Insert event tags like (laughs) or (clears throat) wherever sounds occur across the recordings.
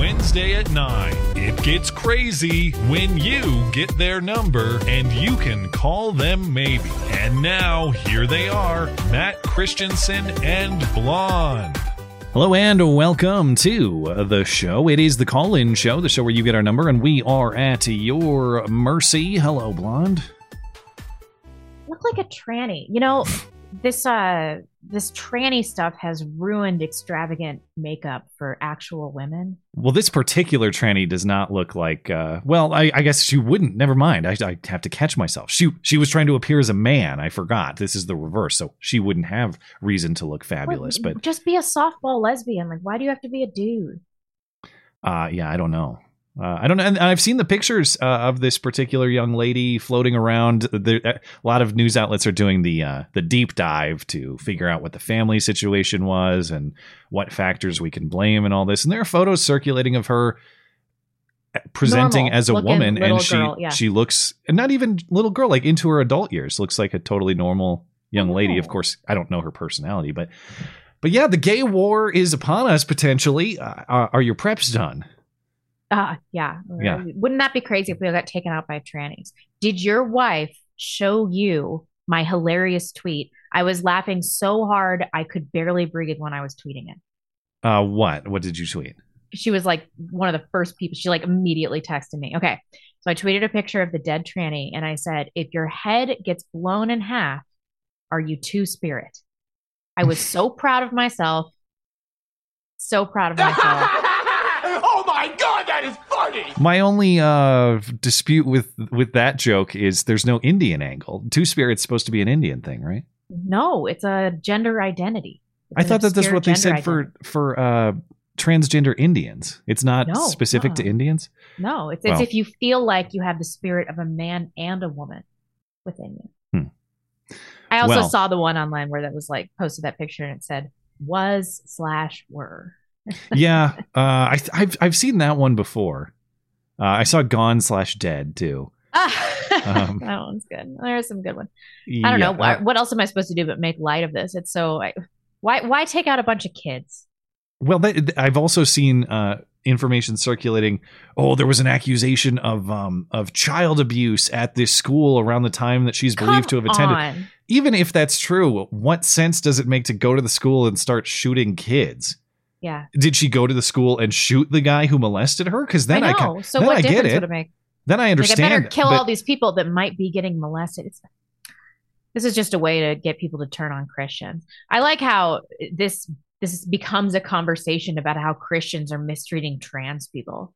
Wednesday at 9, it gets crazy when you get their number and you can call them maybe. And now, here they are Matt Christiansen and Blonde. Hello and welcome to the show. It is the call in show, the show where you get our number, and we are at your mercy. Hello, Blonde. look like a tranny. You know, this uh this tranny stuff has ruined extravagant makeup for actual women. Well, this particular tranny does not look like. Uh, well, I, I guess she wouldn't. Never mind. I, I have to catch myself. She she was trying to appear as a man. I forgot. This is the reverse, so she wouldn't have reason to look fabulous. Well, But just be a softball lesbian. Like, why do you have to be a dude? uh, yeah, I don't know. Uh, I don't know. And I've seen the pictures uh, of this particular young lady floating around. There, a lot of news outlets are doing the uh, the deep dive to figure out what the family situation was and what factors we can blame and all this. And there are photos circulating of her uh, presenting Normal as a woman, and she girl, yeah. she looks and not even little girl, like into her adult years, looks like a totally normal young lady. Of Oh. course, I don't know her personality, but but yeah, the gay war is upon us potentially. Uh, are your preps done? Ah, yeah. Yeah. Wouldn't that be crazy if we all got taken out by trannies? Did your wife show you my hilarious tweet? I was laughing so hard I could barely breathe when I was tweeting it. Uh, what? What did you tweet? she was like one of the first people she like immediately texted me okay so i tweeted a picture of the dead tranny and i said if your head gets blown in half are you two spirit i was so (laughs) proud of myself so proud of myself (laughs) oh funny! My only uh, dispute with with that joke is there's no Indian angle. Two Spirit's supposed to be an Indian thing, right? no it's a gender identity It's I thought that that's what they said for identity. for uh, transgender Indians. It's not No, specific to. Indians. no it's, it's Well. if you feel like you have the spirit of a man and a woman within you Hmm. i also Well. saw the one online where that was like posted that picture and it said was slash were (laughs) yeah, uh, I I've I've seen that one before. Uh, I saw Gone slash Dead too. (laughs) Um, that one's good. There's some good one. I don't Yeah, know. What, uh, what else am I supposed to do but make light of this? It's so I, why why take out a bunch of kids? Well, that, I've also seen uh, information circulating. Oh, there was an accusation of um, of child abuse at this school around the time that she's believed to have attended. on. Even if that's true, what sense does it make to go to the school and start shooting kids? Yeah, Did she go to the school and shoot the guy who molested her? Because then I, I know. so then what I get difference it. would it make? then I understand. Like, I better kill but- all these people that might be getting molested. It's, this is just a way to get people to turn on Christians. I like how this this becomes a conversation about how Christians are mistreating trans people.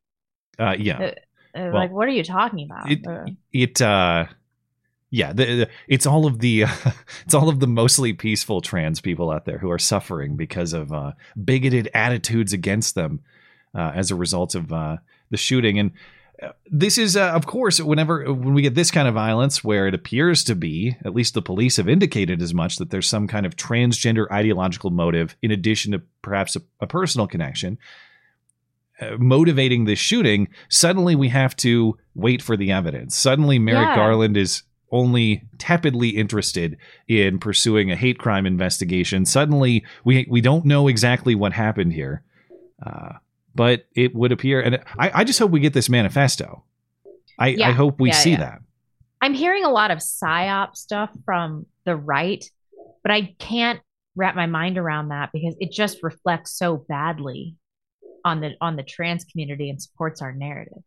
uh, yeah, Uh, Well, like, what are you talking about? it, Uh, it uh yeah the, the- it's all of the (laughs) it's all of the mostly peaceful trans people out there who are suffering because of uh bigoted attitudes against them uh, as a result of uh the shooting and uh, this is uh, of course whenever when we get this kind of violence where it appears to be at least the police have indicated as much that there's some kind of transgender ideological motive in addition to perhaps a, a personal connection uh, motivating this shooting, suddenly we have to wait for the evidence. Suddenly, Merrick Yeah. Garland is only tepidly interested in pursuing a hate crime investigation. Suddenly, we we don't know exactly what happened here, uh, but it would appear, and I, I just hope we get this manifesto. I, I hope we Yeah, see yeah. that. I'm hearing a lot of psyop stuff from the right, but I can't wrap my mind around that because it just reflects so badly on the on the trans community and supports our narrative.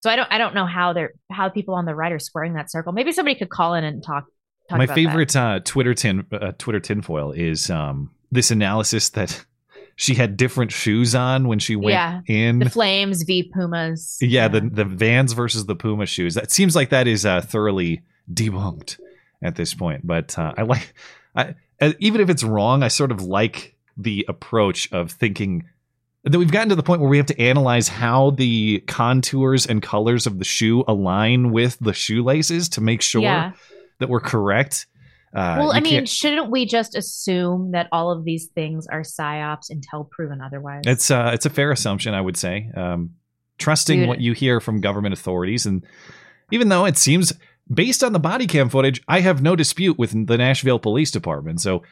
So I don't I don't know how they're how people on the right are squaring that circle. Maybe somebody could call in and talk. talk My favorite uh, Twitter tin uh, Twitter tinfoil is um, this analysis that (laughs) she had different shoes on when she went Yeah. in. the Vans v Pumas. Yeah, the the Vans versus the Puma shoes. That seems like that is uh, thoroughly debunked at this point. But uh, I like, I, uh, even if it's wrong, I sort of like the approach of thinking that we've gotten to the point where we have to analyze how the contours and colors of the shoe align with the shoelaces to make sure Yeah. that we're correct. Uh, well, I mean, can't- shouldn't we just assume that all of these things are psyops until proven otherwise? it's uh, it's a fair assumption, I would say. Um, trusting Dude. what you hear from government authorities, and even though it seems based on the body cam footage, I have no dispute with the Nashville Police Department. So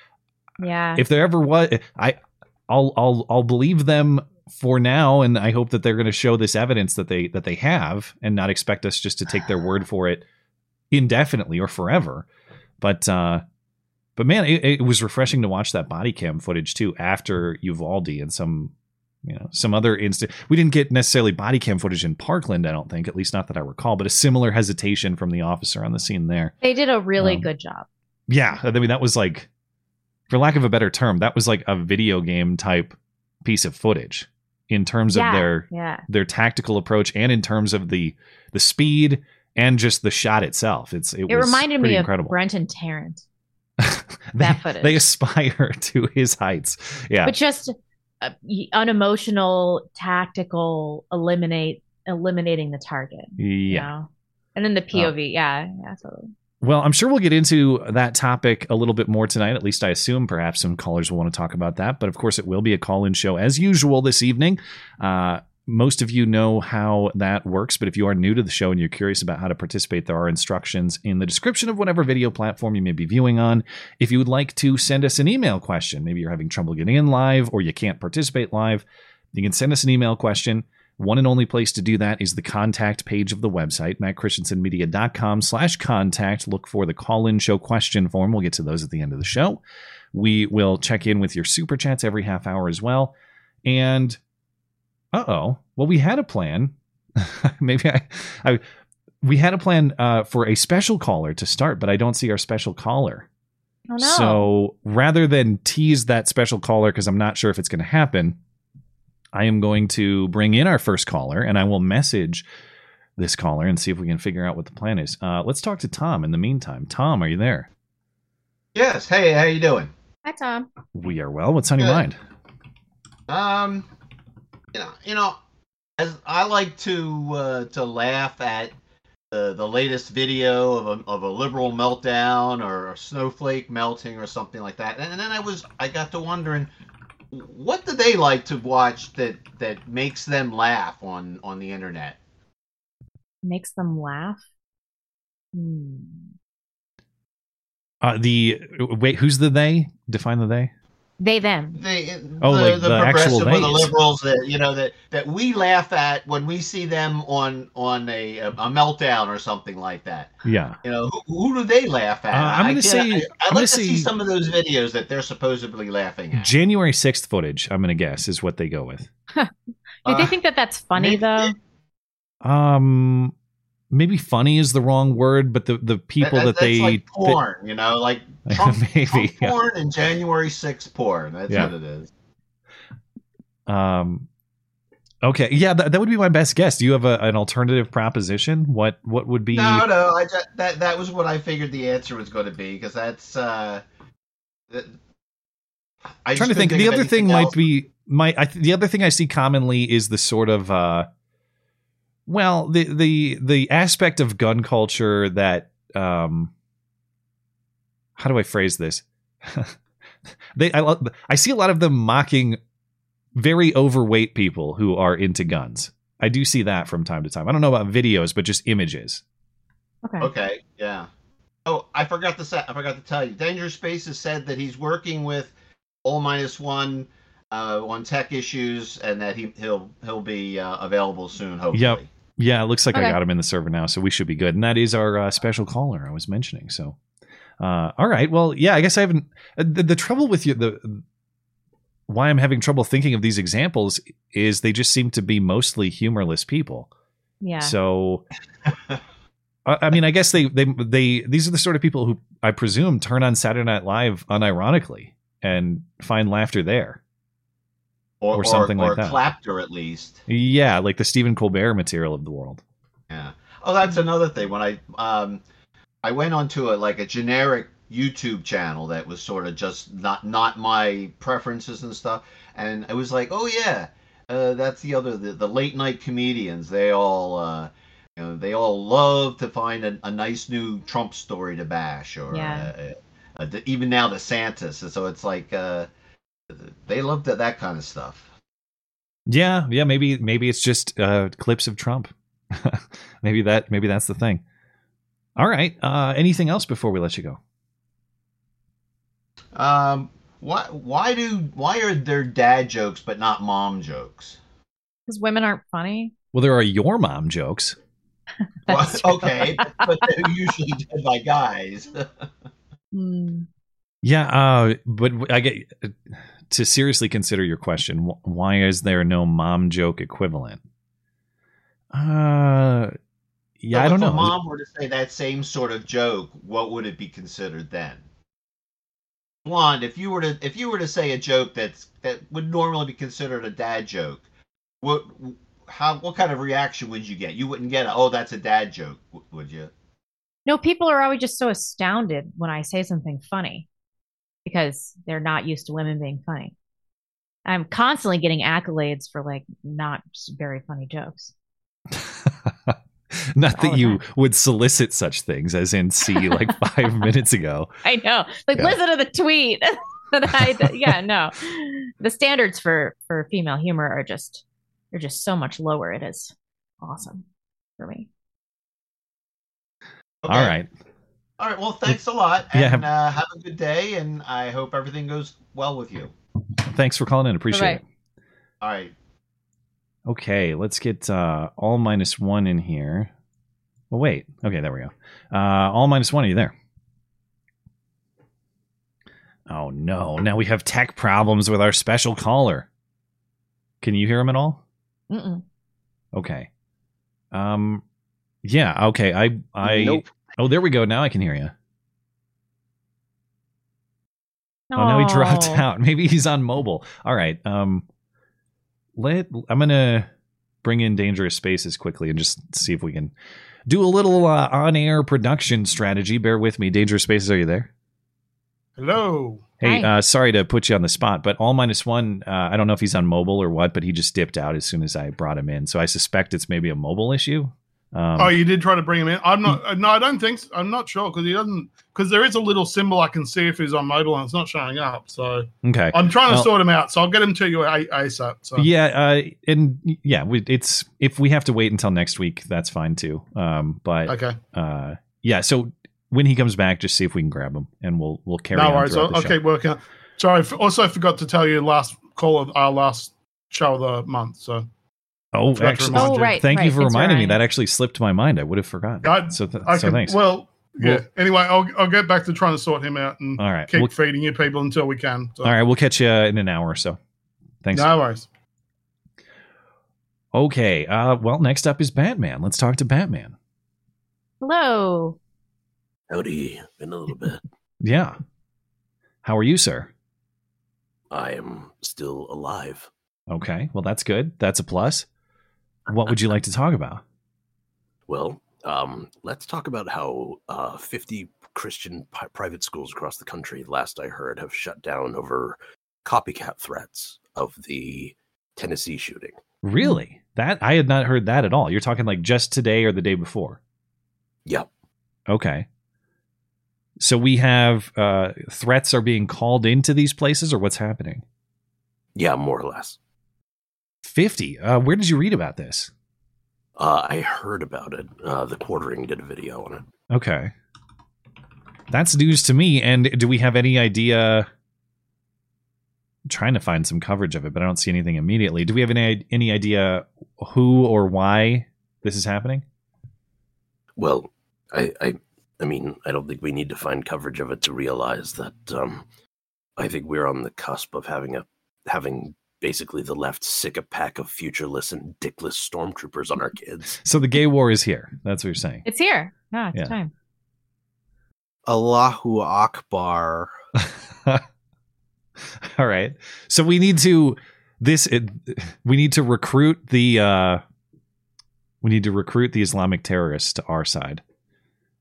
yeah. if there ever was, I, I'll I'll I'll believe them for now, and I hope that they're going to show this evidence that they that they have, and not expect us just to take their word for it indefinitely or forever. But uh, but man, it, it was refreshing to watch that body cam footage too after Uvalde and some. You know, some other instant. We didn't get necessarily body cam footage in Parkland, I don't think, at least not that I recall, but a similar hesitation from the officer on the scene there. they did a really Um, good job. Yeah, I mean that was like, for lack of a better term, that was like a video game type piece of footage in terms yeah. of their yeah. their tactical approach and in terms of the the speed and just the shot itself. It's it, It was reminded me incredible. of Brenton Tarrant, (laughs) they, that footage. they aspire (laughs) to his heights. Yeah, but just uh, unemotional, tactical, eliminate eliminating the target. yeah. You know? And then the POV, yeah, yeah, totally. Well, I'm sure we'll get into that topic a little bit more tonight. At least I assume perhaps some callers will want to talk about that. But of course, it will be a call in show as usual this evening. Uh, most of you know how that works, but if you are new to the show and you're curious about how to participate, there are instructions in the description of whatever video platform you may be viewing on. If you would like to send us an email question, maybe you're having trouble getting in live or you can't participate live, you can send us an email question. One and only place to do that is the contact page of the website, mattchristiansenmedia.com slash contact. Look for the call-in show question form. We'll get to those at the end of the show. We will check in with your super chats every half hour as well. And uh-oh. Well, we had a plan. (laughs) Maybe I, I we had a plan uh, for a special caller to start, but I don't see our special caller. Oh no. So rather than tease that special caller, because I'm not sure if it's going to happen, I am going to bring in our first caller and I will message this caller and see if we can figure out what the plan is. Uh, let's talk to Tom in the meantime. Tom, are you there? Yes. Hey, how you doing? Hi, Tom. We are well. What's on your mind? Um, you know, you know, as I like to uh, to laugh at the the latest video of a of a liberal meltdown or a snowflake melting or something like that, and, then I was I got to wondering, what do they like to watch that that makes them laugh on on the internet? Makes them laugh. Hmm. Uh, the wait, who's the they? Define the they. They them. They, Oh, the, like the, the actual progressive or the liberals that you know that that we laugh at when we see them on on a a meltdown or something like that. Yeah. You know, who, who do they laugh at? Uh, I'm gonna can't- say- I, I'm would like to see say- some of those videos that they're supposedly laughing at. January 6th footage, I'm going to guess, is what they go with. (laughs) Do they Uh, think that that's funny maybe- though? Um, maybe funny is the wrong word, but the, the people that, that's they. like porn, you know, like (laughs) Trump, Maybe, Trump yeah. porn and January 6th porn. That's Yeah. what it is. um, okay. Yeah, that, that would be my best guess. Do you have a, an alternative proposition? What What would be. No, no, I just, that that was what I figured the answer was going to be because that's. uh I'm trying to think. couldn't The other thing anything might be. My, I, th- the other thing I see commonly is the sort of. uh well, the the the aspect of gun culture that um how do I phrase this? (laughs) they I lo- I see a lot of them mocking very overweight people who are into guns. I do see that from time to time. I don't know about videos, but just images. Okay. Okay, yeah. Oh, I forgot to say. I forgot to tell you. Danger Space has said that he's working with All Minus One uh, on tech issues, and that he he'll he'll be uh, available soon. Hopefully. Yep. Yeah, it looks like I got him in the server now, so we should be good. And that is our uh, special caller I was mentioning. So, uh, all right. Well, yeah, I guess I haven't. uh, The, the trouble with you, the why I'm having trouble thinking of these examples is they just seem to be mostly humorless people. Yeah. So, I, I mean, I guess they they they these are the sort of people who I presume turn on Saturday Night Live unironically and find laughter there. Or, or something or, like that. Clapter at least. Yeah, like the Stephen Colbert material of the world. Yeah. Oh, that's another thing. When I um, I went onto a like a generic YouTube channel that was sort of just not not my preferences and stuff, and it was like, oh yeah, uh, that's the other the, the late night comedians. They all. Uh, you know, they all love to find a, a nice new Trump story to bash, or Yeah. uh, uh, the, even now DeSantis. And so it's like uh, they love that that kind of stuff. Yeah, yeah, maybe maybe it's just uh, clips of Trump. (laughs) maybe that maybe that's the thing. All right. Uh, anything else before we let you go? Um, why why do why are there dad jokes but not mom jokes? Because women aren't funny. Well, there are your mom jokes. (laughs) Well, okay, but, but they're usually done by guys. (laughs) Hmm. Yeah, uh, but I get to seriously consider your question. Why is there no mom joke equivalent? Uh, yeah, So I don't if know. a mom were to say that same sort of joke, what would it be considered then? Blonde, if you were to if you were to say a joke that's that would normally be considered a dad joke, what how what kind of reaction would you get? You wouldn't get a, oh that's a dad joke, would you? No, people are always just so astounded when I say something funny because they're not used to women being funny. I'm constantly getting accolades for like not very funny jokes. (laughs) Not All that you time. would solicit such things, as in see like (laughs) five minutes ago. I know. Like Yeah. listen to the tweet (laughs) that I yeah, no. The standards for for female humor are just they're just so much lower. It is awesome for me. Okay. All right. All right. Well, thanks a lot, Yeah, and have- uh, have a good day, and I hope everything goes well with you. Thanks for calling in. Appreciate Bye-bye. it. All right. Okay, let's get uh, all minus one in here. Well, wait. Okay, there we go. Uh, all minus one. Are you there? Oh no! Now we have tech problems with our special caller. Can you hear him at all? Mm-mm. Okay. Um. Yeah. Okay. I. I. Nope. Oh, there we go. Now I can hear you. Oh, now he dropped out. (laughs) Maybe he's on mobile. All right. Um, let I'm gonna bring in dangerous spaces quickly and just see if we can do a little uh, on-air production strategy. Bear with me. Dangerous spaces, are you there? Hello. Hey, uh, sorry to put you on the spot, but all minus one. Uh, I don't know if he's on mobile or what, but he just dipped out as soon as I brought him in. So I suspect it's maybe a mobile issue. Um, oh, you did try to bring him in. I'm not. uh, No, I don't think. So. I'm not sure because he doesn't. Because there is a little symbol I can see if he's on mobile and it's not showing up. So okay. I'm trying to Well- sort him out. So I'll get him to you ASAP. So Yeah, uh, and yeah, we, it's if we have to wait until next week, that's fine too. Um, but okay. uh, yeah, so when he comes back, just see if we can grab him, and we'll we'll carry No worries. I'll, I'll keep working. Sorry. Also forgot to tell you last call of our last show of the month. So Oh, actually, Oh, right. thank you for Thanks reminding me. That actually slipped my mind. I would have forgotten. I- so, th- I so can. thanks. Well, yeah. Well- anyway, I'll I'll get back to trying to sort him out and all right, keep we'll, feeding you people until we can. So. all right, we'll catch you in an hour or so. Thanks. No worries. Okay. Uh, well, next up is Batman. Let's talk to Batman. Hello. Howdy, been a little bit. Yeah. How are you, sir? I am still alive. Okay. Well, that's good. That's a plus. What would you like to talk about? Well, um, let's talk about how uh, 50 Christian pi- private schools across the country, last I heard, have shut down over copycat threats of the Tennessee shooting. Really? That I had not heard that at all. You're talking like just today or the day before. Yep. Okay. So we have uh, threats are being called into these places, or what's happening? Yeah, more or less. Fifty. Uh, where did you read about this? Uh, I heard about it. Uh, the Quartering did a video on it. Okay. That's news to me. And do we have any idea? I'm trying to find some coverage of it, but I don't see anything immediately. Do we have any any idea who or why this is happening? Well, I, I, I mean, I don't think we need to find coverage of it to realize that. Um, I think we're on the cusp of having a having basically the left sick a pack of futureless and dickless stormtroopers on our (laughs) kids. So the gay war is here. That's what you're saying. It's here. Yeah, it's Yeah. time. Allahu Akbar. (laughs) All right. So we need to this it, we need to recruit the uh we need to recruit the Islamic terrorists to our side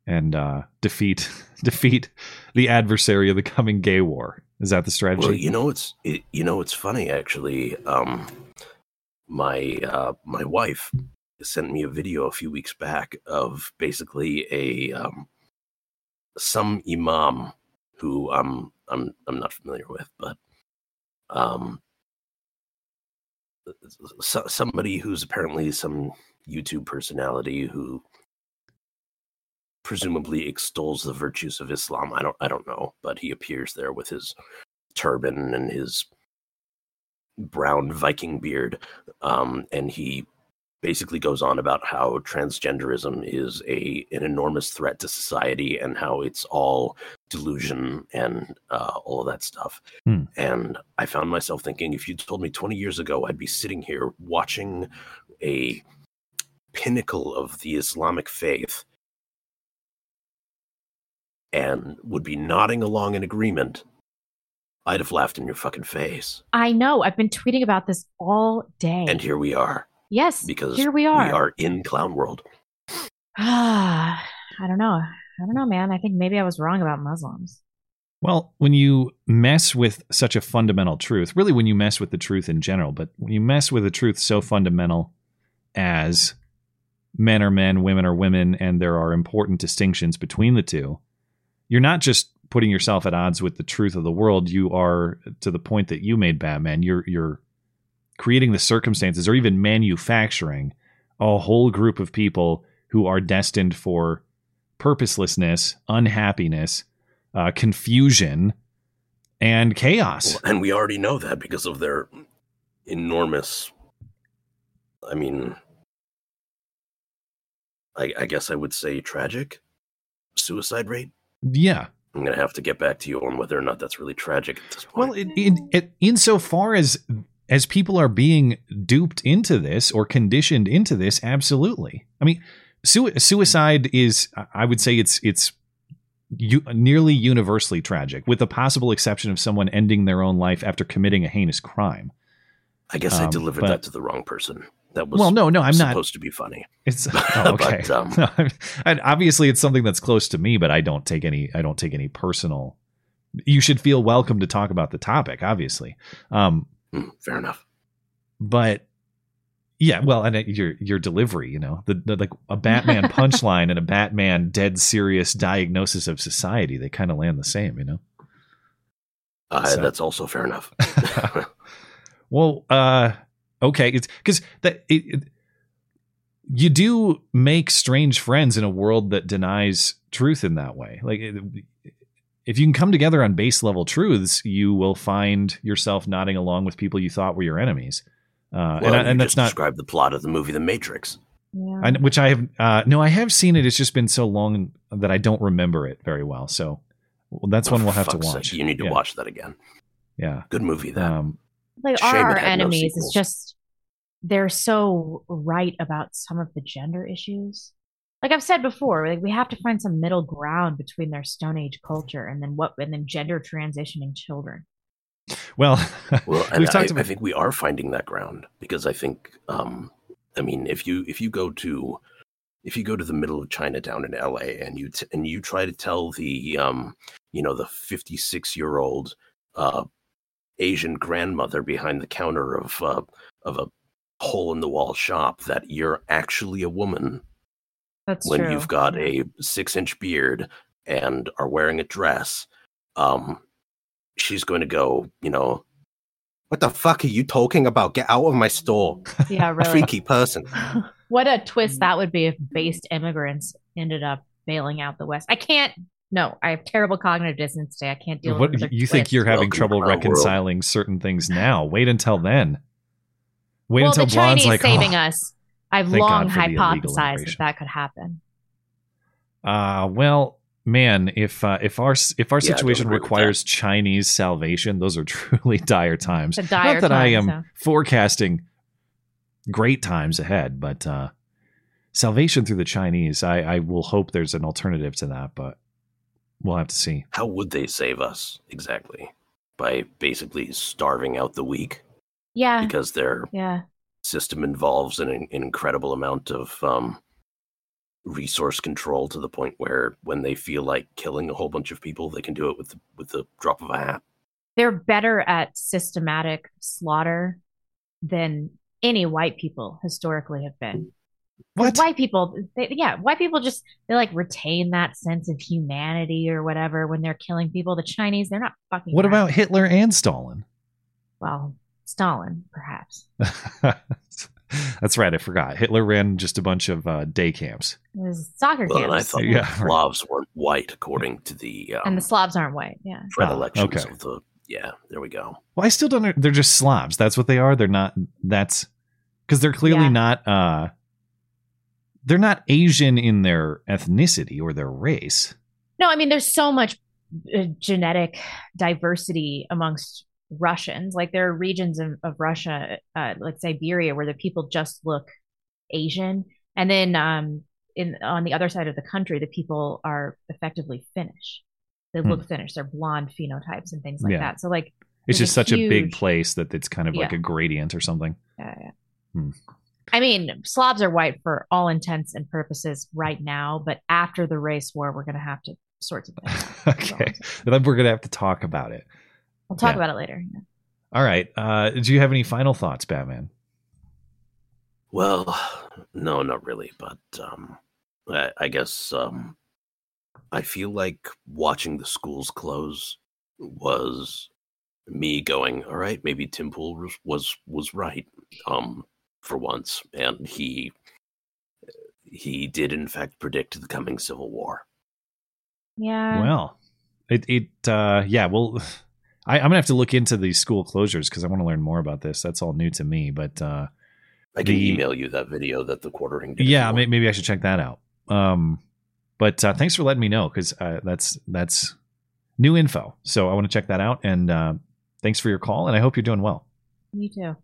and uh defeat (laughs) defeat the adversary of the coming gay war. Is that the strategy? Well, you know it's it, you know it's funny actually. Um, my uh, my wife sent me a video a few weeks back of basically a um, some imam who I'm I'm I'm not familiar with, but um, so, somebody who's apparently some YouTube personality who presumably extols the virtues of Islam. I don't I don't know, but he appears there with his turban and his brown Viking beard, um, and he basically goes on about how transgenderism is a an enormous threat to society and how it's all delusion and uh, all of that stuff. Hmm. And I found myself thinking, if you told me 20 years ago, I'd be sitting here watching a pinnacle of the Islamic faith and would be nodding along in agreement, I'd have laughed in your fucking face. I know. I've been tweeting about this all day. And here we are, yes, because here we are. we are in clown world. Ah, (sighs) I don't know. I don't know, man. I think maybe I was wrong about Muslims. Well, when you mess with such a fundamental truth, really when you mess with the truth in general, but when you mess with a truth so fundamental as men are men, women are women, and there are important distinctions between the two, you're not just putting yourself at odds with the truth of the world. You are to the point that you made, Batman. You're you're creating the circumstances, or even manufacturing a whole group of people who are destined for purposelessness, unhappiness, uh, confusion, and chaos. Well, and we already know that because of their enormous. I mean, I, I guess I would say tragic suicide rate. Yeah. I'm gonna have to get back to you on whether or not that's really tragic at this point. Well, in, in, in insofar as as people are being duped into this or conditioned into this, absolutely. I mean, su- suicide is, I would say, it's it's u- nearly universally tragic, with the possible exception of someone ending their own life after committing a heinous crime. I guess I um, delivered but- that to the wrong person. That was well, no, no, I'm not. supposed to be funny. It's (laughs) oh, okay. But, um, (laughs) No, obviously, it's something that's close to me, but I don't take any. I don't take any personal. You should feel welcome to talk about the topic, obviously. Um, Hmm, fair enough. but yeah, well, and your your delivery, you know, the, the like a Batman (laughs) punchline and a Batman dead serious diagnosis of society, they kind of land the same, you know. Uh, So- That's also fair enough. Well, uh, okay, it's because that it, it- you do make strange friends in a world that denies truth in that way. Like, it, if you can come together on base level truths, you will find yourself nodding along with people you thought were your enemies. Uh, well, and, I- you and that's just not described the plot of the movie The Matrix. Yeah. I, which I have uh, no, I have seen it. It's just been so long that I don't remember it very well. So well, that's Oh, one we'll have to fuck's sake, watch. You need to Yeah. watch that again. Yeah. Good movie. That Um, they Shame are our had no enemies. It's just they're so right about some of the gender issues. Like I've said before, like we have to find some middle ground between their Stone Age culture and then what, and then gender transitioning children. well, (laughs) well, and we've I, talked I about. think we are finding that ground because I think, um, I mean, if you if you go to if you go to the middle of Chinatown in L.A. and you t- and you try to tell the um, you know the 56 year old uh, Asian grandmother behind the counter of uh, of a hole in the wall shop that you're actually a woman That's when true. you've got a six inch beard and are wearing a dress, um, she's going to go, you know, what the fuck are you talking about? Get out of my store, (laughs) yeah, a really. freaky person. (laughs) what a twist that would be if based immigrants ended up bailing out the West. I can't. No, I have terrible cognitive dissonance today. I can't deal What with it. you think you're having Welcome trouble our world. reconciling certain things now? Wait until then. Wait well, until the Blonde's Chinese like, saving oh, us. I've long God for the illegal hypothesized that that could happen. Uh, well, man, if uh, if our if our Yeah, situation requires Chinese salvation, those are (laughs) truly dire times. It's a dire Not that I am so. forecasting great times ahead, but uh, salvation through the Chinese, I, I will hope there's an alternative to that, but we'll have to see. How would they save us exactly? By basically starving out the weak Yeah, because their yeah. system involves an, an incredible amount of um, resource control to the point where when they feel like killing a whole bunch of people, they can do it with the, with the drop of a hat. They're better at systematic slaughter than any white people historically have been. What? White people, they, yeah, white people just they like retain that sense of humanity or whatever when they're killing people. The Chinese, they're not fucking. What around. about Hitler and Stalin? well, Stalin, perhaps. (laughs) That's right. I forgot. Hitler ran just a bunch of uh, day camps. It was soccer Well, and I camps, thought Yeah, the right. Slavs weren't white according to the um, and the Slavs aren't white. Yeah, predilections okay. of the. Yeah, there we go. Well, I still don't. They're just Slavs. That's what they are. They're not. That's because they're clearly Yeah. not. uh They're not Asian in their ethnicity or their race. no, I mean, there's so much uh, genetic diversity amongst Russians. Like there are regions of, of Russia, uh, like Siberia, where the people just look Asian, and then um, in on the other side of the country, the people are effectively Finnish. They Hmm. look Finnish. They're blonde phenotypes and things like Yeah. that. So like, It's just a such a big place that it's kind of like a gradient or something. uh, Hmm. I mean, Slavs are white for all intents and purposes right now, but after the race war, we're going to have to sort of things out. That's all I'm okay, then we're gonna have to talk about it. We'll talk Yeah. about it later. All right. Uh, do you have any final thoughts, Batman? Well, no, not really, but um, I, I guess um, I feel like watching the schools close was me going, all right, maybe Tim Pool was was, was right, um, for once, and he he did in fact predict the coming civil war. Yeah. Well, it it uh, yeah. Well, I, I'm gonna have to look into these school closures because I want to learn more about this. That's all new to me. But uh, I can The- email you that video that the quartering did. yeah, you may, maybe I should check that out. Um, but uh, thanks for letting me know because uh, that's that's new info. So I want to check that out. And uh, thanks for your call. And I hope you're doing well. You too.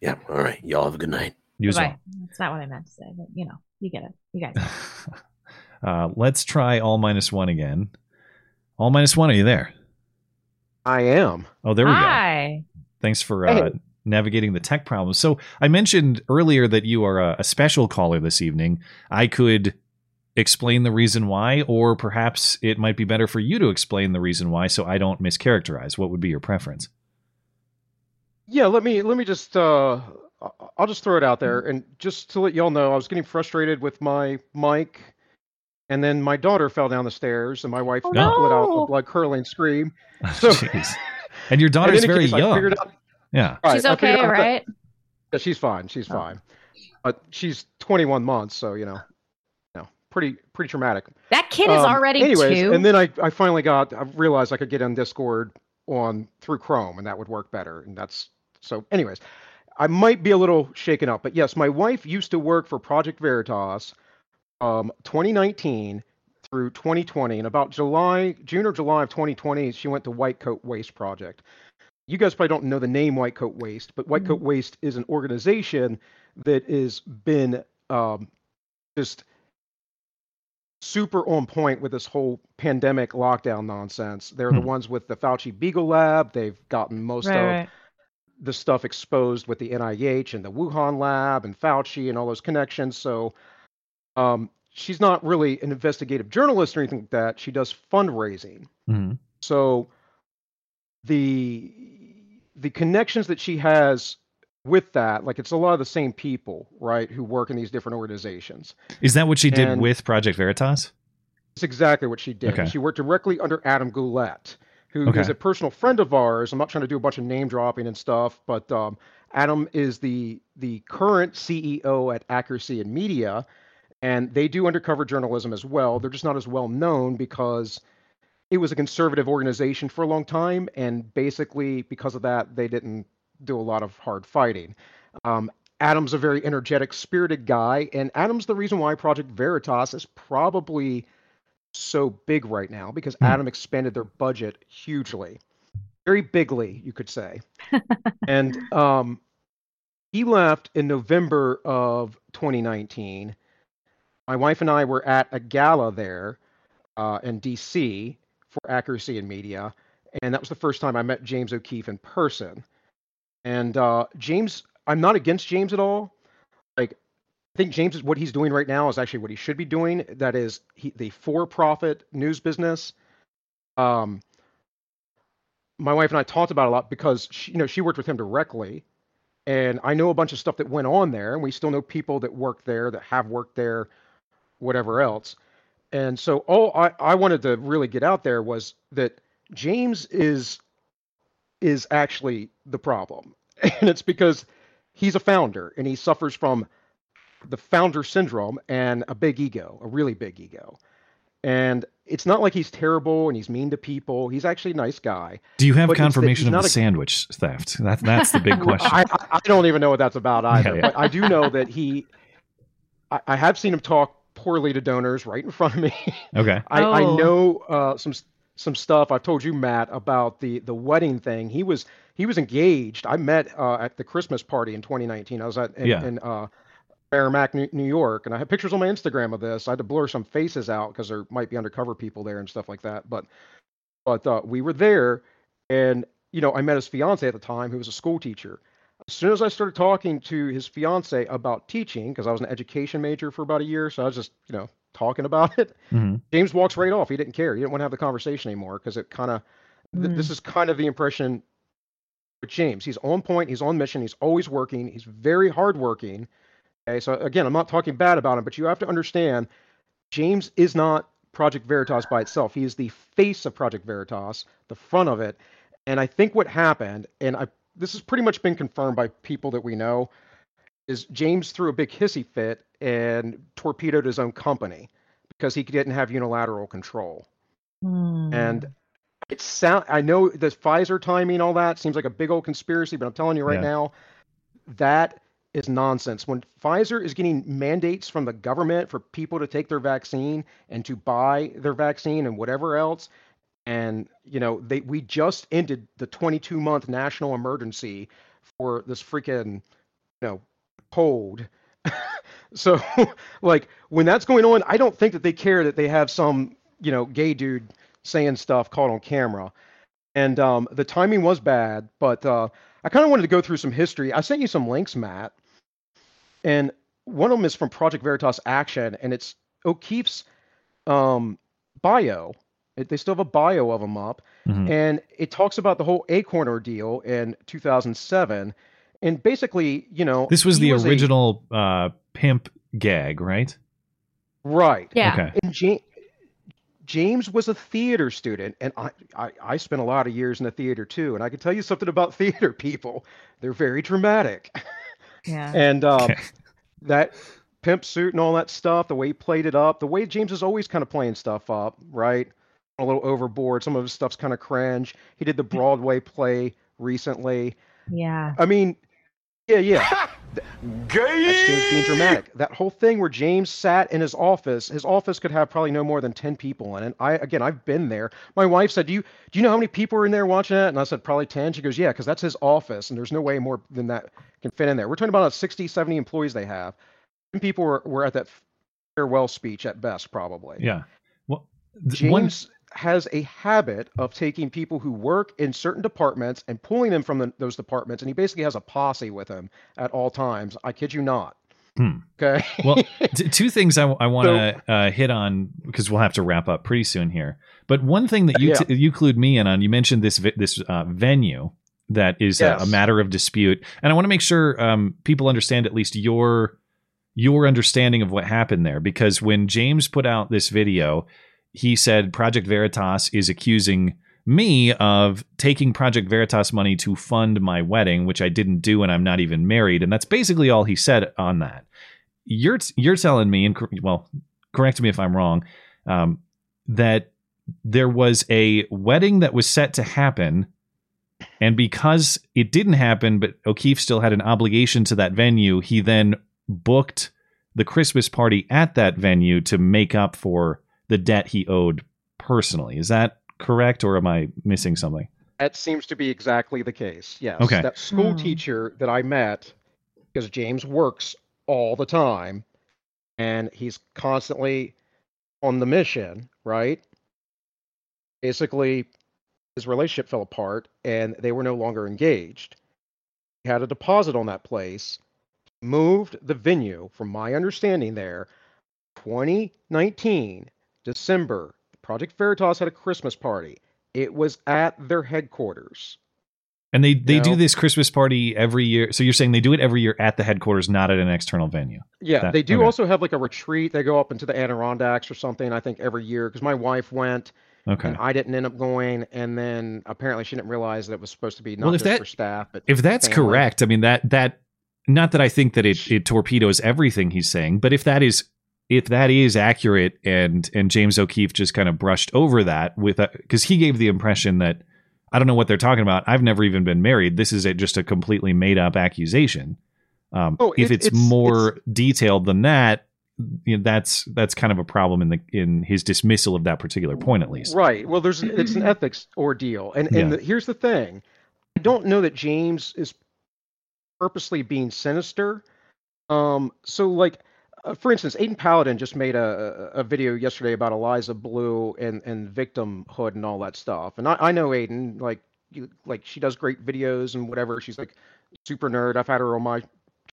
yeah. All right, y'all have a good night. You as Bye. well. That's not what I meant to say, but you know, you get it. You guys. (laughs) uh, let's try all minus one again. All minus one, are you there? I am. Oh, there we go. Hi. Thanks for uh, navigating the tech problems. So I mentioned earlier that you are a, a special caller this evening. I could explain the reason why, or perhaps it might be better for you to explain the reason why, so I don't mischaracterize. What would be your preference? Yeah, let me let me just uh I'll just throw it out there and just to let y'all know, I was getting frustrated with my mic and then my daughter fell down the stairs and my wife Oh, let out a blood curdling scream. (laughs) So And your (laughs) in daughter's very case, young. out- yeah. right, She's okay, out that- right? yeah, she's fine. She's Oh. fine. But she's 21 months, so you know, you know, pretty pretty traumatic. That kid is Um, already anyways, two. and then I, I finally got I realized I could get on Discord on through Chrome and that would work better. And that's so anyways, I might be a little shaken up, but yes, my wife used to work for Project Veritas um 2019 through 2020 and about July, June or July of 2020, she went to White Coat Waste Project. You guys probably don't know the name White Coat Waste, but White Coat Waste is an organization that has been um, just super on point with this whole pandemic lockdown nonsense. They're the Hmm. ones with the Fauci Beagle Lab. They've gotten most right, of right. the stuff exposed with the NIH and the Wuhan lab and Fauci and all those connections. So um, she's not really an investigative journalist or anything like that. She does fundraising. Mhm. So the the connections that she has with that, like it's a lot of the same people, right, who work in these different organizations. Is that what she did And- with Project Veritas? It's exactly what she did. Okay. She worked directly under Adam Guillette, who is Okay. a personal friend of ours. I'm not trying to do a bunch of name dropping and stuff, but um, Adam is the the current CEO at Accuracy in Media, and they do undercover journalism as well. They're just not as well known because it was a conservative organization for a long time, and basically because of that, they didn't do a lot of hard fighting. Um, Adam's a very energetic, spirited guy, and Adam's the reason why Project Veritas is probably so big right now because Hmm. Adam expanded their budget hugely, very bigly, you could say. (laughs) and um, he left in November of 2019. My wife and I were at a gala there uh, in DC for Accuracy in Media, and that was the first time I met James O'Keefe in person. And uh, James, I'm not against James at all. Like, I think James is what he's doing right now is actually what he should be doing. That is he, the for-profit news business. Um, my wife and I talked about it a lot because she, you know she worked with him directly, and I know a bunch of stuff that went on there, and we still know people that work there that have worked there, whatever else. And so all I, I wanted to really get out there was that James is is actually the problem. (laughs) And it's because he's a founder and he suffers from the founder syndrome and a big ego, a really big ego. And it's not like he's terrible and he's mean to people. He's actually a nice guy. Do you have But it's that confirmation of the a- sandwich theft? That, that's the big (laughs) question. I, I, don't even know what that's about either. yeah. But I do know that he, I, I have seen him talk poorly to donors right in front of me. okay. (laughs) I, I Oh. know uh, some some stuff. I've told you, Matt, about the the wedding thing. He was he was engaged. I met uh, at the Christmas party in 2019. I was at in, Yeah. in uh, Mamaroneck, New, New York, and I have pictures on my Instagram of this. I had to blur some faces out because there might be undercover people there and stuff like that. But but uh, we were there, and you know, I met his fiance at the time, who was a school teacher. As soon as I started talking to his fiance about teaching, because I was an education major for about a year, so I was just you know talking about it. hmm James walks right off. He didn't care. He didn't want to have the conversation anymore because it kind of. Th- Mm. this is kind of the impression with James. He's on point. He's on mission. He's always working. He's very hardworking. Okay, so again, I'm not talking bad about him, but you have to understand, James is not Project Veritas by itself. He is the face of Project Veritas, the front of it. And I think what happened, and I this has pretty much been confirmed by people that we know, is James threw a big hissy fit and torpedoed his own company because he didn't have unilateral control. Hmm. And it sound I know the Pfizer timing, all that seems like a big old conspiracy, but I'm telling you right Yeah. now, that is nonsense. When Pfizer is getting mandates from the government for people to take their vaccine and to buy their vaccine and whatever else, and you know, they we just ended the 22 month national emergency for this freaking, you know, cold. (laughs) so like when that's going on, I don't think that they care that they have some, you know, gay dude saying stuff caught on camera. And um, the timing was bad, but uh, I kind of wanted to go through some history. I sent you some links, Matt, and one of them is from Project Veritas Action, and it's O'Keefe's um, bio. It- They still have a bio of him up, Mhm. and it talks about the whole Acorn ordeal in 2007. And basically, you know, This was the a- original uh, pimp gag, right? right? yeah. Okay. And James, James was a theater student, and I, I, I spent a lot of years in the theater too. And I can tell you something about (laughs) theater people; they're very dramatic. Yeah. (laughs) And uh, Okay. that pimp suit and all that stuff, the way he played it up, the way James is always kind of playing stuff up, right? A little overboard. Some of his stuff's kind of cringe. He did the (laughs) Broadway play recently. Yeah. I mean, yeah, yeah. (laughs) That's James being dramatic. That whole thing where James sat in his office, his office could have probably no more than ten people in it. I again, I've been there. My wife said, "Do you do you know how many people are in there watching that?" And I said, "Probably 10." She goes, "Yeah, because that's his office, and there's no way more than that can fit in there." We're talking about 60, 70 employees they have. Ten people were, were at that farewell speech at best, probably. Yeah. Well, th- one- James has a habit of taking people who work in certain departments and pulling them from the, those departments, and he basically has a posse with him at all times. I kid you not. Hmm. Okay. well, (laughs) t- two things I, want to uh, hit on because we'll have to wrap up pretty soon here. But one thing that you Yeah. t- you clued me in on, you mentioned this vi- this uh, venue that is a, a matter of dispute, and I want to make sure um, people understand at least your your understanding of what happened there. Because when James put out this video, he said Project Veritas is accusing me of taking Project Veritas money to fund my wedding, which I didn't do, and I'm not even married. And that's basically all he said on that. You're you're telling me, and well, correct me if I'm wrong, um, that there was a wedding that was set to happen, and because it didn't happen, but O'Keefe still had an obligation to that venue, he then booked the Christmas party at that venue to make up for the debt he owed personally. Is that correct, or am I missing something? That seems to be exactly the case. Yes. Okay. That school Hmm. teacher that I met, because James works all the time and he's constantly on the mission, right? Basically, his relationship fell apart and they were no longer engaged. He had a deposit on that place, moved the venue, from my understanding there, 2019, December. Project Veritas had a Christmas party. It was at their headquarters. And they they do know? this Christmas party every year. So you're saying they do it every year at the headquarters, not at an external venue. Yeah, That- they do okay. also have like a retreat. They go up into the Adirondacks or something. I think every year because my wife went Okay. and I didn't end up going, and then apparently she didn't realize that it was supposed to be not Well, if just that- for staff, but If that's family. correct, I mean that that not that I think that it, it torpedoes everything he's saying, but if that is if that is accurate and and James O'Keefe just kind of brushed over that with because he gave the impression that I don't know what they're talking about. I've never even been married. This is a, just a completely made up accusation. Um, Oh, if it- it's, it's- more detailed than that, you know, that's that's kind of a problem in the in his dismissal of that particular point, at least. Right. Well, there's it's an (clears throat) ethics ordeal, and and Yeah. the, here's the thing: I don't know that James is purposely being sinister. Um. So, like, uh, for instance, Aydin Paladin just made a, a video yesterday about Eliza Bleu and and victimhood and all that stuff, and I I know Aydin like you, like she does great videos and whatever. She's like super nerd. I've had her on my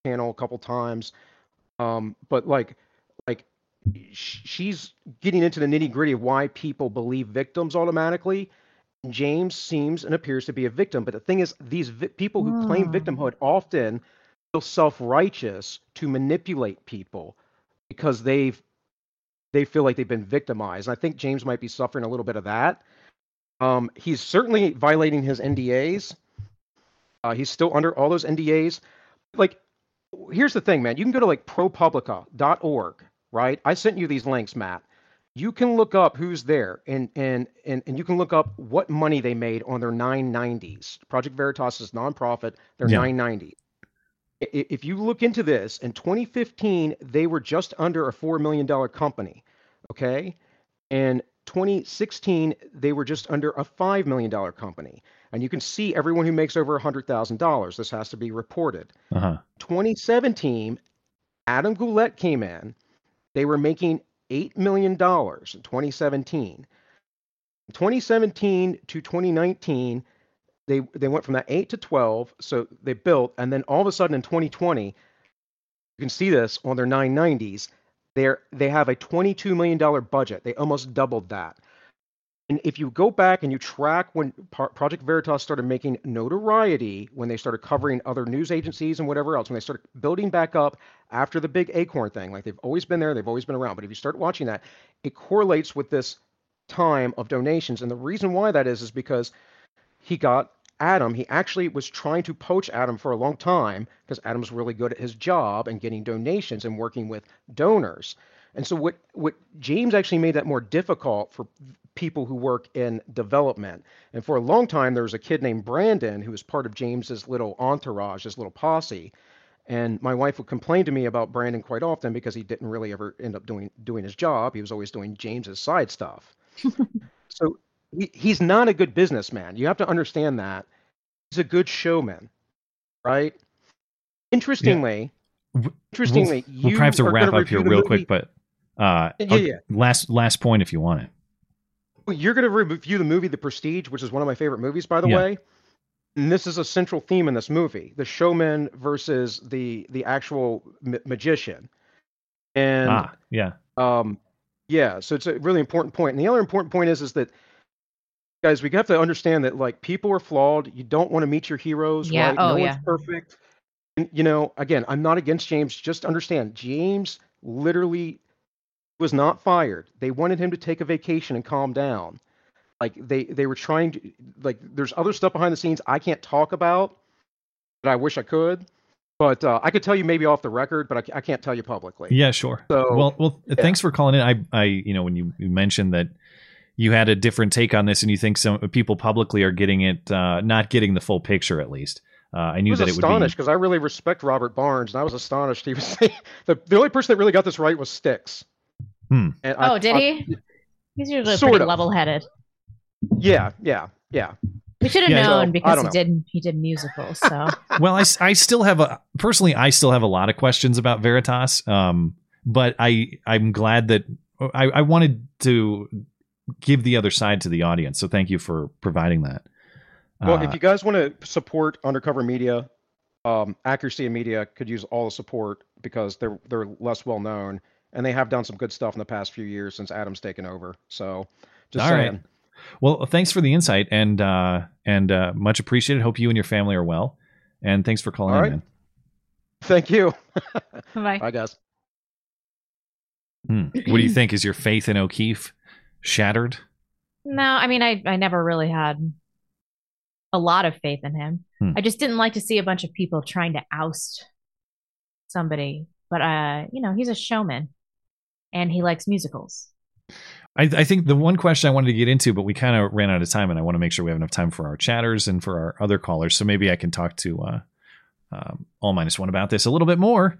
channel a couple times. Um. But like like sh- she's getting into the nitty gritty of why people believe victims automatically. James seems and appears to be a victim, but the thing is, these vi- people who claim Hmm. victimhood often feel self-righteous to manipulate people because they've they feel like they've been victimized. I think James might be suffering a little bit of that. Um, he's certainly violating his NDAs. Uh, he's still under all those NDAs. Like, here's the thing, man. You can go to like ProPublica.org, right? I sent you these links, Matt. You can look up who's there, and and and and you can look up what money they made on their 990s. Project Veritas is nonprofit. They're Yeah. 990. If you look into this, in 2015 they were just under a four million dollar company. Okay, in 2016 they were just under a five million dollar company, and you can see everyone who makes over a hundred thousand dollars. This has to be reported. Uh huh. 2017, Adam Guillette came in. They were making $8 million in 2017. 2017 to 2019, they, they went from that 8 to 12. So they built. And then all of a sudden in 2020, you can see this on their 990s. They're, they have a $22 million budget. They almost doubled that. And if you go back and you track when Project Veritas started making notoriety, when they started covering other news agencies and whatever else, when they started building back up after the big Acorn thing, like they've always been there, they've always been around. But if you start watching that, it correlates with this time of donations. And the reason why that is, is because he got Adam. He actually was trying to poach Adam for a long time because Adam's really good at his job and getting donations and working with donors. And so what what James actually made that more difficult for people who work in development. And for a long time there was a kid named Brandon who was part of James's little entourage, his little posse. And my wife would complain to me about Brandon quite often because he didn't really ever end up doing doing his job. He was always doing James's side stuff. (laughs) so he, he's not a good businessman. You have to understand that. He's a good showman, right? Interestingly, W- interestingly, we'll, you we'll probably have to wrap up here real quick, but uh, Yeah, yeah. last last point if you want it. You're going to review the movie The Prestige, which is one of my favorite movies, by the Yeah. way. And this is a central theme in this movie: the showman versus the the actual ma- magician. And ah, yeah, um, yeah, so it's a really important point. And the other important point is is that guys, we have to understand that like people are flawed. You don't want to meet your heroes, Yeah, right? oh, no yeah. one's perfect. And, you know, again, I'm not against James. Just understand, James literally was not fired. They wanted him to take a vacation and calm down. Like they they were trying to like there's other stuff behind the scenes I can't talk about, but I wish I could. But uh, I could tell you maybe off the record, but I, I can't tell you publicly. yeah, sure. So well, well, thanks for calling in. I, I, you know, when you, you mentioned that you had a different take on this, and you think some people publicly are getting it, uh, not getting the full picture, at least. Uh, I I knew was that it would be. because I really respect Robert Barnes, and I was astonished he was (laughs) the the only person that really got this right was Styx. Hmm. And I- Oh, did I- he? He's usually Sort pretty of. level-headed. Yeah, yeah, yeah. We should have Yeah, known I because don't he did he did musicals. So (laughs) well, I, I still have a personally, I still have a lot of questions about Veritas. Um, but I, I'm glad that I, I wanted to give the other side to the audience. So thank you for providing that. Well, Uh, if you guys want to support undercover media, um, Accuracy of Media could use all the support because they're they're less well known, and they have done some good stuff in the past few years since Adam's taken over. So, just All right. saying. Well, thanks for the insight and uh, and uh, much appreciated. Hope you and your family are well. And thanks for calling All in. Thank you. Bye. Bye, guys. Hmm. What do you think? Is your faith in O'Keefe shattered? No, I mean, I, I never really had a lot of faith in him. Hmm. I just didn't like to see a bunch of people trying to oust somebody. But, uh, you know, he's a showman and he likes musicals. I, I think the one question I wanted to get into, but we kind of ran out of time, and I want to make sure we have enough time for our chatters and for our other callers. So maybe I can talk to uh, um, all minus one about this a little bit more.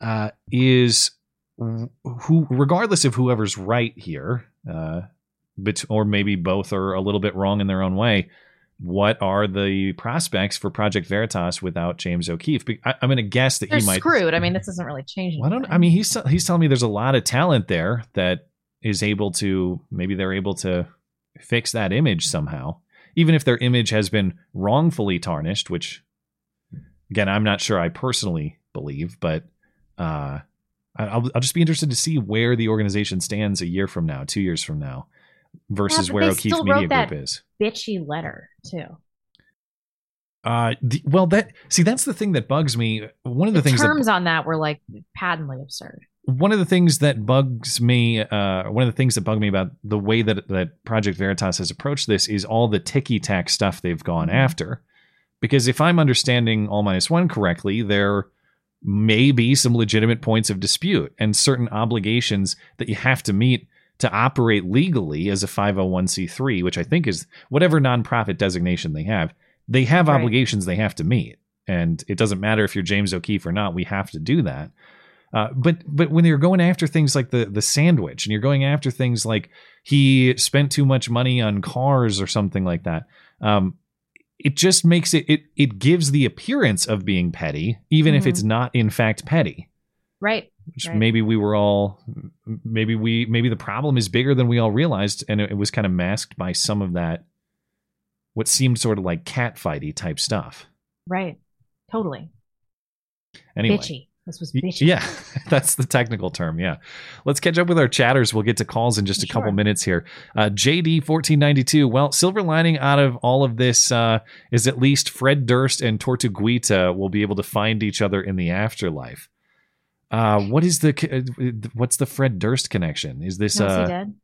Uh, is who, regardless of whoever's right here, uh, but or maybe both are a little bit wrong in their own way. What are the prospects for Project Veritas without James O'Keefe? I, I'm going to guess that They're he might screwed. I mean, this doesn't really change well, I don't. anything. I mean, he's he's telling me there's a lot of talent there that is able to maybe they're able to fix that image somehow, even if their image has been wrongfully tarnished. Which, again, I'm not sure I personally believe, but uh, I'll I'll just be interested to see where the organization stands a year from now, two years from now, versus but where O'Keefe Media that Group is. bitchy letter, too. Uh, the, well, that see that's the thing that bugs me. One of the, The, things that terms on that were like patently absurd. one of the things that bugs me, uh, one of the things that bug me about the way that that Project Veritas has approached this is all the ticky tack stuff they've gone Mhm. after. Because if I'm understanding all minus one correctly, there may be some legitimate points of dispute and certain obligations that you have to meet to operate legally as a 501c3, which I think is whatever nonprofit designation they have. They have Right. obligations they have to meet. And it doesn't matter if you're James O'Keefe or not, we have to do that. Uh, but but when you're going after things like the the sandwich and you're going after things like he spent too much money on cars or something like that, um, it just makes it it it gives the appearance of being petty, even if Mhm. it's not in fact petty. Right. Which Right. maybe we were all maybe we maybe the problem is bigger than we all realized, and it, it was kind of masked by some of that what seemed sort of like catfighty type stuff. Right. Totally. Anyway. Bitchy. This was bitchy. Yeah, (laughs) that's the technical term. Yeah. Let's catch up with our chatters. We'll get to calls in just a couple minutes here. Uh, JD1492. Well, silver lining out of all of this uh, is at least Fred Durst and Tortuguita will be able to find each other in the afterlife. Uh, what is the uh, what's the Fred Durst connection? Is this No, is he uh dead?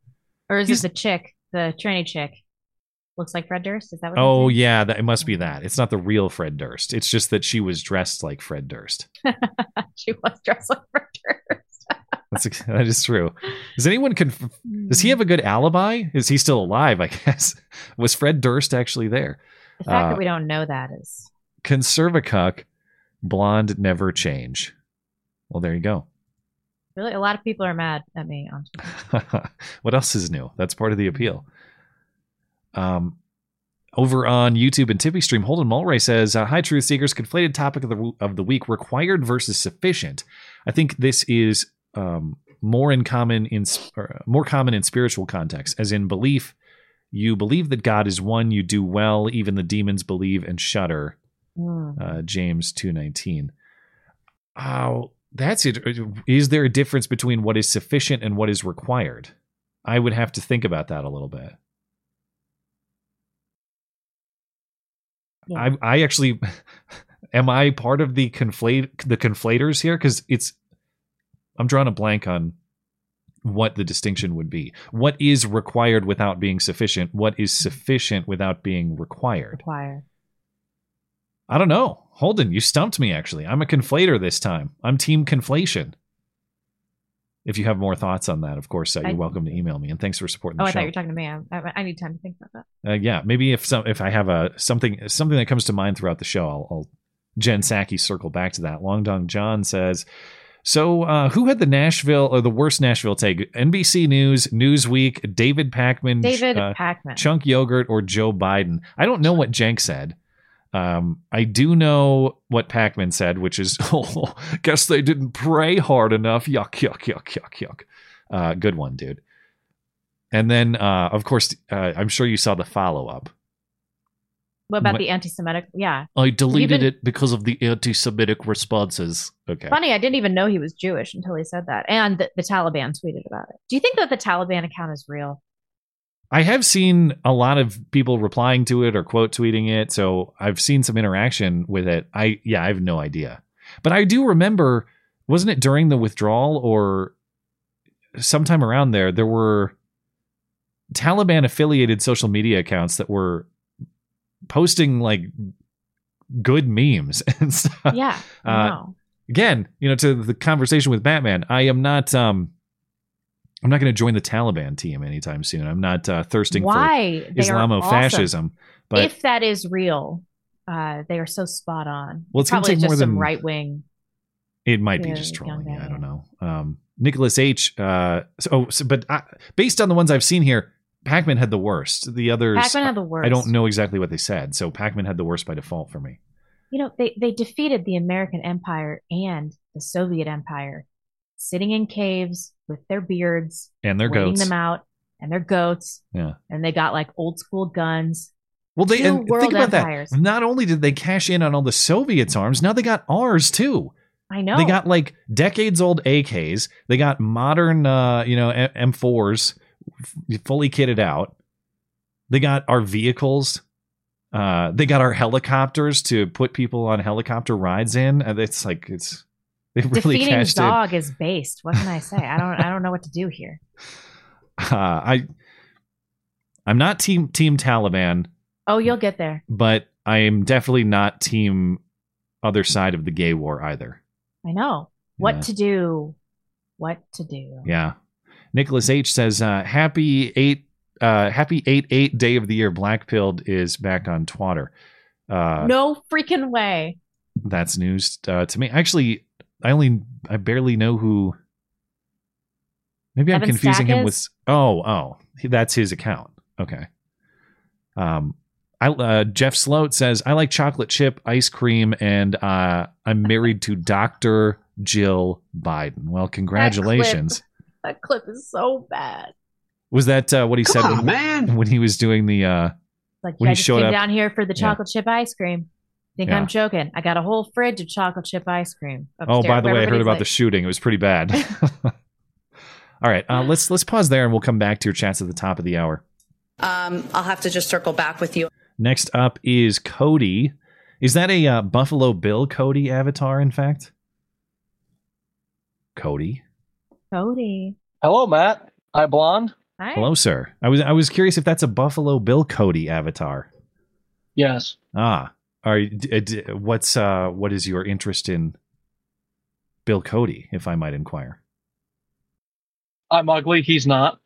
Or is this the chick, the tranny chick? Looks like Fred Durst. Is that what? Oh yeah, that, it must be that. It's not the real Fred Durst. It's just that she was dressed like Fred Durst. (laughs) she was dressed like Fred Durst. (laughs) That's that is true. Does anyone conf- Does he have a good alibi? Is he still alive? I (laughs) guess. Was Fred Durst actually there? The fact uh, that we don't know that is Conservacuck, blonde never change. Well, there you go. really a lot of people are mad at me on what else is new? That's part of the appeal. Um, over on YouTube and Tippy Stream, Holden Mulray says, uh, "Hi, Truth Seekers. Conflated topic of the of the week: required versus sufficient. I think this is um, more in common in uh, more common in spiritual context, as in belief. You believe that God is one. You do well. Even the demons believe and shudder." Mm. uh, James two nineteen. Oh, that's it. Is there a difference between what is sufficient and what is required? I would have to think about that a little bit. Yeah. I I actually (laughs) am I part of the conflate the conflators here because it's I'm drawing a blank on what the distinction would be. What is required without being sufficient? What is mm-hmm. sufficient without being required? Required. I don't know. Holden, you stumped me actually. I'm a conflator this time. I'm team conflation. If you have more thoughts on that, of course, uh, you're I- welcome to email me. And thanks for supporting the show. Oh, I show. thought you were talking to me. I, I, need time to think about that. uh, yeah, maybe if some if I have a something something that comes to mind throughout the show, I'll, I'll Jen Psaki circle back to that. Long Dong John says, so uh, who had the Nashville or the worst Nashville take? NBC News, Newsweek, David Pakman, David uh, Pakman. Chunk Yogurt, or Joe Biden? I don't know what Cenk said. Um, I do know what Pakman said, which is, (laughs) oh, guess they didn't pray hard enough. Yuck, yuck, yuck, yuck, yuck. Uh, good one, dude. And then, uh, of course, uh, I'm sure you saw the follow up. what about what- the anti-Semitic? Yeah, I deleted been- it because of the anti-Semitic responses. Okay. funny. I didn't even know he was Jewish until he said that, and the, the Taliban tweeted about it. Do you think that the Taliban account is real? I have seen a lot of people replying to it or quote tweeting it, so I've seen some interaction with it. I yeah, I have no idea. But I do remember wasn't it during the withdrawal or sometime around there there were Taliban affiliated social media accounts that were posting like good memes (laughs) and stuff. Yeah. Uh. Again, you know, to the conversation with Batman, I am not um I'm not going to join the Taliban team anytime soon. I'm not uh, thirsting Why? for are awesome. Islamofascism. But if that is real, uh, they are so spot on. Well, it's gonna probably take just more some than- right wing. It might be just trolling. Yeah, I don't know. Um, Nicholas H. Uh, so, oh, so, but uh, based on the ones I've seen here, Pakman had the worst. The others, Pakman had the worst. I don't know exactly what they said. So Pakman had the worst by default for me. You know, they they defeated the American Empire and the Soviet Empire, sitting in caves with their beards, And their goats. them out, and their goats, Yeah. and they got like old school guns. Well, they Two and world think about empires. that. Not only did they cash in on all the Soviets' arms, now they got ours too. I know. They got like decades old AKs. They got modern, uh, you know, M- M4s f- fully kitted out. They got our vehicles. Uh, they got our helicopters to put people on helicopter rides in. And it's like it's they really defeating Zog is based. What can I say? I don't I don't know what to do here. (laughs) Uh, I I'm not team team Taliban, Oh, you'll get there. but I am definitely not team other side of the gay war either. I know what Yeah. to do. What to do. Yeah. Nicholas H says, uh, happy eight, uh, happy eight, eight day of the year. Black pilled is back on Twitter. Uh, no freaking way. that's news uh, to me. Actually, I only, I barely know who. Maybe I'm Evan confusing him with. Oh, oh, that's his account. Okay. Um, I uh, Jeff Sloat says I like chocolate chip ice cream, and uh, I'm married to Doctor Jill Biden. Well, congratulations. That clip is so bad. Was that uh, what he said Come when, man. when he was doing the? Uh, Like When I he just showed came up- down here for the Yeah. chocolate chip ice cream. Think Yeah. I'm joking? I got a whole fridge of chocolate chip ice cream. oh, by the way, I heard about like, the shooting. It was pretty bad. (laughs) (laughs) All right, uh, let's let's pause there, and we'll come back to your chats at the top of the hour. Um, I'll have to just circle back with you. Next up is Cody. Is that a uh, Buffalo Bill Cody avatar? In fact, Cody. Cody. Hello, Matt. Hi, blonde. Hi. Hello, sir. I was I was curious if that's a Buffalo Bill Cody avatar. Yes. Ah, are d- what's uh what is your interest in Bill Cody, if I might inquire? I'm ugly. He's not.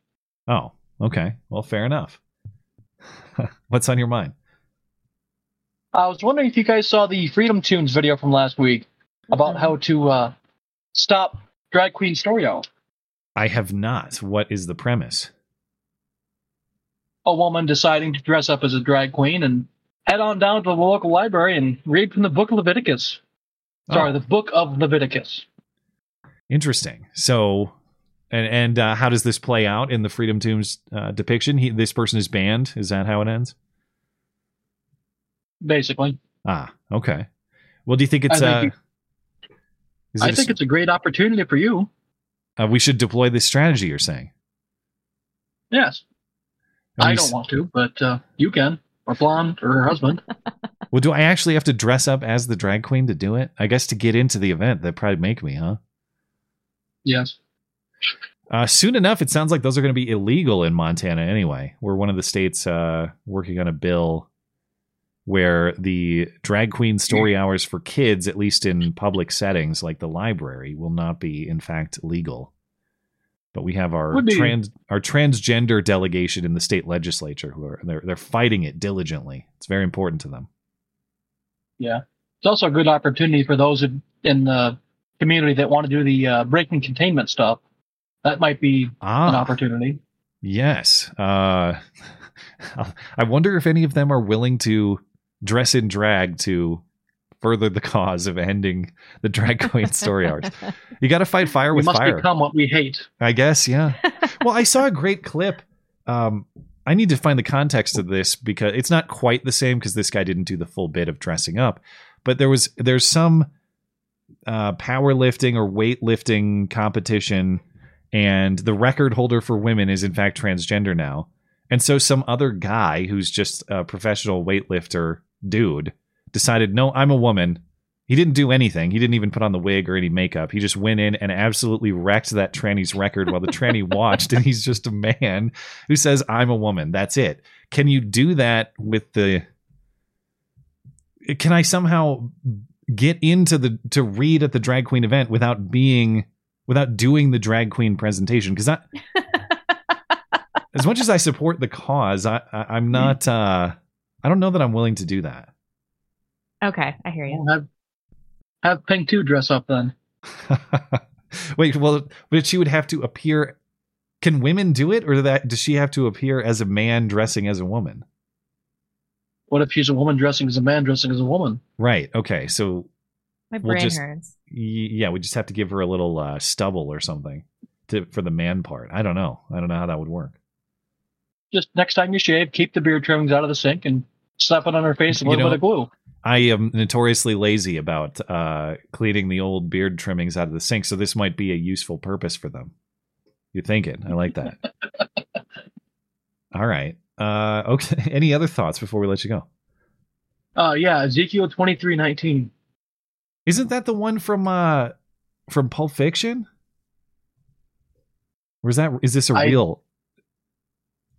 Oh, okay. Well, fair enough. (laughs) What's on your mind? I was wondering if you guys saw the Freedom Tunes video from last week about how to uh, stop drag queen story hour. I have not. What is the premise? A woman deciding to dress up as a drag queen and head on down to the local library and read from the book of Leviticus. Sorry, Oh. the book of Leviticus. Interesting. So, and and uh, how does this play out in the Freedom Tunes uh, depiction? He, this person is banned. Is that how it ends? Basically, Ah, okay. Well, do you think it's? I uh, think I it a think it's a great opportunity for you. uh, we should deploy this strategy. You're saying? Yes, I don't want to, but uh, you can, or blonde, or her husband. (laughs) Well, do I actually have to dress up as the drag queen to do it? I guess to get into the event, they'd probably make me, huh? yes. Uh, soon enough, it sounds like those are going to be illegal in Montana anyway. We're one of the states uh, working on a bill where the drag queen story hours for kids, at least in public settings like the library, will not be, in fact, legal. But we have our Would trans our transgender delegation in the state legislature who are they're they're fighting it diligently. It's very important to them. Yeah. It's also a good opportunity for those in the community that want to do the uh, breaking containment stuff. That might be an Ah, opportunity. Yes. Uh, (laughs) I wonder if any of them are willing to dress in drag to further the (laughs) cause of ending the drag queen story hours. You got to fight (laughs) fire with We with must fire. become what we hate. I guess, yeah. (laughs) well, I saw a great clip. Um, I need to find the context of this because it's not quite the same because this guy didn't do the full bit of dressing up. But there was there's some uh, powerlifting or weightlifting competition, and the record holder for women is in fact transgender now. And so some other guy who's just a professional weightlifter dude decided, no, I'm a woman. He didn't do anything. He didn't even put on the wig or any makeup. He just went in and absolutely wrecked that tranny's record while the tranny (laughs) watched. And he's just a man who says, I'm a woman. That's it. Can you do that with the. Can I somehow get into the to read at the drag queen event without being without doing the drag queen presentation because I (laughs) as much as I support the cause I, I I'm not uh I don't know that I'm willing to do that Okay, I hear you. Well, have have Pink two dress up then. (laughs) wait well but she would have to appear can women do it or that does she have to appear as a man dressing as a woman What if she's a woman dressing as a man dressing as a woman? right okay so My We'll brain just- hurts. yeah we just have to give her a little uh stubble or something to for the man part I don't know I don't know how that would work Just next time you shave, keep the beard trimmings out of the sink and slap it on her face with a You little know- bit of glue. I am notoriously lazy about uh, cleaning the old beard trimmings out of the sink, so this might be a useful purpose for them. You're thinking. I like that. (laughs) All right. Uh, okay. (laughs) Any other thoughts before we let you go? Uh yeah, Ezekiel twenty three nineteen. Isn't that the one from uh, from Pulp Fiction? Or is that is this a I- real?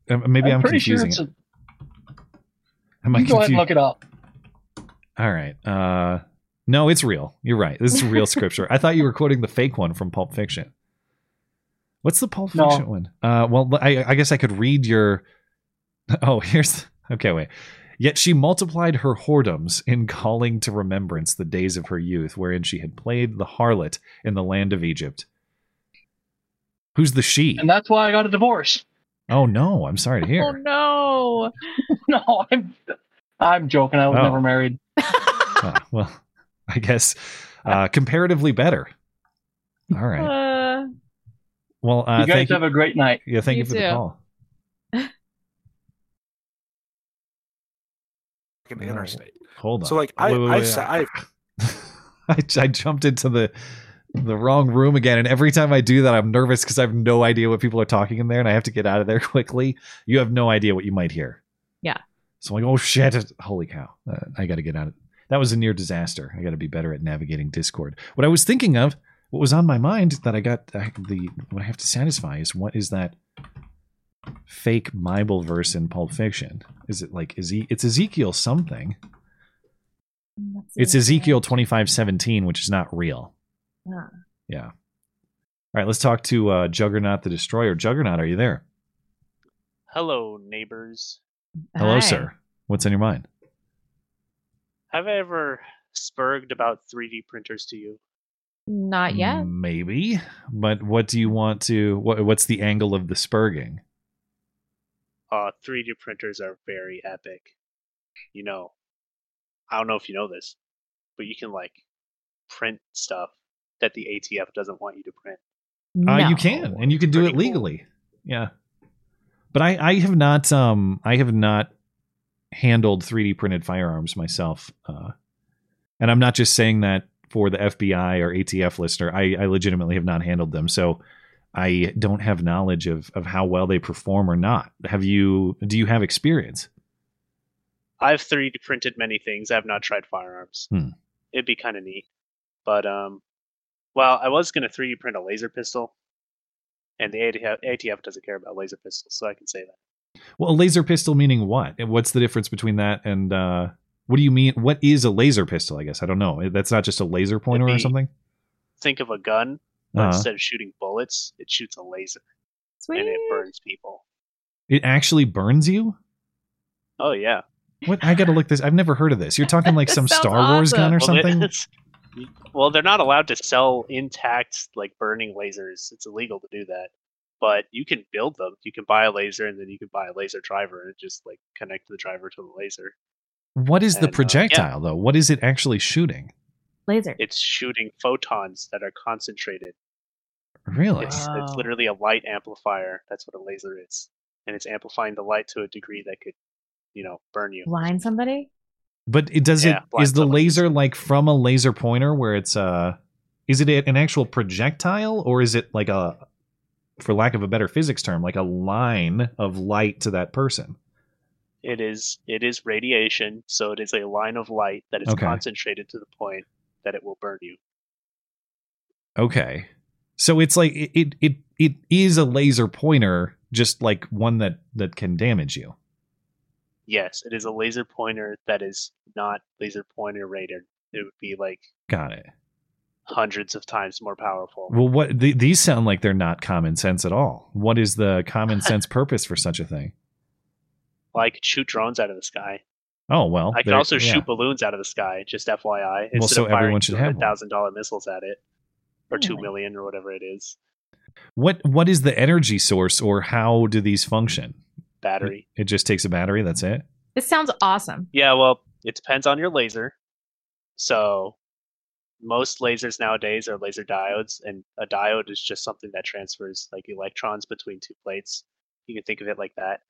Uh, Maybe I'm, sure confusing it's it. a, Am I you go ahead and look it up. All right. Uh, no, it's real. You're right. This is real scripture. I thought you were quoting the fake one from Pulp Fiction. What's the Pulp No. Fiction one? Uh, well, I, I guess I could read your. (laughs) Oh, here's. Okay, wait. Yet she multiplied her whoredoms in calling to remembrance the days of her youth, wherein she had played the harlot in the land of Egypt. Who's the she? And that's why I got a divorce. Oh no, I'm sorry to (laughs) hear. Oh no. (laughs) no, I'm I'm joking. I was Oh. never married. Oh, (laughs) well, I guess uh, comparatively better. All right. Uh, Well, uh, you guys thank you. have a great night. Yeah, thank you, You for the too. call. (laughs) the interstate. Hold on. So like I Wait, wait, wait. sa- I (laughs) I, I jumped into the the wrong room again, and every time I do that, I'm nervous because I have no idea what people are talking in there, and I have to get out of there quickly. You have no idea what you might hear. Yeah. So I'm like, oh shit! Holy cow! Uh, I got to get out of. That was a near disaster. I got to be better at navigating Discord. What I was thinking of, what was on my mind that I got uh, the what I have to satisfy is what is that fake Bible verse in Pulp Fiction? Is it like is he? It's Ezekiel something. let's It's see. Ezekiel twenty five seventeen, which is not real. Ah. Yeah. All right, let's talk to uh, Juggernaut the Destroyer. Juggernaut, are you there? Hello, neighbors. Hello, Hi. sir. What's in your mind? Have I ever spurged about 3D printers to you? Not yet. Maybe, but what do you want to? What, what's the angle of the spurging? Uh, 3D printers are very epic. You know, I don't know if you know this, but you can like print stuff that the ATF doesn't want you to print. Uh, No. you can, and you can do Pretty it cool. legally. Yeah, but I, I have not, um, I have not handled 3D printed firearms myself, uh, and I'm not just saying that for the FBI or ATF listener. I, I legitimately have not handled them, so I don't have knowledge of of how well they perform or not. Have you? Do you have experience? I've 3D printed many things. I have not tried firearms. Hmm. It'd be kind of neat. But, um, well, I was going to 3D print a laser pistol, and the ATF, ATF doesn't care about laser pistols, so I can say that. Well, a laser pistol meaning what? What's the difference between that and uh, what do you mean? What is a laser pistol? I guess I don't know. That's not just a laser pointer or something. Think of a gun, but Uh-huh. instead of shooting bullets, it shoots a laser, Sweet. and it burns people. It actually burns you. Oh, yeah. What? I got to look this. I've never heard of this. You're talking like (laughs) some sounds Star Wars gun or. Well, something. It's- well, they're not allowed to sell intact, like burning lasers. It's illegal to do that. But you can build them. You can buy a laser, and then you can buy a laser driver, and just like connect the driver to the laser. What is the And, uh, yeah. projectile though? What is it actually shooting? Laser. It's shooting photons that are concentrated. Really? It's, it's literally a light amplifier. That's what a laser is, and it's amplifying the light to a degree that could, you know, burn you. Blind somebody? But it does Yeah, it blind the laser like from a laser pointer where it's uh is it an actual projectile or is it like a for lack of a better physics term, like a line of light to that person. It is it is radiation, so it is a line of light that is Okay. concentrated to the point that it will burn you. Okay. So it's like it, it it it is a laser pointer, just like one that that can damage you. Yes, it is a laser pointer that is not laser pointer rated. It would be like Got it. hundreds of times more powerful. Well, what th- these sound like they're not common sense at all. What is the common (laughs) sense purpose for such a thing? Well, I could shoot drones out of the sky. Oh well, I could also yeah. shoot balloons out of the sky. Just FYI, Well, so everyone should have thousand dollar missiles at it, or two million, or whatever it is. What what is the energy source, or how do these function? Battery. It just takes a battery. That's it. This sounds awesome. Yeah, well, it depends on your laser. So, most lasers nowadays are laser diodes, and a diode is just something that transfers like electrons between two plates. You can think of it like that.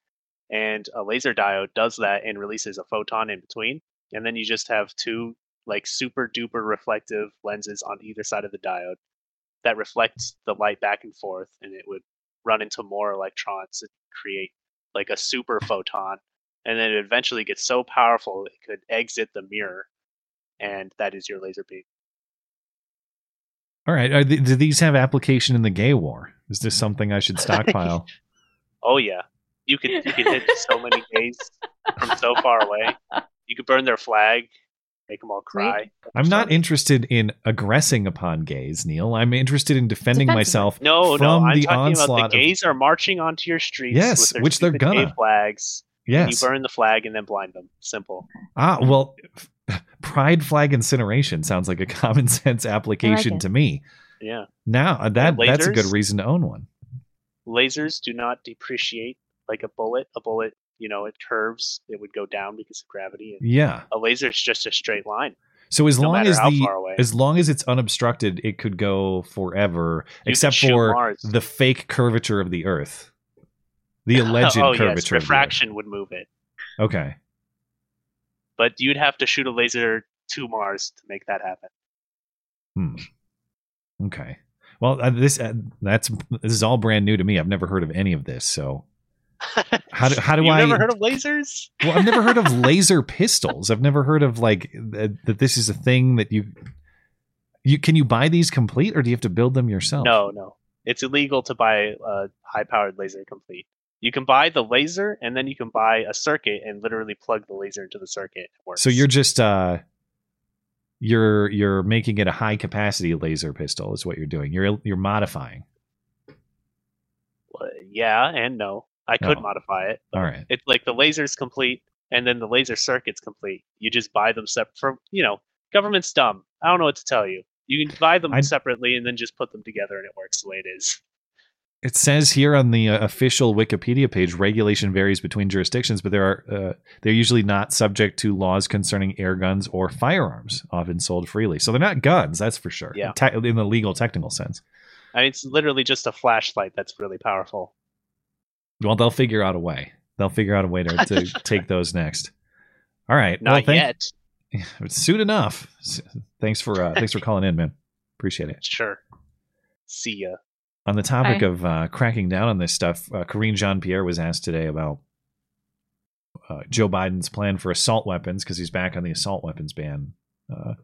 And a laser diode does that and releases a photon in between, and then you just have two like super duper reflective lenses on either side of the diode that reflects the light back and forth, and it would run into more electrons and create like a super photon and then it eventually gets so powerful it could exit the mirror, and that is your laser beam. All right. Are th- do these have application in the gay war? Is this something I should stockpile? (laughs) Oh yeah, you could you could hit so many gays from so far away. You could burn their flag, make them all cry. I'm not interested in aggressing upon gays, Neil. I'm interested in defending Defensive. myself No, from no, I'm the talking onslaught about the gays are marching onto your streets. Yes, with their which they're gonna. flags. Yes. You burn the flag and then blind them. Simple. Ah, well, (laughs) pride flag incineration sounds like a common (laughs) sense application it. to me. Yeah. Now uh, that that's a good reason to own one. Lasers do not depreciate like a bullet. A bullet, you know, it curves. It would go down because of gravity. And Yeah. A laser is just a straight line. So as No long as the as long as it's unobstructed, it could go forever, You except for Mars. the fake curvature of the Earth, the (laughs) alleged oh curvature. yes, of the refraction would move it, Okay. but you'd have to shoot a laser to Mars to make that happen. Hmm. Okay. Well, uh, this uh, that's this is all brand new to me. I've never heard of any of this. So how do how do You've I? never heard of lasers? well, I've never heard of (laughs) laser pistols. I've never heard of like th- that. This is a thing that you you can you buy these complete or do you have to build them yourself? No, no, it's illegal to buy a high-powered laser complete. You can buy the laser, and then you can buy a circuit and literally plug the laser into the circuit. Works. So you're just uh you're you're making it a high capacity laser pistol is what you're doing. You're you're modifying. Well, yeah and no. I could Oh. modify it. All right. It's like the laser's complete, and then the laser circuit's complete. You just buy them separate. From you know, government's dumb. I don't know what to tell you. You can buy them I- separately and then just put them together, and it works the way it is. It says here on the uh, official Wikipedia page, regulation varies between jurisdictions, but there are uh, they're usually not subject to laws concerning air guns or firearms, often sold freely. So they're not guns, that's for sure. Yeah. Te- in the legal technical sense. I mean, it's literally just a flashlight that's really powerful. Well, they'll figure out a way. They'll figure out a way to, to (laughs) take those next. All right. Not well, thank- yet. (laughs) Soon enough. Thanks for uh, thanks for calling in, man. Appreciate it. Sure. See ya. On the topic Hi. of uh, cracking down on this stuff, uh, Karine Jean Pierre was asked today about uh, Joe Biden's plan for assault weapons because he's back on the assault weapons ban uh,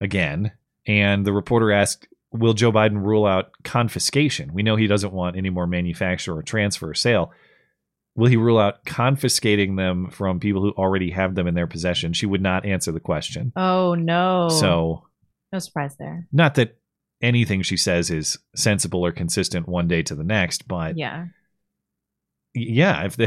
again. And the reporter asked, Will Joe Biden rule out confiscation? We know he doesn't want any more manufacture or transfer or sale. Will he rule out confiscating them from people who already have them in their possession? She would not answer the question. Oh no. So, no surprise there. not that anything she says is sensible or consistent one day to the next, but Yeah. yeah, if they,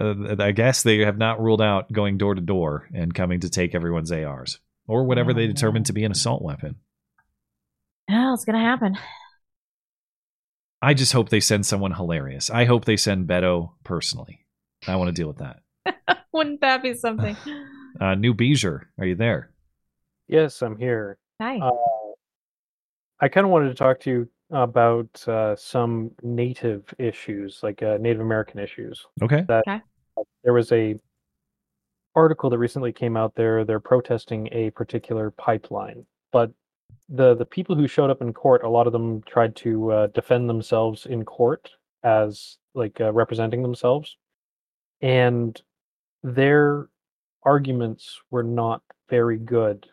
uh, (laughs) I guess they have not ruled out going door to door and coming to take everyone's ARs or whatever Oh, they determine to be an assault weapon. Well, it's gonna happen. I just hope they send someone hilarious. I hope they send Beto personally. I want to deal with that. (laughs) Wouldn't that be something? (sighs) Uh, New Beezer, are you there? Yes, I'm here. Hi. Uh, I kind of wanted to talk to you about uh, some native issues, like uh, Native American issues. Okay. That Okay. uh, there was a article that recently came out there. They're protesting a particular pipeline, but the the people who showed up in court, a lot of them tried to uh, defend themselves in court as like uh, representing themselves, and their arguments were not very good.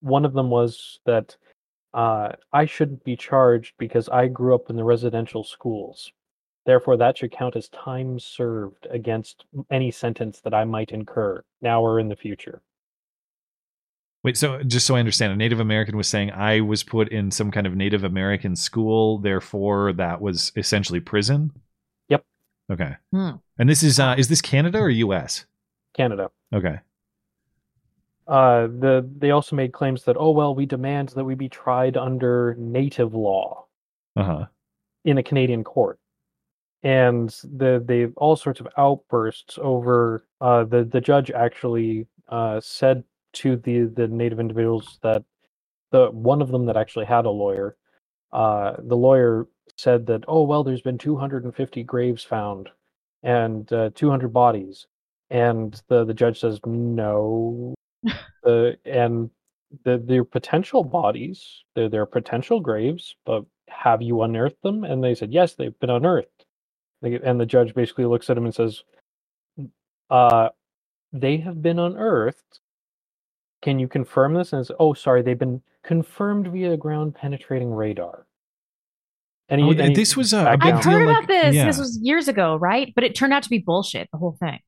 One of them was that uh, I shouldn't be charged because I grew up in the residential schools. Therefore, that should count as time served against any sentence that I might incur now or in the future. Wait, so just so I understand, a Native American was saying I was put in some kind of Native American school, therefore that was essentially prison. Yep. Okay. Hmm. And this is uh is this Canada or U.S.? Canada. Okay. Uh, the they also made claims that oh well, we demand that we be tried under native law Uh huh. in a Canadian court, and the they all sorts of outbursts over. Uh, the the judge actually uh, said to the the native individuals that the one of them that actually had a lawyer, uh, the lawyer said that oh well, there's been 250 graves found, and uh, 200 bodies, and the the judge says no, (laughs) uh, and the their potential bodies, they're, they're potential graves, but have you unearthed them? And they said yes, they've been unearthed. And the judge basically looks at him and says, uh, they have been unearthed. Can you confirm this? And it's, oh, sorry, they've been confirmed via ground penetrating radar. And Oh, he, th- and he this was a, a big I've deal, heard like- about this. yeah. This was years ago, right? But it turned out to be bullshit. The whole thing.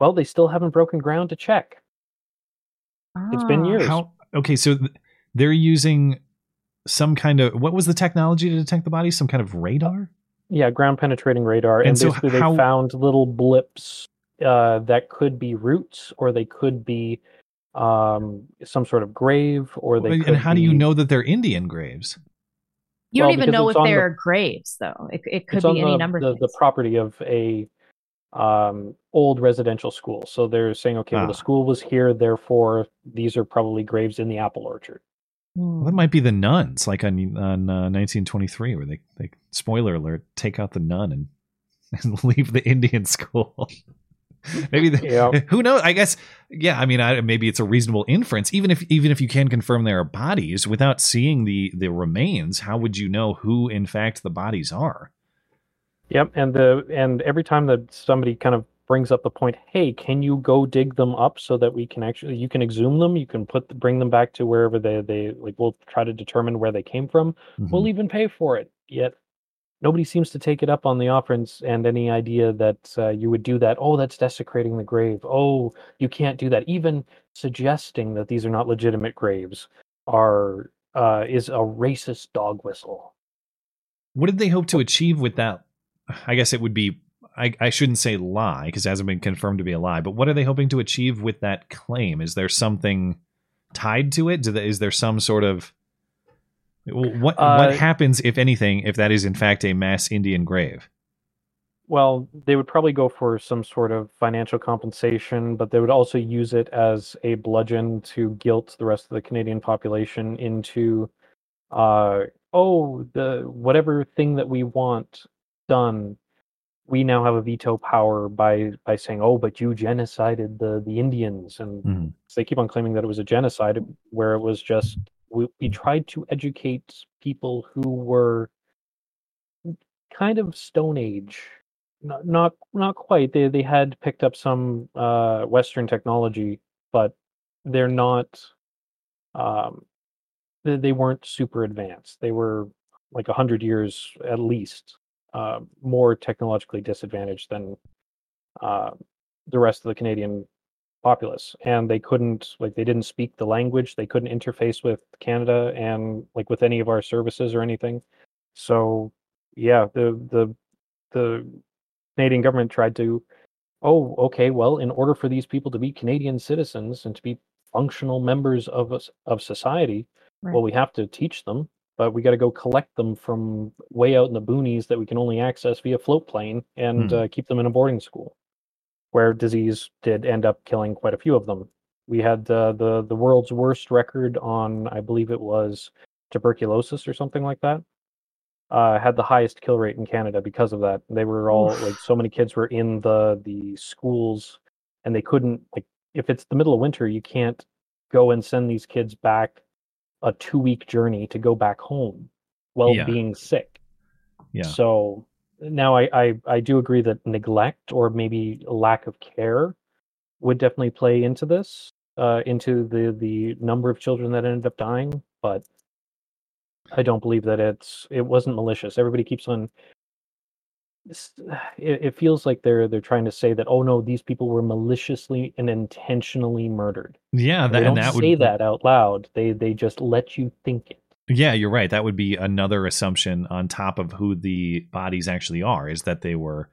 Well, they still haven't broken ground to check. It's been Ah. years. How? Okay, so th- they're using some kind of what was the technology to detect the bodies? Some kind of radar? Yeah, ground penetrating radar, and, And so basically how- they found little blips uh, that could be roots, or they could be um, some sort of grave, or they. and could how do you be- know that they're Indian graves? You Well, don't even know if on they're graves, though. It, it could it's on be any the, number the, of the property of a um, old residential school. So they're saying, okay, well, Ah. the school was here, therefore these are probably graves in the apple orchard. Well, that might be the nuns, like on on uh, 1923, where they they spoiler alert take out the nun and, (laughs) and leave the Indian school. (laughs) maybe the, Yeah. (laughs) who knows? I guess yeah. I mean, I, maybe it's a reasonable inference. Even if even if you can confirm there are bodies without seeing the the remains, how would you know who in fact the bodies are? Yep, and the and every time that somebody kind of brings up the point, hey, can you go dig them up so that we can actually you can exhume them, you can put bring them back to wherever they they like we'll try to determine where they came from. Mhm. We'll even pay for it. Yet nobody seems to take it up on the offer and, any idea that uh, you would do that. Oh, that's desecrating the grave. Oh, you can't do that. Even suggesting that these are not legitimate graves are uh, is a racist dog whistle. What did they hope to achieve with that? I guess it would be. I, I shouldn't say lie because it hasn't been confirmed to be a lie. But what are they hoping to achieve with that claim? Is there something tied to it? They, is there some sort of what Uh, what happens if anything if that is in fact a mass Indian grave? Well, they would probably go for some sort of financial compensation, but they would also use it as a bludgeon to guilt the rest of the Canadian population into, uh, oh, the whatever thing that we want done, we now have a veto power by by saying, oh, but you genocided the the Indians, and Mhm. they keep on claiming that it was a genocide, where it was just we, we tried to educate people who were kind of Stone Age. Not not not quite. They they had picked up some uh, Western technology, but they're not. Um, they, they weren't super advanced. They were like a hundred years at least uh, more technologically disadvantaged than uh, the rest of the Canadian populace, and they couldn't like they didn't speak the language. They couldn't interface with Canada and like with any of our services or anything. So yeah, the the the Canadian government tried to, oh, okay, well, in order for these people to be Canadian citizens and to be functional members of us of society, Right. well, we have to teach them, but we got to go collect them from way out in the boonies that we can only access via float plane and Hmm. uh, keep them in a boarding school, where disease did end up killing quite a few of them. We had uh, the the world's worst record on, I believe it was tuberculosis or something like that uh, had the highest kill rate in Canada because of that. They were all like so many kids were in the the schools, and they couldn't like if it's the middle of winter, you can't go and send these kids back a two week journey to go back home while Yeah. being sick. Yeah. So now I, I I do agree that neglect or maybe lack of care would definitely play into this, uh, into the the number of children that ended up dying. But I don't believe that it's it wasn't malicious. Everybody keeps on. It, it feels like they're they're trying to say that oh no these people were maliciously and intentionally murdered. Yeah, that, they don't that say would that out loud. They they just let you think it. Yeah, you're right. That would be another assumption on top of who the bodies actually are is that they were,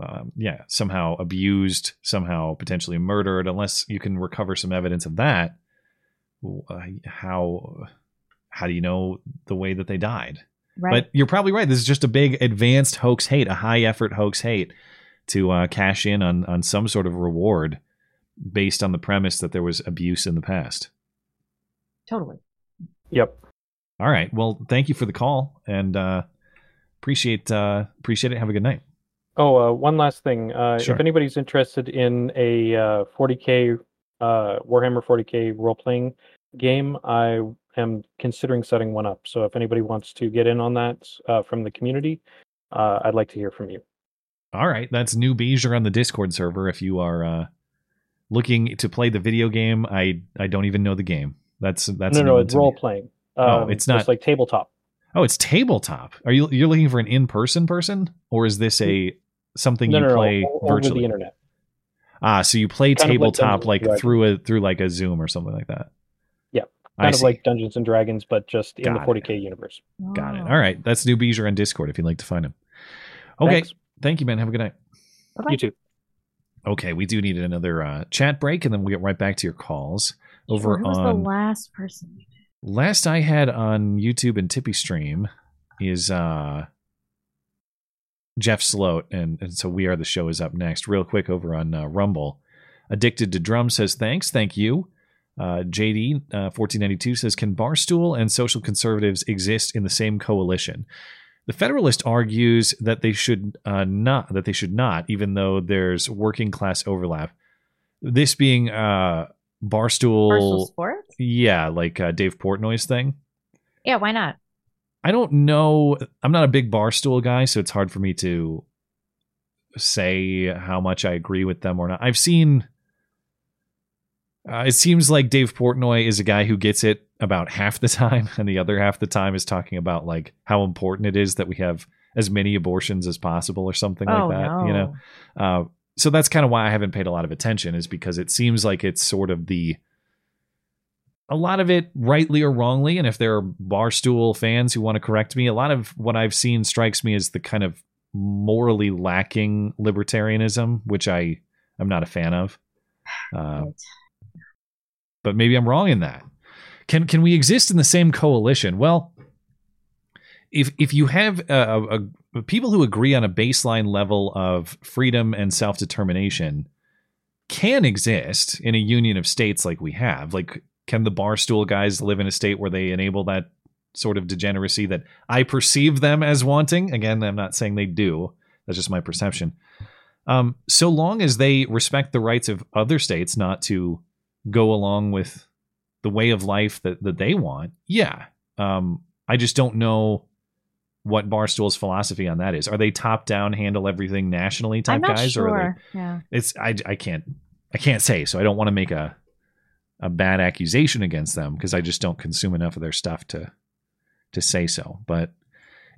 um, yeah, somehow abused, somehow potentially murdered. Unless you can recover some evidence of that, uh, how how do you know the way that they died? Right. But you're probably right. This is just a big advanced hoax hate, a high effort hoax hate to uh, cash in on on some sort of reward based on the premise that there was abuse in the past. Totally. Yep. All right. Well, thank you for the call and uh, appreciate uh, appreciate it. Have a good night. Oh, uh, one last thing. Uh, Sure. If anybody's interested in a uh, 40k uh, Warhammer 40k role playing game, I am considering setting one up. So if anybody wants to get in on that uh, from the community, uh, I'd like to hear from you. All right, that's new Beezer on the Discord server. If you are uh, looking to play the video game, I I don't even know the game. That's that's no, no, it's me. role playing. Oh, Um, it's not- It's like tabletop. Oh, it's tabletop. Are you you're looking for an in person person, or is this a something no, you no, no, play o- over virtually? the internet. Ah, so you play Kind of like tabletop like, through a through like a Zoom or something like that. Yeah, I kind of see. like Dungeons and Dragons, but just in Got the 40k universe. Got it. All right, that's new Beezer on Discord if you'd like to find him. Okay, Thanks. thank you, man. Have a good night. Bye-bye. You too. Okay, we do need another uh, chat break, and then we'll get right back to your calls over Who was on the last person? Last I had on YouTube and Tippy Stream is uh Jeff Sloat, and, and so we are the show is up next. Real quick over on uh, Rumble, addicted to drum says thanks, thank you. Uh, JD uh, says can Barstool and social conservatives exist in the same coalition? The Federalist argues that they should uh, not that they should not, even though there's working class overlap. This being uh, Barstool, Barstool Sports? yeah, like uh, Dave Portnoy's thing. Yeah, why not? I don't know. I'm not a big Barstool guy, so it's hard for me to say how much I agree with them or not. I've seen. Uh, it seems like Dave Portnoy is a guy who gets it about half the time, (laughs) and the other half the time is talking about like how important it is that we have as many abortions as possible or something oh, like that. no. You know, uh, so that's kind of why I haven't paid a lot of attention, is because it seems like it's sort of the a lot of it rightly or wrongly and if there are barstool fans who want to correct me a lot of what i've seen strikes me as the kind of morally lacking libertarianism which i I'm not a fan of. Uh, but maybe i'm wrong in that. Can can we exist in the same coalition? Well if if you have uh, a, a, people who agree on a baseline level of freedom and self-determination can exist in a union of states like we have. Like can the barstool guys live in a state where they enable that sort of degeneracy that i perceive them as wanting? Again i'm not saying they do. That's just my perception. Um, so long as they respect the rights of other states not to go along with the way of life that, that they want yeah. Um, i just don't know what barstool's philosophy on that is are they top down handle everything nationally type guys or are they Yeah. it's I I can't I can't say so I don't want to make a a bad accusation against them because I just don't consume enough of their stuff to to say so. But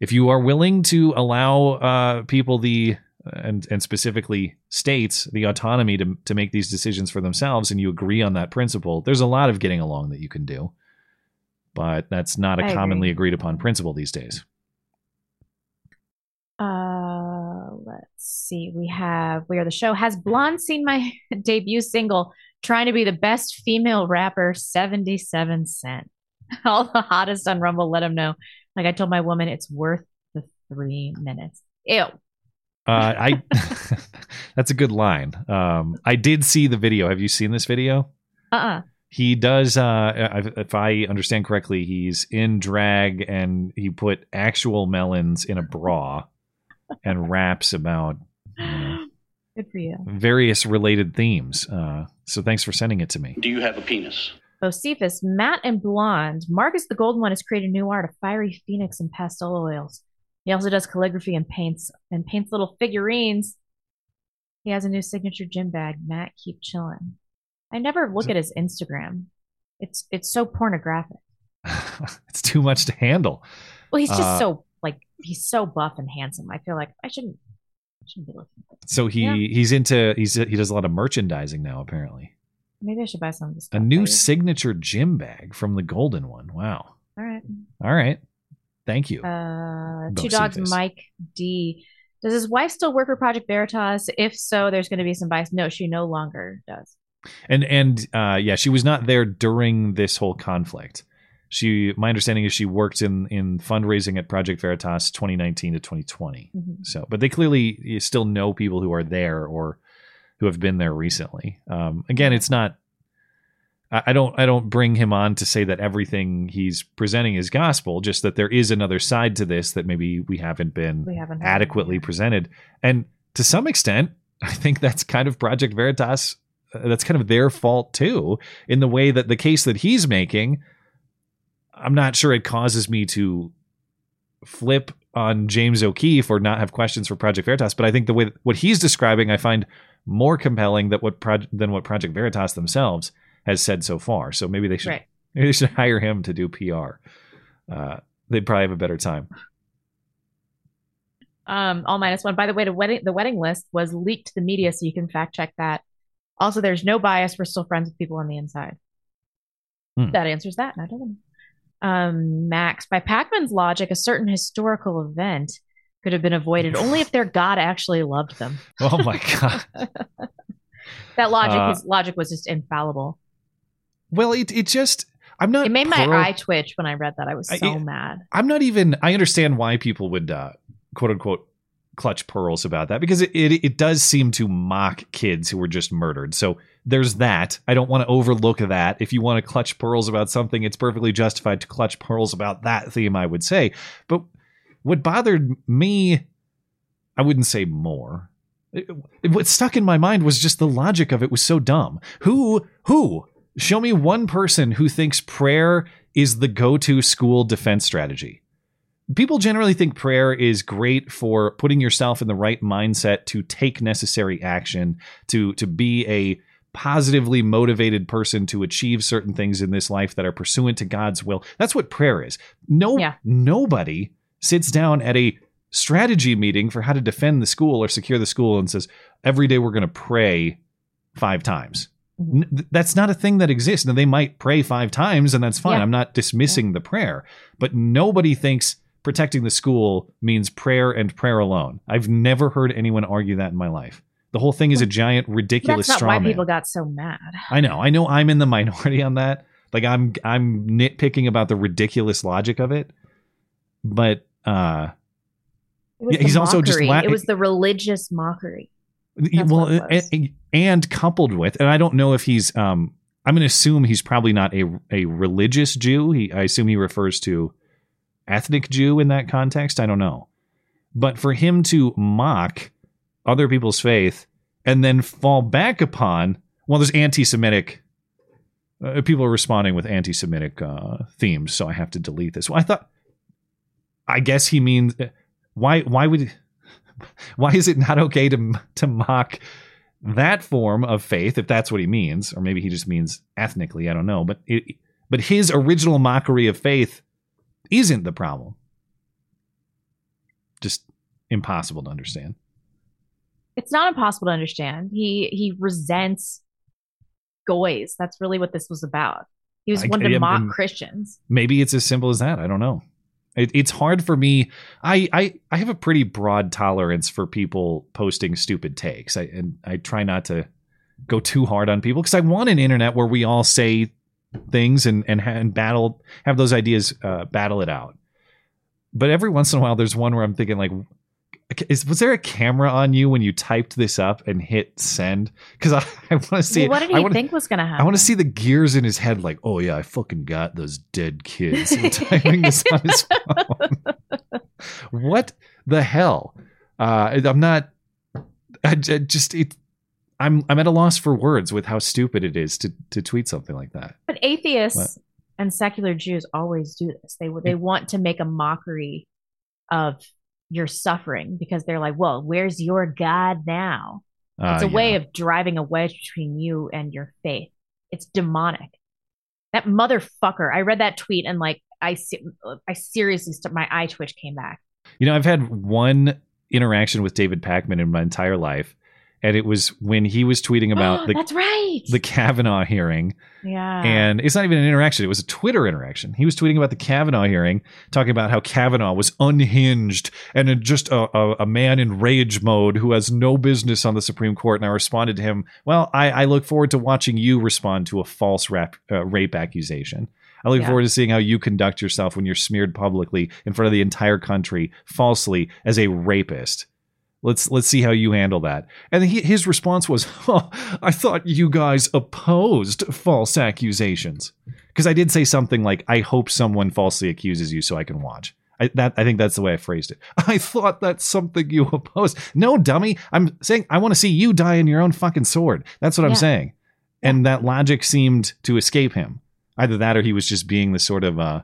if you are willing to allow uh, people the and and specifically states the autonomy to to make these decisions for themselves, and you agree on that principle, there's a lot of getting along that you can do. But that's not a I agree. commonly agreed upon principle these days. Uh, let's see. We have We Are the Show. Has Blonde seen my (laughs) debut single, Trying to Be the Best Female Rapper, 77 Cent? (laughs) All the hottest on Rumble, let him know. Like I told my woman, it's worth the three minutes. Ew. Uh, I (laughs) that's a good line. Um, I did see the video. Have you seen this video? Uh uh He does. Uh, if I understand correctly, he's in drag and he put actual melons in a bra and raps about you know, Good for you. various related themes. Uh, so thanks for sending it to me. Do you have a penis? Bocephus, Matt and blonde. Marcus the Golden One has created a new art, a fiery phoenix and pastel oils. He also does calligraphy and paints and paints little figurines. He has a new signature gym bag. Matt, keep chilling. I never look at his Instagram. It's it's so pornographic. (laughs) it's too much to handle. Well, he's just Uh, so like he's so buff and handsome. I feel like I shouldn't I shouldn't be looking. So he Yeah. he's into he's he does a lot of merchandising now apparently. Maybe I should buy some of this. A new signature gym bag from the Golden One. Wow. All right. All right. Thank you. Uh, two dogs. Mike D. Does his wife still work for Project Veritas? If so, there's going to be some bias. No, she no longer does. And and uh, yeah, she was not there during this whole conflict. She, my understanding is she worked in in fundraising at Project Veritas 2019 to 2020. Mhm. So, but they clearly you still know people who are there or who have been there recently. Um, again, it's not. I I don't. I don't bring him on to say that everything he's presenting is gospel. Just that there is another side to this that maybe we haven't been We haven't adequately presented, and to some extent, (laughs) I think that's kind of Project Veritas. uh, That's kind of their fault too, in the way that the case that he's making. I'm not sure it causes me to flip on James O'Keefe or not have questions for Project Veritas, but I think the way what he's describing, I find more compelling that what Proj- than what Project Veritas themselves has said so far. So maybe they should Right. maybe they should (laughs) hire him to do PR. Uh, they'd probably have a better time. Um, all minus one. By the way, the wedding the wedding list was leaked to the media, so you can fact check that. Also, there's no bias. We're still friends with people on the inside. Hmm. That answers that. I don't know. Um, Max, by Pakman's logic, a certain historical event could have been avoided only if their God actually loved them. (laughs) Oh my god. (laughs) That logic, Uh, his logic was just infallible. Well, it it just I'm not It made my eye twitch when I read that. I was I- so it- mad. I'm not even. I understand why people would uh, quote unquote clutch pearls about that because it, it it does seem to mock kids who were just murdered. So there's that. I don't want to overlook that. If you want to clutch pearls about something, it's perfectly justified to clutch pearls about that theme. I would say, but what bothered me, I wouldn't say more. What stuck in my mind was just the logic of it was so dumb. Who who show me one person who thinks prayer is the go-to school defense strategy. People generally think prayer is great for putting yourself in the right mindset to take necessary action, to to be a positively motivated person to achieve certain things in this life that are pursuant to God's will. That's what prayer is. No Yeah. nobody sits down at a strategy meeting for how to defend the school or secure the school and says every day we're going to pray 5 times. Mm-hmm. Th- that's not a thing that exists. Now they might pray five times, and that's fine. Yeah. I'm not dismissing the prayer, but nobody thinks protecting the school means prayer and prayer alone. I've never heard anyone argue that in my life. The whole thing is a giant, ridiculous That's not why man. people got so mad. I know. I know. I'm in the minority on that. Like I'm, I'm nitpicking about the ridiculous logic of it, but uh, Yeah, he's also just la- it was the religious mockery. That's well, what it was. and, and coupled with, and I don't know if he's. Um, I'm going to assume he's probably not a a religious Jew. He, I assume he refers to ethnic Jew in that context. I don't know, but for him to mock other people's faith and then fall back upon, well, there's anti-Semitic. Uh, people are responding with anti-Semitic uh, themes, so I have to delete this. Well, I thought. I guess he means why? Why would? (laughs) why is it not okay to to mock that form of faith if that's what he means or maybe he just means ethnically i don't know but it, but his original mockery of faith isn't the problem just impossible to understand It's not impossible to understand. He he resents goys. That's really what this was about. He was I- one to mock Christians. maybe it's as simple as that i don't know it, it's hard for me I, I i have a pretty broad tolerance for people posting stupid takes I, and i try not to go too hard on people because i want an internet where we all say things and and, and battle have those ideas uh, battle it out but every once in a while there's one where i'm thinking like is, was there a camera on you when you typed this up and hit send because i, (laughs) I want to see Well, what did I he wanna- think was going to happen? I want to see the gears in his head, like, oh yeah, I fucking got those dead kids. Typing this on his phone. (laughs) what the hell? Uh, I'm not. I just it. I'm I'm at a loss for words with how stupid it is to to tweet something like that. But atheists What? and secular Jews always do this. They they want to make a mockery of your suffering because they're like, "Well, where's your God now?" It's Uh, a way of driving a wedge between you and your faith. It's demonic. That motherfucker. I read that tweet and like I I seriously st- my eye twitch came back. You know, I've had one interaction with David Pakman in my entire life, and it was when he was tweeting about (gasps) the That's right. the Kavanaugh hearing. yeah. And it's not even an interaction, it was a Twitter interaction. He was tweeting about the Kavanaugh hearing, talking about how Kavanaugh was unhinged and just a, a, a man in rage mode who has no business on the Supreme Court. And I responded to him, Well, I, I look forward to watching you respond to a false rap, uh, rape accusation. I look Yeah. forward to seeing how you conduct yourself when you're smeared publicly in front of the entire country falsely as a rapist. Let's let's see how you handle that. And he, his response was, (laughs) oh, "I thought you guys opposed false accusations." Because I did say something like, "I hope someone falsely accuses you so I can watch." I, that I think that's the way I phrased it. (laughs) I thought that's something you oppose. No, dummy. I'm saying I want to see you die in your own fucking sword. That's what I'm saying. And that logic seemed to escape him. Either that, or he was just being the sort of uh,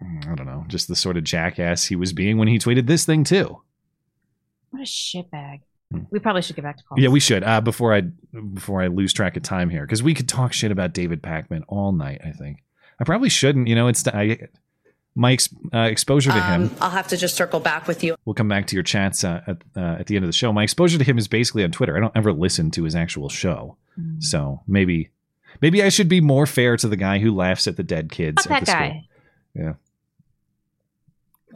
I don't know, just the sort of jackass he was being when he tweeted this thing too. what a shitbag. Hmm. We probably should get back to Paul. Yeah, we should. Uh, before I before I lose track of time here, because we could talk shit about David Pakman all night. I think I probably shouldn't. You know, it's I, my ex, uh, exposure to him. Um, I'll have to just circle back with you. We'll come back to your chats uh, at uh, at the end of the show. My exposure to him is basically on Twitter. I don't ever listen to his actual show, Mm. so maybe maybe I should be more fair to the guy who laughs at the dead kids. Fuck at that the guy. School. Yeah.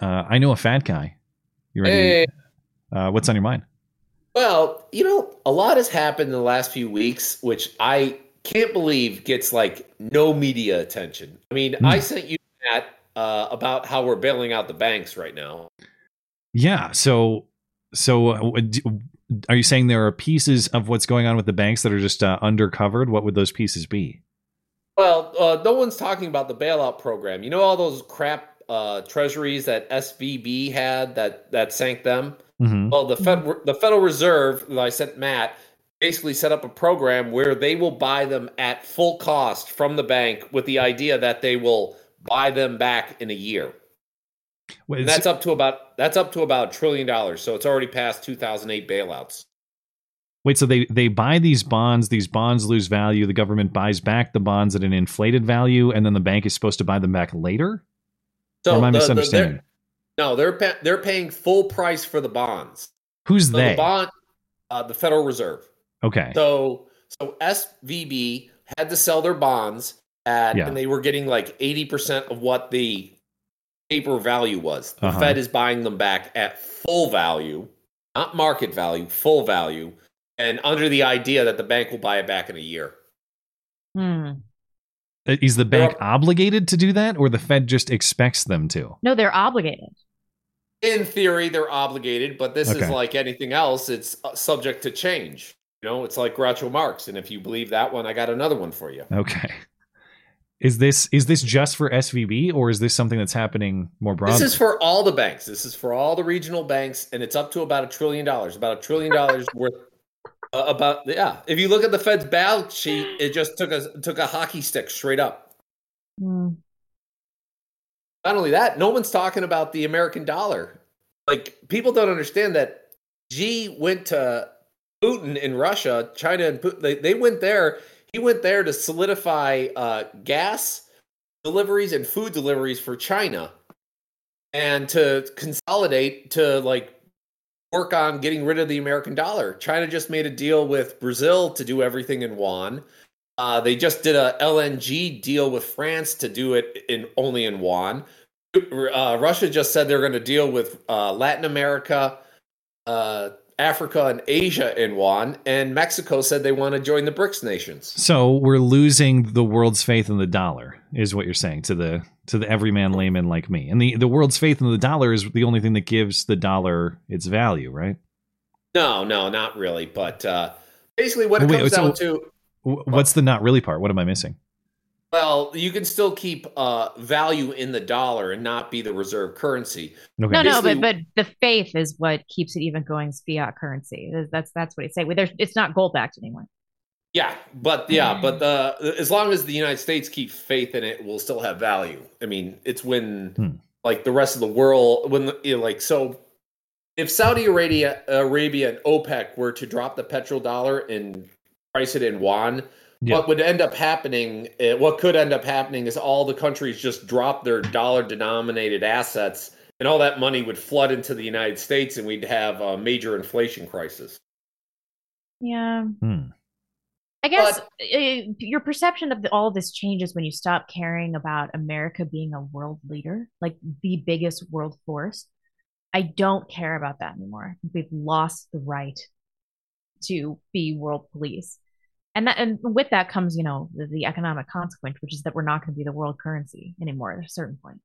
Uh, I know a fat guy. You ready? Hey. Uh, what's on your mind? Well, you know, a lot has happened in the last few weeks, which I can't believe gets like no media attention. I mean, Hmm. I sent you that uh, about how we're bailing out the banks right now. Yeah. So, so uh, d- are you saying there are pieces of what's going on with the banks that are just uh, undercovered? What would those pieces be? Well, uh, no one's talking about the bailout program. You know all those crap uh, treasuries that SVB had that that sank them. Mhm. Well, the Fed, the Federal Reserve that I sent Matt basically set up a program where they will buy them at full cost from the bank with the idea that they will buy them back in a year. Wait, And that's up to about that's up to about a trillion dollars. So it's already past 2008 bailouts. Wait, so they they buy these bonds. These bonds lose value. The government buys back the bonds at an inflated value, and then the bank is supposed to buy them back later. So or am I the- the- misunderstanding? they're- no, they're pa- they're paying full price for the bonds. Who's So they? the bond, uh, the Federal Reserve. okay. So so SVB had to sell their bonds at, Yeah. and they were getting like eighty percent of what the paper value was. The Uh-huh. Fed is buying them back at full value, not market value, full value, and under the idea that the bank will buy it back in a year. Hmm. Uh, Is the bank obligated to do that, or the Fed just expects them to? No, they're obligated. In theory, they're obligated, but this Okay. is like anything else; it's uh, subject to change. You know, it's like Groucho Marx, and if you believe that one, I got another one for you. Okay. Is this is this just for SVB, or is this something that's happening more broadly? This is for all the banks. This is for all the regional banks, and it's up to about a trillion dollars. About a trillion dollars (laughs) worth. Uh, about yeah, if you look at the Fed's balance sheet, it just took a took a hockey stick straight up. Hmm. Not only that, no one's talking about the American dollar. Like people don't understand that Xi went to Putin in Russia, China, and Putin, they they went there. He went there to solidify uh, gas deliveries and food deliveries for China, and to consolidate to like work on getting rid of the American dollar. China just made a deal with Brazil to do everything in yuan. Uh, they just did a LNG deal with France to do it in only in yuan. Uh, Russia just said they're going to deal with uh, Latin America, uh, Africa, and Asia in one, and Mexico said they want to join the BRICS nations. So we're losing the world's faith in the dollar, is what you're saying to the to the everyman layman like me. And the the world's faith in the dollar is the only thing that gives the dollar its value, right? No, no, not really. But uh, basically, what it Wait, comes so- down to What's the not really part? What am I missing? Well, you can still keep uh, value in the dollar and not be the reserve currency. No, no, Basically- but but the faith is what keeps it even going as fiat currency. That's that's what he's saying. There's, it's not gold backed anymore. Yeah, but yeah, but the as long as the United States keeps faith in it, we'll still have value. I mean, it's when Hmm. like the rest of the world when the, you know, like so if Saudi Arabia Arabia and OPEC were to drop the petrodollar and price it in yuan, Yeah. what would end up happening uh, what could end up happening is all the countries just drop their dollar denominated assets and all that money would flood into the United States and we'd have a major inflation crisis. Yeah. Hmm. I guess uh, your perception of the, all this changes when you stop caring about America being a world leader, like the biggest world force. I don't care about that anymore. We've lost the right to be world police. And that, and with that comes, you know, the, the economic consequence, which is that we're not going to be the world currency anymore at a certain point.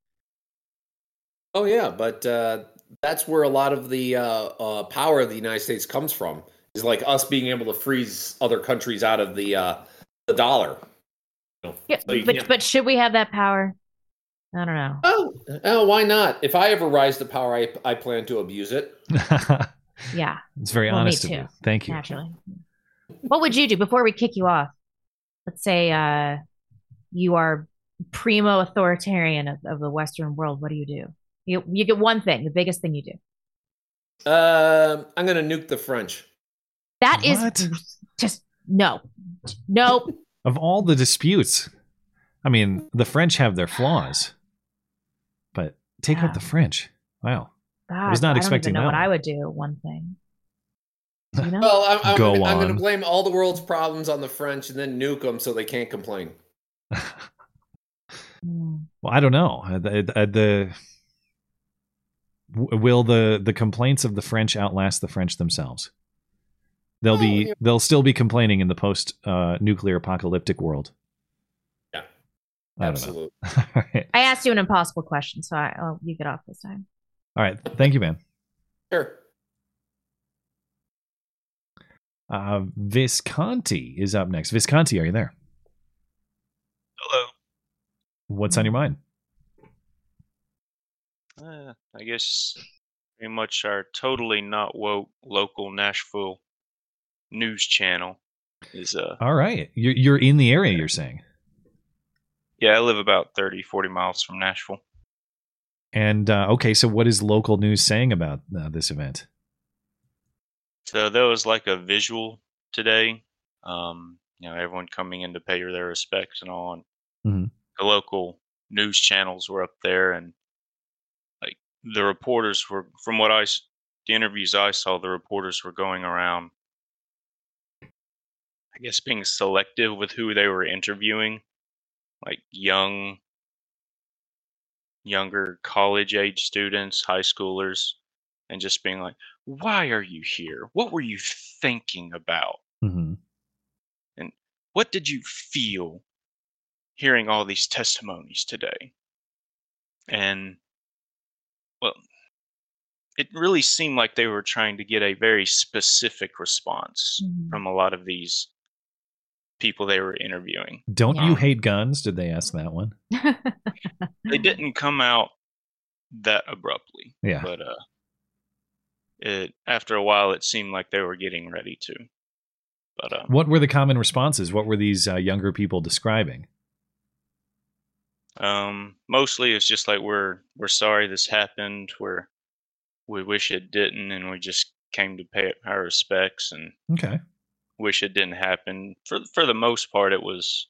Oh yeah, but uh, that's where a lot of the uh, uh, power of the United States comes from. Is like us being able to freeze other countries out of the uh, the dollar. You know, Yeah, so you but but should we have that power? I don't know. oh, oh, why not? If I ever rise to power, I, I plan to abuse it. (laughs) Yeah, It's very Well, me honest of too, you. Thank you. naturally. What would you do before we kick you off? Let's say uh, you are primo authoritarian of, of the Western world. What do you do? You you get one thing, the biggest thing you do. Um, I'm gonna nuke the French. That is What? just no, no. (laughs) Of all the disputes, I mean, the French have their flaws, but take out the French. Wow. God, was not I expecting don't even know that what one. I would do. One thing. You know? Well, I'm, I'm, Go I'm, I'm gonna blame all the world's problems on the French and then nuke them so they can't complain. (laughs) Hmm. Well, I don't know. Uh, The, uh, the will the the complaints of the French outlast the French themselves? They'll be yeah. they'll still be complaining in the post uh, nuclear apocalyptic world. Yeah, I don't know. absolutely. (laughs) All right. I asked you an impossible question, so I, oh, you get off this time. All right. Thank you, man. Sure. Uh, Visconti is up next. Visconti, are you there? Hello. What's on your mind? Uh, I guess pretty much our totally not woke local Nashville news channel is uh All right. You're you're in the area. You're saying, yeah I live about 30 40 miles from Nashville. and uh, okay. So, what is local news saying about uh, this event? So there was like a visual today. Um, you know, everyone coming in to pay their respects and all. And Mhm. the local news channels were up there, and like the reporters were, from what I, the interviews I saw, the reporters were going around. I guess being selective with who they were interviewing, like young, younger college age students, high schoolers, and just being like, why are you here? What were you thinking about? Mm-hmm. And what did you feel hearing all these testimonies today? And, well, it really seemed like they were trying to get a very specific response Mhm. from a lot of these people they were interviewing. Don't you Um, hate guns? Did they ask that one? (laughs) They didn't come out that abruptly. Yeah. But uh it after a while it seemed like they were getting ready to. But um What were the common responses? What were these uh, younger people describing? Um, mostly it's just like we're we're sorry this happened. We're we wish it didn't, and we just came to pay our respects and Okay. wish it didn't happen. For for the most part, it was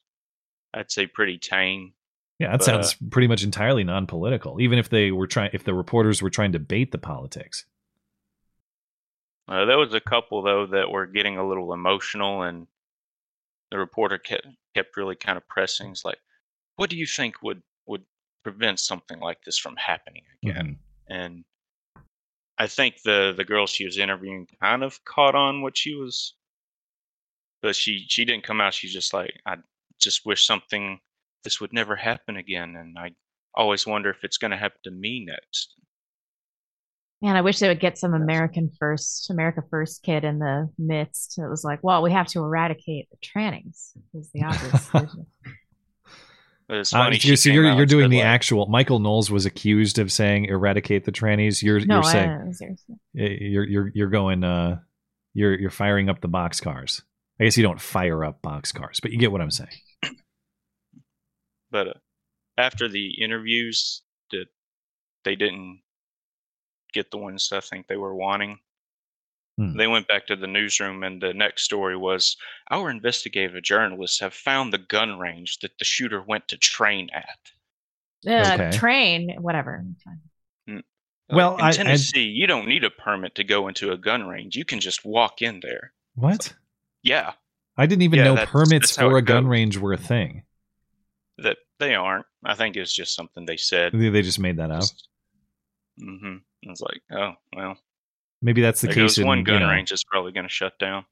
I'd say pretty tame. Yeah, that But, sounds uh, pretty much entirely non-political. Even if they were trying, if the reporters were trying to bait the politics. Uh, there was a couple though that were getting a little emotional, and the reporter kept kept really kind of pressing. It's like, what do you think would would prevent something like this from happening again? And I think the the girl she was interviewing kind of caught on what she was, but she she didn't come out. She's just like, I just wish something this would never happen again, and I always wonder if it's going to happen to me next. Man, I wish they would get some American first, America first kid in the midst. It was like, well, we have to eradicate the trannings. Is the obvious. (laughs) solution. It's Uh, funny. so so you're you're doing the like, actual. Michael Knowles was accused of saying eradicate the trannies. You're No, you're I- saying seriously. you're you're you're going. Uh, you're you're firing up the boxcars. I guess you don't fire up boxcars, but you get what I'm saying. but uh, after the interviews that they didn't get the ones I think they were wanting. Hmm. They went back to the newsroom, and the next story was Our investigative journalists have found the gun range that the shooter went to train at. Uh, Okay. Train, whatever. Well, in I- I- Tennessee, you don't need a permit to go into a gun range. You can just walk in there. What? Yeah, I didn't even Yeah, know that's- permits that's for a gun goes. range were a thing. that they aren't. I think it's just something they said. They they just made that up. Hmm It's like, oh well, Maybe that's the there case in one you gun know- range is probably going to shut down.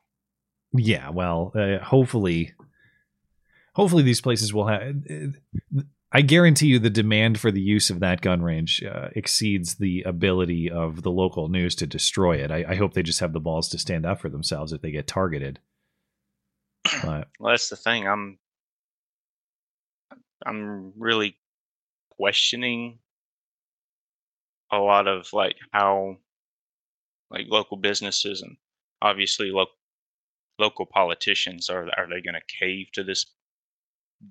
Yeah, well, uh, hopefully, hopefully these places will have. I guarantee you, the demand for the use of that gun range uh, exceeds the ability of the local news to destroy it. I, I hope they just have the balls to stand up for themselves if they get targeted. But (clears throat) Well, that's the thing. I'm I'm really questioning a lot of like how like local businesses and obviously lo- local politicians are are they going to cave to this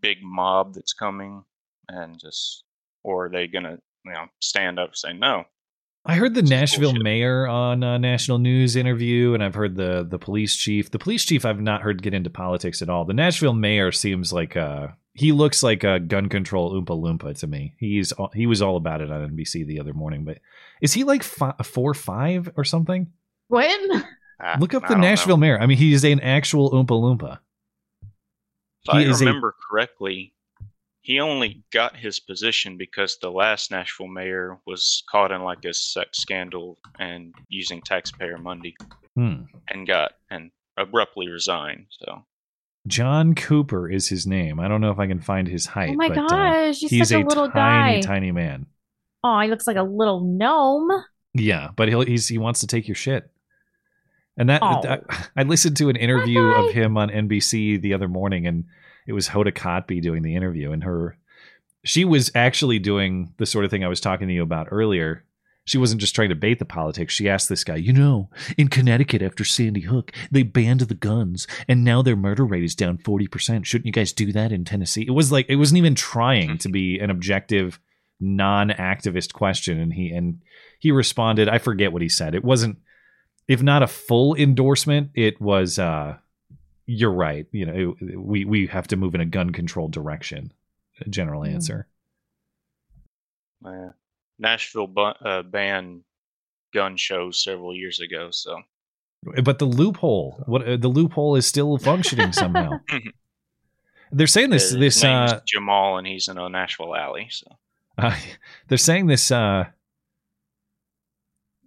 big mob that's coming and just or are they going to you know stand up and say no I heard the Nashville mayor on a national news interview, and I've heard the the police chief. The police chief I've not heard get into politics at all. The Nashville mayor seems like uh he looks like a gun control oompa loompa to me. He's he was all about it on NBC the other morning, but is he like fi- four five or something? When? Ah, Look up I the don't know. Nashville mayor. I mean, he is an actual oompa loompa. If I He is a- remember correctly, he only got his position because the last Nashville mayor was caught in like a sex scandal and using taxpayer money Hmm. and got and abruptly resigned. So John Cooper is his name. I don't know if I can find his height. Oh my but, uh, gosh, he's he's such a a little tiny, guy. tiny man. Oh, he looks like a little gnome. Yeah, but he'll, he's he wants to take your shit. And that Oh. I, (laughs) I listened to an interview of him on NBC the other morning, and it was Hoda Kotb doing the interview, and her she was actually doing the sort of thing I was talking to you about earlier. She wasn't just trying to bait the politics. She asked this guy, you know, in Connecticut after Sandy Hook, they banned the guns, and now their murder rate is down forty percent. Shouldn't you guys do that in Tennessee? It was like it wasn't even trying to be an objective, non-activist question, and he and he responded. I forget what he said. It wasn't, if not a full endorsement, it was. uh You're right. You know, it, we we have to move in a gun control direction. A general Mm. answer. uh, Nashville bu- uh, banned gun shows several years ago. So But the loophole, what uh, the loophole is still functioning somehow. (laughs) They're saying this. his This. uh Jamal, and he's in a Nashville alley. So (laughs) Uh, they're saying this uh,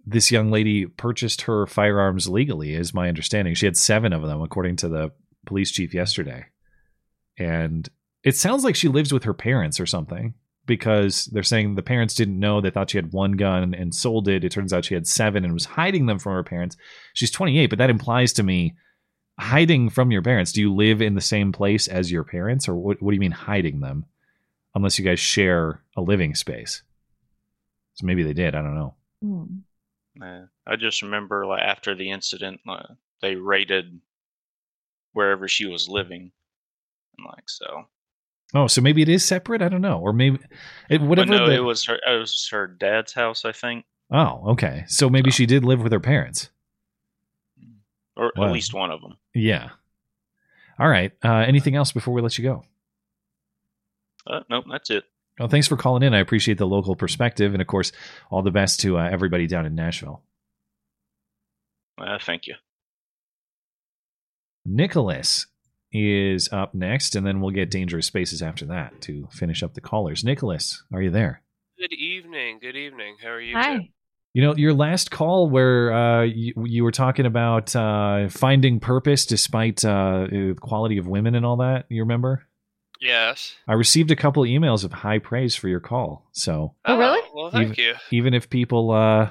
this young lady purchased her firearms legally, is my understanding. She had seven of them, according to the police chief yesterday. And it sounds like she lives with her parents or something because they're saying the parents didn't know. They thought she had one gun and sold it. It turns out she had seven and was hiding them from her parents. She's 28, but that implies to me hiding from your parents. Do you live in the same place as your parents, or what, what do you mean hiding them? Unless you guys share a living space. So maybe they did. I don't know. Hmm. uh, I just remember like after the incident, uh, they raided wherever she was living, and like so. Oh, so maybe it is separate. I don't know, or maybe it, But whatever. no, the- it was her. It was her dad's house, I think, Oh, okay. So maybe she did live with her parents. or Wow. at least one of them. Yeah. All right. Uh, anything else before we let you go? Uh, nope, that's it. Well, thanks for calling in. I appreciate the local perspective, and of course, all the best to uh, everybody down in Nashville. Uh, thank you. Nicholas is up next, and then we'll get Dangerous Spaces after that to finish up the callers. Nicholas, are you there? Good evening. Good evening. How are you? Hi. Two? You know, your last call where uh, you, you were talking about uh, finding purpose despite uh, the quality of women and all that. You remember? Yes. I received a couple of emails of high praise for your call. So, Oh, really? Well, thank even, you. even if people, uh,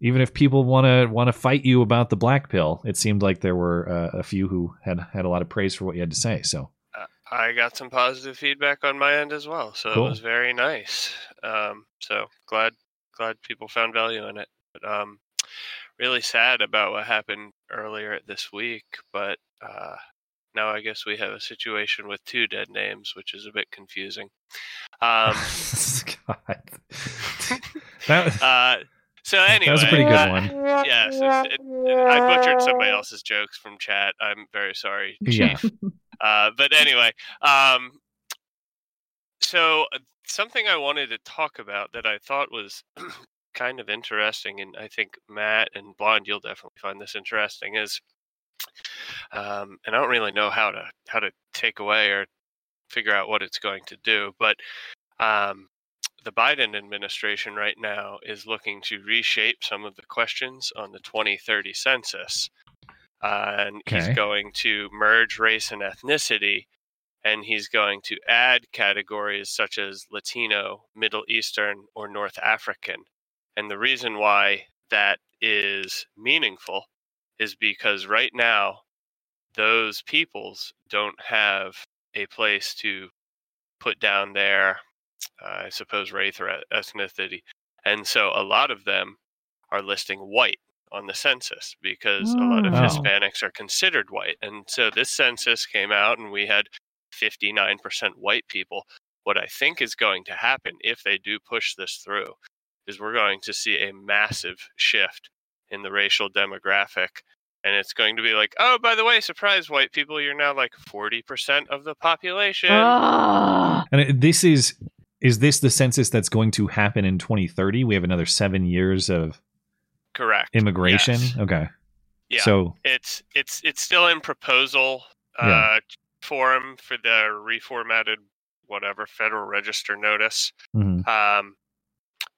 even if people want to want to fight you about the black pill, it seemed like there were uh, a few who had had a lot of praise for what you had to say. So, I got some positive feedback on my end as well, so Cool. it was very nice. Um, so glad glad people found value in it. But um, really sad about what happened earlier this week. But uh, now I guess we have a situation with two dead names, which is a bit confusing. (laughs) Um, God. (laughs) That, uh, so anyway, that was a pretty good uh, one. Yes, it's- it, I butchered somebody else's jokes from chat. I'm very sorry, Yeah. Chief. Uh, but anyway, um, so uh, something I wanted to talk about that I thought was (clears throat) kind of interesting, and I think Matt and Blonde, you'll definitely find this interesting, is, um, and I don't really know how to how to take away or figure out what it's going to do, but um, the Biden administration right now is looking to reshape some of the questions on the 2030 census. Uh, and Okay. he's going to merge race and ethnicity, and he's going to add categories such as Latino, Middle Eastern, or North African. And the reason why that is meaningful is because right now, those peoples don't have a place to put down their, I suppose, race or ethnicity. And so a lot of them are listing white on the census because a lot of Oh. Hispanics are considered white. And so this census came out and we had 59% white people. What I think is going to happen if they do push this through is we're going to see a massive shift in the racial demographic. And it's going to be like, oh, by the way, surprise, white people, you're now like 40% of the population. Ah. And this is is this the census that's going to happen in 2030? We have another seven years of Correct. immigration. Yes. Okay. Yeah. So it's it's it's still in proposal uh, Yeah. form for the reformatted whatever Federal Register notice. mhm. Um,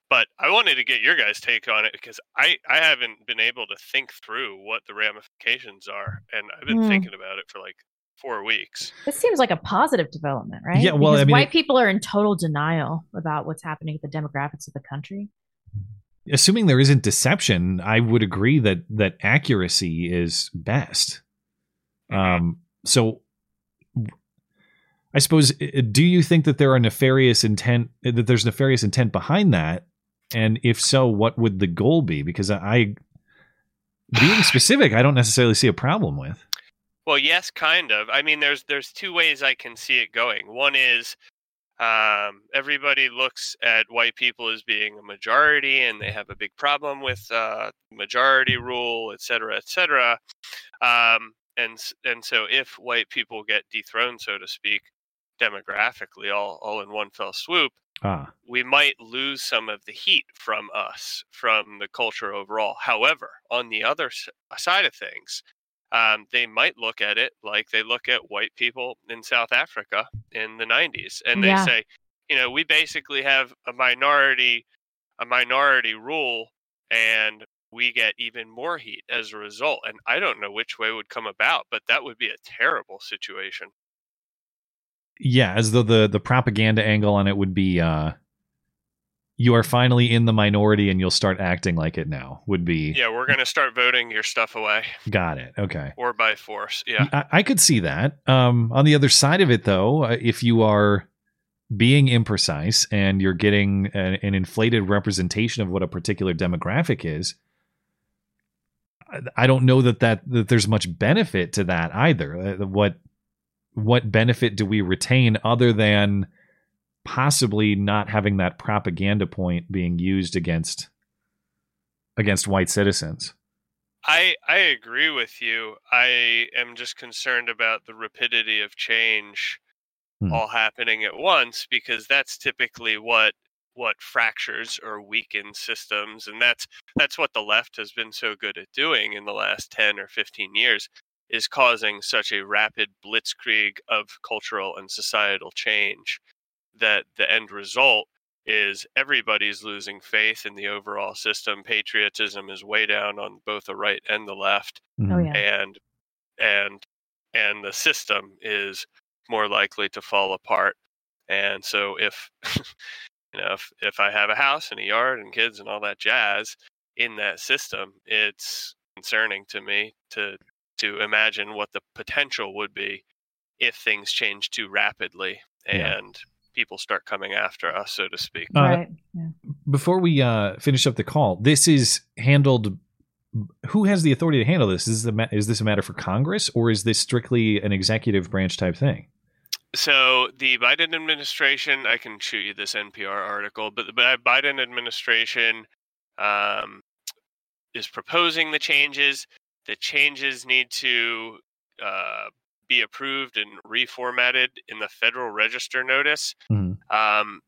but I wanted to get your guys' take on it because I I haven't been able to think through what the ramifications are, and I've been Hmm. thinking about it for like four weeks. This seems like a positive development, right? Yeah, well, I mean, white it- people are in total denial about what's happening with the demographics of the country. assuming there isn't deception, I would agree that that accuracy is best. Um, so I suppose, uh, do you think that there are nefarious intent that there's nefarious intent behind that? And if so, what would the goal be? Because I, being specific, I don't necessarily see a problem with. Well, yes, kind of. I mean, there's there's two ways I can see it going. One is um, everybody looks at white people as being a majority, and they have a big problem with uh, majority rule, et cetera, et cetera. Um, and and so, if white people get dethroned, so to speak, demographically, all all in one fell swoop, Ah, we might lose some of the heat from us, from the culture overall. However, on the other s- side of things, um, they might look at it like they look at white people in South Africa in the 90s, and they Yeah. say, you know, we basically have a minority, a minority rule, and we get even more heat as a result. And I don't know which way would come about, but that would be a terrible situation. yeah, as though the the propaganda angle on it would be, uh, you are finally in the minority and you'll start acting like it now. Would be Yeah, we're going to start voting your stuff away, got it. Okay. or by force. Yeah. I, I could see that. Um, on the other side of it, though, uh, if you are being imprecise and you're getting an, an inflated representation of what a particular demographic is, I- I don't know that, that that there's much benefit to that either. Uh, What what benefit do we retain other than possibly not having that propaganda point being used against against white citizens? I I agree with you. I am just concerned about the rapidity of change Hmm. all happening at once because that's typically what what fractures or weakens systems and that's that's what the left has been so good at doing in the last 10 or 15 years is causing such a rapid blitzkrieg of cultural and societal change that the end result is everybody's losing faith in the overall system. Patriotism is way down on both the right and the left, Oh mm-hmm. yeah. and and and the system is more likely to fall apart. And so, if (laughs) you know, if if I have a house and a yard and kids and all that jazz in that system, it's concerning to me to to imagine what the potential would be if things change too rapidly Yeah. And people start coming after us, so to speak. Uh, Before we uh, finish up the call, this is handled. Who has the authority to handle this? Is this, a, ma- is this a matter for Congress or is this strictly an executive branch type thing? So the Biden administration, I can shoot you this NPR article, but the Biden administration um, is proposing the changes. The changes need to uh, be approved and reformatted in the Federal Register notice. Um,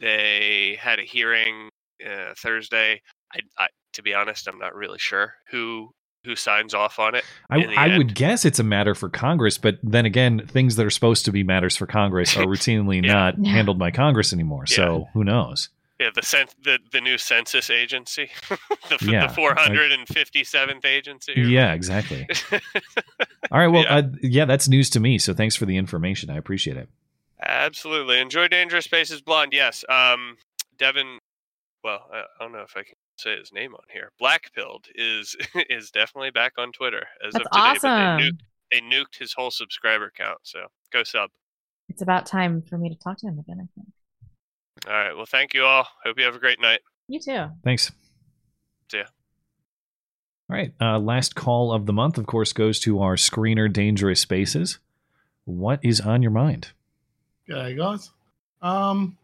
they had a hearing uh, Thursday. I, I, to be honest, I'm not really sure who who signs off on it. I, I would guess it's a matter for Congress, but then again, things that are supposed to be matters for Congress are (laughs) routinely not Yeah. handled by Congress anymore. So who knows? Yeah, the cen- the the new census agency, (laughs) the, f- Yeah, the 457th agency. Yeah, exactly. (laughs) All right. Well, yeah. Uh, yeah, that's news to me. So thanks for the information. I appreciate it. Absolutely. Enjoy Dangerous Spaces Blonde. Yes. Um, Devin. Well, I, I don't know if I can say his name on here. Blackpilled is (laughs) is definitely back on Twitter as That's of today. But awesome. they, nuked, they nuked his whole subscriber count. So go sub. It's about time for me to talk to him again. I think. All right. Well, thank you all. Hope you have a great night. You too. Thanks. See ya. All right. Uh, last call of the month, of course, goes to our screener, Dangerous Spaces. What is on your mind? Okay, guys. Um,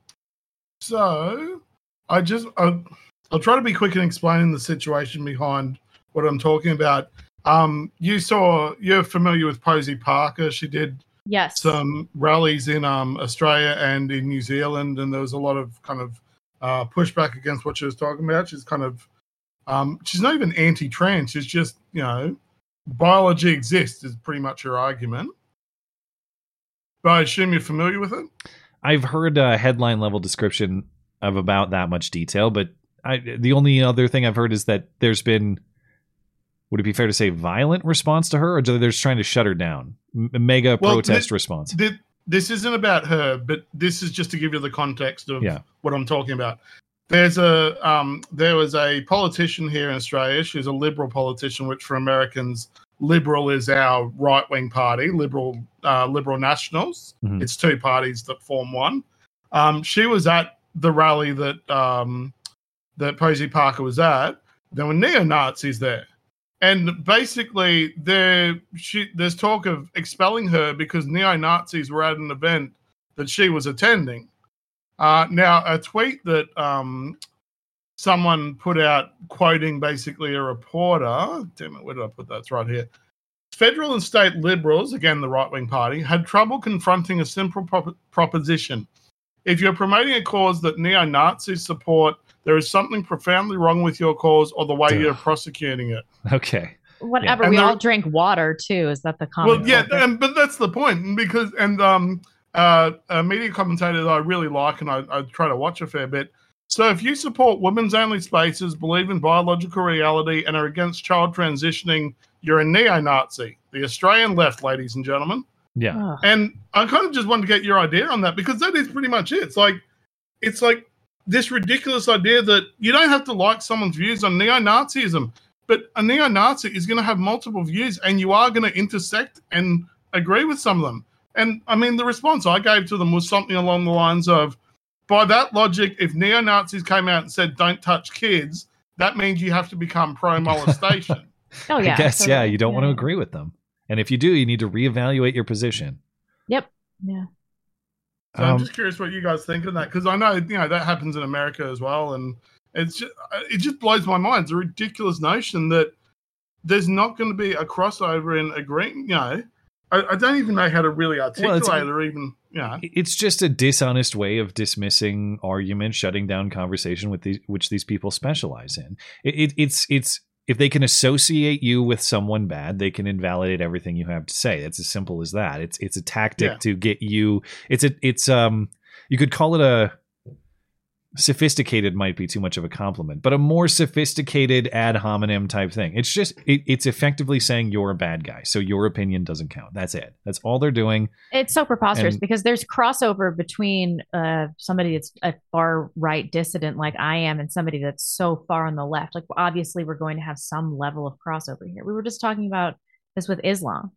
so I just I'll, I'll try to be quick in explaining the situation behind what I'm talking about. Um, you saw you're familiar with Posie Parker. She did yes some rallies in um Australia and in New Zealand, and there was a lot of kind of uh, pushback against what she was talking about. She's kind of um, she's not even anti-trans. She's just you know biology exists is pretty much her argument. But I assume you're familiar with it. I've heard a headline level description of about that much detail, but I, the only other thing I've heard is that there's been, would it be fair to say, violent response to her, or they're just trying to shut her down? Mega Well, protest response. thi- this isn't about her, but this is just to give you the context of Yeah. what I'm talking about. There's a um, there was a politician here in Australia. She's a liberal politician, which for Americans, liberal is our right wing party, liberal uh, liberal nationals. Mhm. It's two parties that form one. Um, she was at the rally that um, that Posie Parker was at. There were neo Nazis there, and basically there she there's talk of expelling her because neo Nazis were at an event that she was attending. Uh, now, a tweet that um, someone put out quoting basically a reporter. Damn it, where did I put that? It's right here. Federal and state liberals, again the right wing party, had trouble confronting a simple prop- proposition. If you're promoting a cause that neo Nazis support, there is something profoundly wrong with your cause or the way you're prosecuting it. Okay. Whatever. And we there- all drink water too. Is that the common? Well, yeah, and, but that's the point because and um, uh, a media commentator that I really like and I, I try to watch a fair bit. So if you support women's only spaces, believe in biological reality, and are against child transitioning, you're a neo-Nazi. The Australian left, ladies and gentlemen. Yeah. And I kind of just wanted to get your idea on that because that is pretty much it. It's like it's like this ridiculous idea that you don't have to like someone's views on neo-Nazism, but a neo-Nazi is going to have multiple views, and you are going to intersect and agree with some of them. And I mean, the response I gave to them was something along the lines of, by that logic, if neo-Nazis came out and said "Don't touch kids," that means you have to become pro-molestation. (laughs) Oh yeah. I yeah. guess, yeah, you don't want to agree with them. And if you do, you need to reevaluate your position. Yep. Yeah. So I'm Um, just curious what you guys think of that because I know you know that happens in America as well, and it's just, it just blows my mind. It's a ridiculous notion that there's not going to be a crossover in agreeing. You know, I, I don't even know how to really articulate it's- or even you know. It's just a dishonest way of dismissing argument, shutting down conversation with these, which these people specialize in. It, it, it's it's if they can associate you with someone bad, they can invalidate everything you have to say. It's as simple as that. It's it's a tactic Yeah. to get you. It's a it's um you could call it a sophisticated might be too much of a compliment, but a more sophisticated ad hominem type thing. It's just it, it's effectively saying you're a bad guy, so your opinion doesn't count. That's it. That's all they're doing. It's so preposterous And- because there's crossover between uh, somebody that's a far right dissident like I am and somebody that's so far on the left. Like obviously we're going to have some level of crossover here. We were just talking about this with Islam.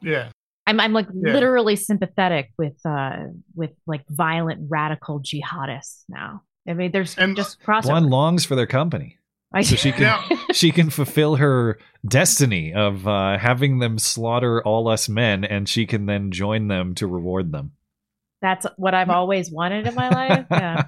Yeah. I'm I'm like Yeah. literally sympathetic with uh with like violent radical jihadists now. I mean, there's just crossover. One longs for their company. I- so she (laughs) can Yeah. (laughs) she can fulfill her destiny of uh, having them slaughter all us men, and she can then join them to reward them. That's what I've always wanted in my life. (laughs) Yeah.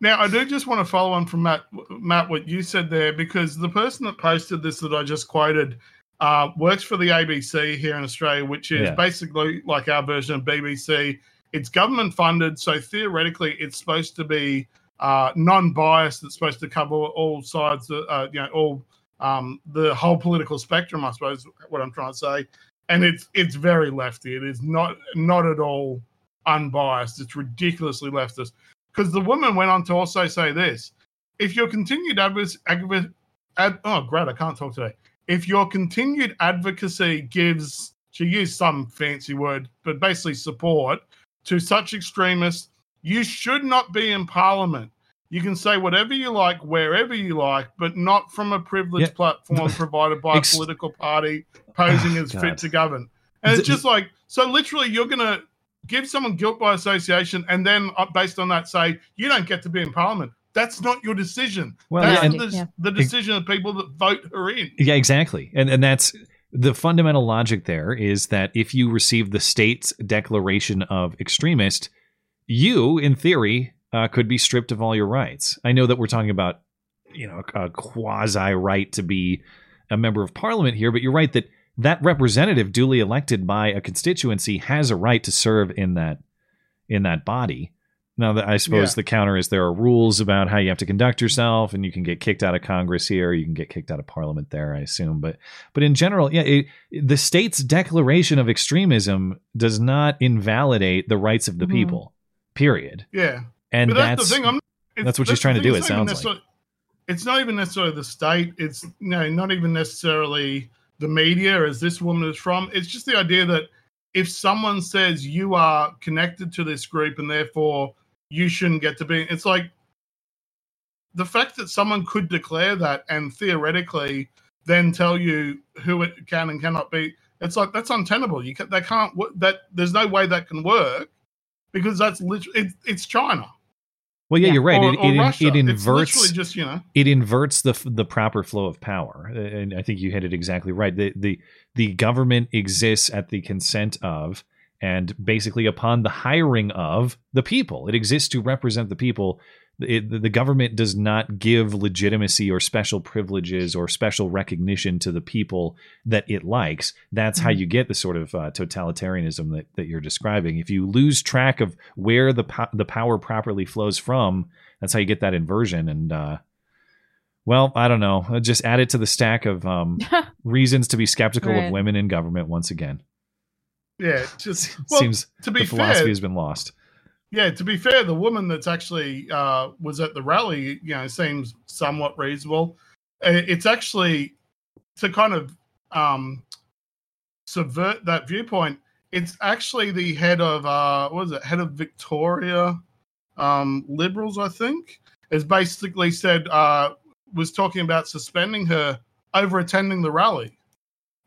Now, I do just want to follow on from Matt, Matt, what you said there, because the person that posted this that I just quoted uh, works for the ABC here in Australia, which is Yeah. basically like our version of BBC. It's government funded, so theoretically, it's supposed to be uh, non-biased. It's supposed to cover all sides, uh, you know, all um, the whole political spectrum. I suppose what I'm trying to say, and it's it's very lefty. It is not not at all unbiased. It's ridiculously leftist. Because the woman went on to also say this: if your continued advocacy, adv- ad, oh great, I can't talk today. If your continued advocacy gives, to used some fancy word, but basically support to such extremists, you should not be in parliament. You can say whatever you like, wherever you like, but not from a privileged platform (laughs) provided by Ex- a political party posing as God. fit to govern. And it's Z- just like, so literally, you're going to give someone guilt by association and then, uh, based on that, say, you don't get to be in parliament. That's not your decision. Well, That's yeah, the, and- the, the decision of people that vote her in. Yeah, exactly. And and that's the fundamental logic there is that if you receive the state's declaration of extremist, you, in theory, uh, could be stripped of all your rights. I know that we're talking about, you know, a quasi right to be a member of parliament here, but you're right that that representative duly elected by a constituency has a right to serve in that in that body. Now, that I suppose Yeah. the counter is there are rules about how you have to conduct yourself, and you can get kicked out of Congress here, you can get kicked out of Parliament there, I assume. But but in general, yeah, it, the state's declaration of extremism does not invalidate the rights of the Mhm. people. Period. Yeah. And but that's, that's- the thing. I'm, that's what she's trying to do, it's it not even sounds like. necessarily- It's not even necessarily the state. It's you know, not even necessarily the media, as this woman is from. It's just the idea that if someone says you are connected to this group and therefore you shouldn't get to be, it's like the fact that someone could declare that and theoretically then tell you who it can and cannot be. It's like that's untenable. You can, they can't. That there's no way that can work because that's literally it, it's China. Well, yeah, you're right. Or- it, or it, Russia. it It's inverts literally just, you know. it inverts the the proper flow of power, and I think you hit it exactly right. The the the government exists at the consent of and basically upon the hiring of the people. It exists to represent the people. It, the- government does not give legitimacy or special privileges or special recognition to the people that it likes. That's how Mhm. you get the sort of uh, totalitarianism that, that you're describing. If you lose track of where the po- the power properly flows from, that's how you get that inversion. And uh, well, I don't know. Just add it to the stack of um, (laughs) reasons to be skeptical Right. of women in government once again. Yeah, just (laughs) well, seems to be the philosophy fair, has been lost. Yeah, to be fair, the woman that's actually uh, was at the rally, you know, seems somewhat reasonable. It's actually to kind of um, subvert that viewpoint. It's actually the head of uh, what is it? Head of Victoria um, Liberals, I think, has basically said uh, was talking about suspending her over attending the rally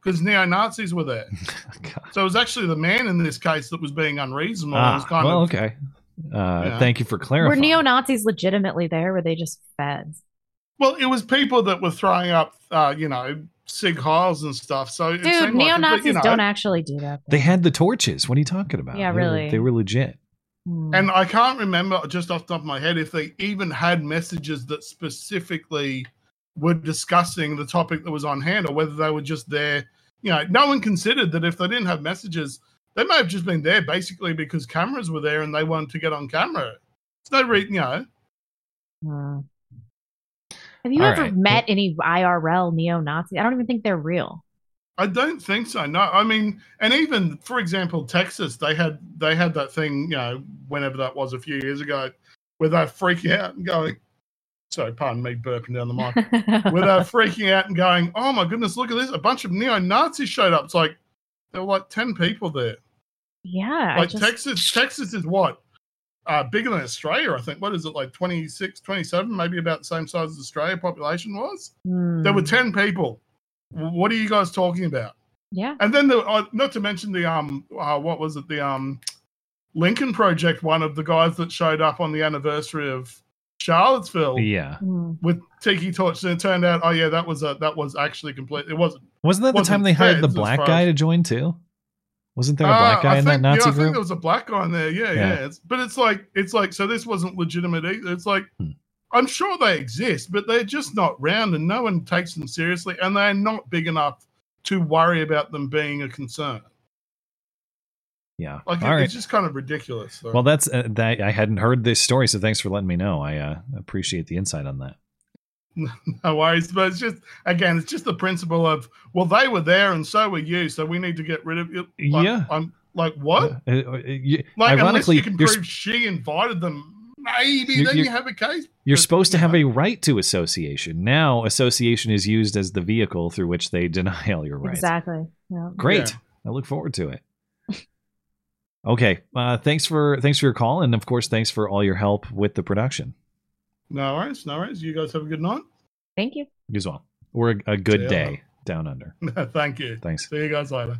because neo Nazis were there. (laughs) so it was actually the man in this case that was being unreasonable. and was Ah, kind well, of, okay. Uh, Yeah. Thank you for clarifying. Were neo Nazis legitimately there? Were they just feds? Well, it was people that were throwing up, uh, you know, sig heils and stuff. So it Dude, neo it- Nazis you know, don't actually do that. They had the torches. What are you talking about? Yeah, They were- really. they were legit. And I can't remember just off the top of my head if they even had messages that specifically were discussing the topic that was on hand, or whether they were just there. You know, no one considered that if they didn't have messages, they may have just been there basically because cameras were there and they wanted to get on camera. There's no reason, you know. Hmm. Have you All ever right. met any IRL neo Nazis? I don't even think they're real. I don't think so. No, I mean, and even for example, Texas, they had they had that thing, you know, whenever that was a few years ago, where they're freaking out and going. Sorry, pardon me burping down the mic. (laughs) where they're freaking out and going, "Oh my goodness, look at this! A bunch of neo Nazis showed up." It's like there were like ten people there. Yeah, Like just- Texas, Texas is what uh, bigger than Australia, I think. What is it like 26, 27, maybe about the same size as Australia population was? There were Hmm. ten people. What are you guys talking about? Yeah. And then the uh, not to mention the um uh, what was it the um Lincoln Project one of the guys that showed up on the anniversary of Charlottesville Yeah. with Tiki Torch and it turned out oh yeah that was a that was actually complete it wasn't Wasn't that the wasn't time they hired the black guy to join too? Wasn't there a black Uh, guy I in think, that Nazi yeah, I think there was a black guy in there. Yeah, yeah. Yeah. It's, but it's like it's like so this wasn't legitimate either. It's like Hmm. I'm sure they exist, but they're just not round, and no one takes them seriously, and they're not big enough to worry about them being a concern. Yeah. Like All it- right. it's just kind of ridiculous. So. Well, that's uh, that. I hadn't heard this story, so thanks for letting me know. I uh, appreciate the insight on that. (laughs) no worries, but it's just again, it's just the principle of well, they were there, and so were you, so we need to get rid of you. Like, Yeah. I'm like what? Uh, uh, you- Like unless ironically, you can you're, prove she invited them, maybe You- then you- you have a case. you're But, supposed to have a right to association. Now, association is used as the vehicle through which they (laughs) deny all your rights. Exactly. Yeah. Great. Yeah. I look forward to it. Okay. Uh, thanks for thanks for your call, and of course, thanks for all your help with the production. No worries, no worries. You guys have a good night. Thank you. You as well. We're a, a good See ya. day down under. (laughs) Thank you. Thanks. See you guys later.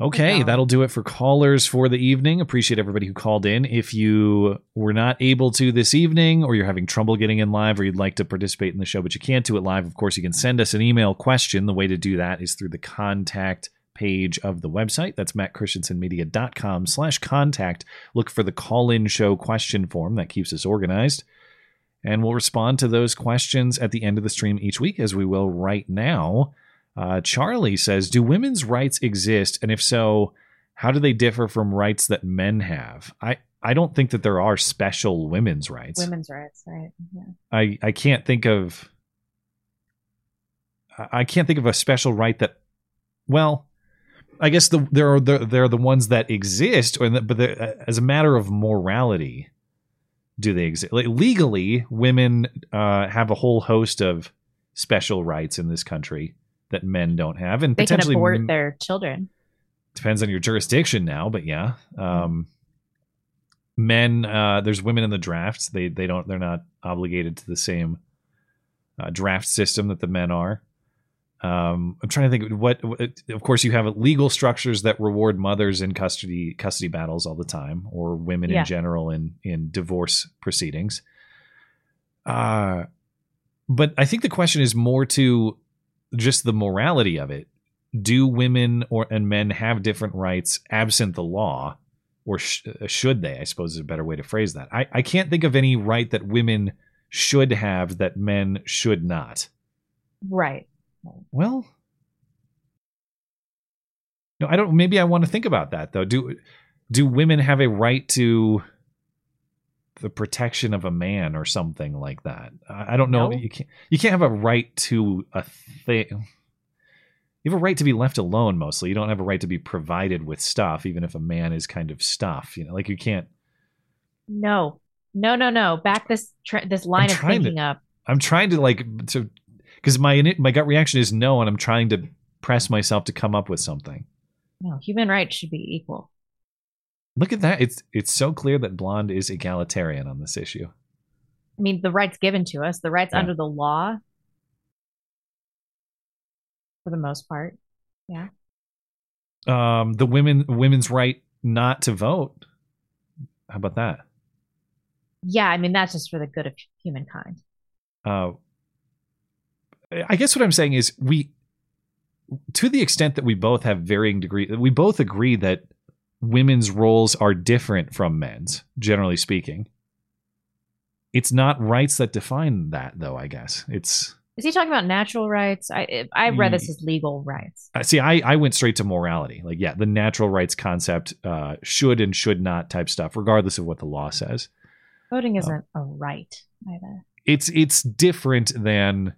Okay, that'll do it for callers for the evening. Appreciate everybody who called in. If you were not able to this evening, or you're having trouble getting in live, or you'd like to participate in the show, but you can't do it live, of course, you can send us an email question. The way to do that is through the contact page of the website. That's mattchristiansenmedia.com slash contact. Look for the call-in show question form. That keeps us organized. And we'll respond to those questions at the end of the stream each week, as we will right now. Uh, Charlie says, "Do women's rights exist, and if so, how do they differ from rights that men have?" I I don't think that there are special women's rights. Women's rights, right? Yeah. I I can't think of I can't think of a special right that. Well, I guess the there are the there are the ones that exist, or the, but the, as a matter of morality, do they exist? Like, legally, women uh, have a whole host of special rights in this country that men don't have, and They can potentially abort m- their children. depends on your jurisdiction now, but yeah. Um, men, uh, there's women in the drafts. They they don't they're not obligated to the same uh, draft system that the men are. Um, I'm trying to think what. Of course, you have legal structures that reward mothers in custody custody battles all the time, or women Yeah. in general in in divorce proceedings. Uh but I think the question is more to just the morality of it. Do women or and men have different rights absent the law, or sh- uh, should they? I suppose is a better way to phrase that. I, I can't think of any right that women should have that men should not. Right. Well, no, I don't. Maybe I want to think about that though. Do do women have a right to the protection of a man or something like that? I I don't know. No. You can't. You can't have a right to a thing. You have a right to be left alone. Mostly, you don't have a right to be provided with stuff, even if a man is kind of stuff. You know, like you can't. No. No, no, no. Back this tr- this line of trying to- up. I'm trying to like to because my my gut reaction is no, and I'm trying to press myself to come up with something. No, human rights should be equal. Look at that. It's it's so clear that Blonde is egalitarian on this issue. I mean, the rights given to us, the rights Yeah. under the law, for the most part. Yeah. Um, the women women's right not to vote. How about that? Yeah, I mean, that's just for the good of humankind. Uh, I guess what I'm saying is we, to the extent that we both have varying degree, we both agree that women's roles are different from men's, generally speaking. It's not rights that define that, though. I guess it's. Is he talking about natural rights? I I read this as legal rights. See. I, I went straight to morality. Like, yeah, the natural rights concept, uh, should and should not type stuff, regardless of what the law says. Voting isn't a right either. It's it's different than,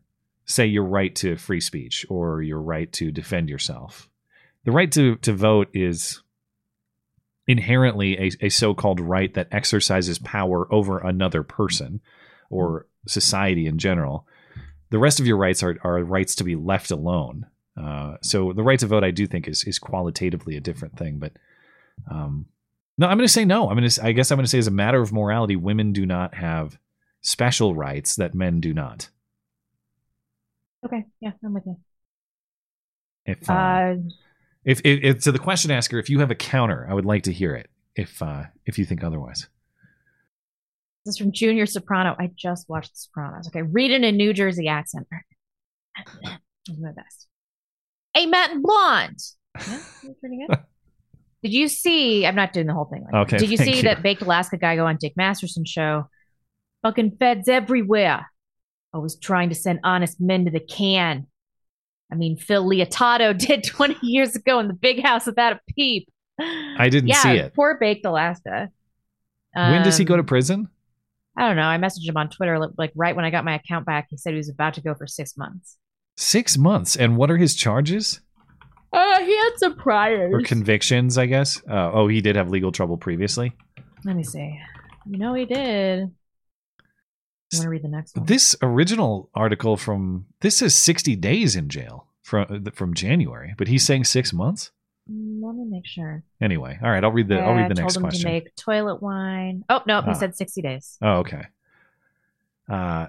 say, your right to free speech or your right to defend yourself. The right to to vote is inherently a, a so-called right that exercises power over another person or society in general. The rest of your rights are, are rights to be left alone. Uh, so the right to vote, I do think, is is qualitatively a different thing. But um, no, I'm going to say no. I'm going to. I guess I'm going to say, as a matter of morality, women do not have special rights that men do not. Okay, yeah, I'm with you. If uh, Uh, if, if, if to the question asker, if you have a counter, I would like to hear it. If uh, if you think otherwise. this is from Junior Soprano. I just watched The Sopranos. Okay, read in a New Jersey accent. (laughs) My best. Hey, Matt and Blonde. Yeah, pretty good. (laughs) Did you see? I'm not doing the whole thing. Like, Okay, Did you see you. that Baked Alaska guy go on Dick Masterson show? Fucking feds everywhere. I was trying to send honest men to the can. I mean, Phil Leotardo (laughs) did 20 years ago in the big house without a peep. I didn't yeah, see it. Poor Baked Alaska. when does he go to Um, prison? I don't know. I messaged him on Twitter like right when I got my account back. He said he was about to go for six months. Six months. And what are his charges Uh, he had some priors. or convictions? I guess. Uh, oh, he did have legal trouble previously. Let me see. You know he did. I'm gonna read the next one. This original article from this is 60 days in jail from from January, but he's saying six months. Mm, Let me make sure. Anyway, all right. I'll read the I'll read the next told him question. to make toilet wine. Oh no, he Ah. said sixty days. Oh, okay. Uh,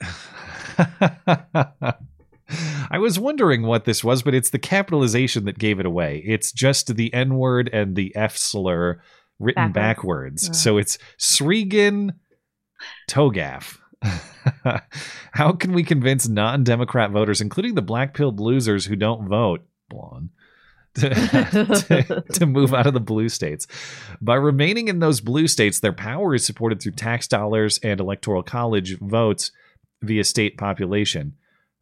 (laughs) I was wondering what this was, but it's the capitalization that gave it away. It's just the N word and the F slur written Backwards. backwards. Uh. So it's Sregan Togaf. (laughs) How can we convince non Democrat voters, including the black pilled losers who don't vote, blonde, (laughs) to, to, to move out of the blue states? By remaining in those blue states, their power is supported through tax dollars and electoral college votes via state population.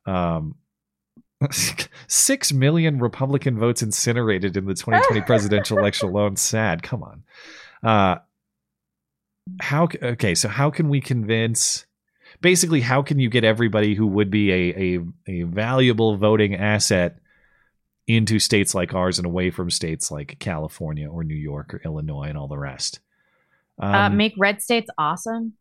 Um, (laughs) Six million Republican votes incinerated in the 2020 presidential election alone. Sad. Come on. Uh, how? Okay, so how can we convince? Basically, how can you get everybody who would be a a, a valuable voting asset into states like ours and away from states like California or New York or Illinois and all the rest? uh, Um, make red states awesome.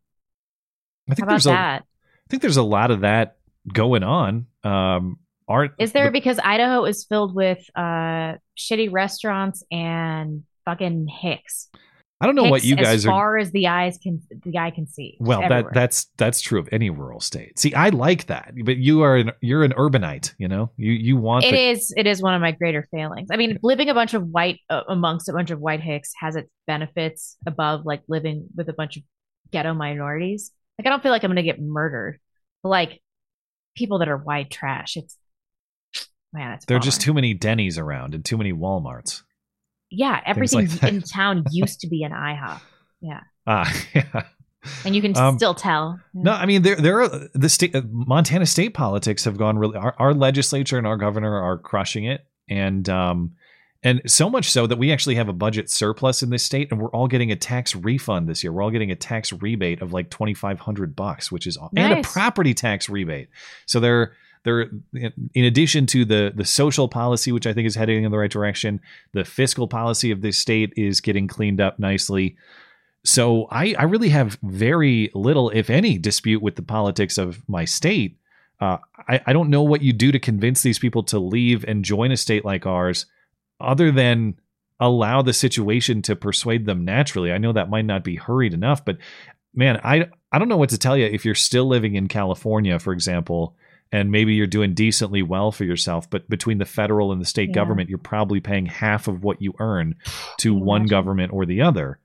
I think How about there's a, that? I think there's a lot of that going on. Um, aren't Is there the- because Idaho is filled with uh shitty restaurants and fucking hicks. I don't know what you guys as are. As far as the eyes can the eye can see. Well, that that's that's true of any rural state. See, I like that, but you are an you're an urbanite. You know, you you want It the, is. It is one of my greater failings. I mean, living a bunch of white uh, amongst a bunch of white hicks has its benefits above like living with a bunch of ghetto minorities. Like, I don't feel like I'm going to get murdered. But like people that are white trash, it's man, it's there are just too many Denny's around and too many WalMarts. Yeah. Everything like in (laughs) town used to be an IHOP. Yeah, Ah, (laughs) yeah. and you can Um, still tell. No, I mean there there are the state uh, Montana state politics have gone really. Our, our legislature and our governor are crushing it, and um, and so much so that we actually have a budget surplus in this state, and we're all getting a tax refund this year. We're all getting a tax rebate of like twenty five hundred bucks, which is and a property tax rebate. So they're they're in addition to the the social policy, which I think is heading in the right direction, the fiscal policy of this state is getting cleaned up nicely. So I, I really have very little, if any, dispute with the politics of my state. Uh, I, I don't know what you do to convince these people to leave and join a state like ours, other than allow the situation to persuade them naturally. I know that might not be hurried enough, but man, I I don't know what to tell you if you're still living in California, for example, and maybe you're doing decently well for yourself, but between the federal and the state Yeah. government, you're probably paying half of what you earn to one government or the other.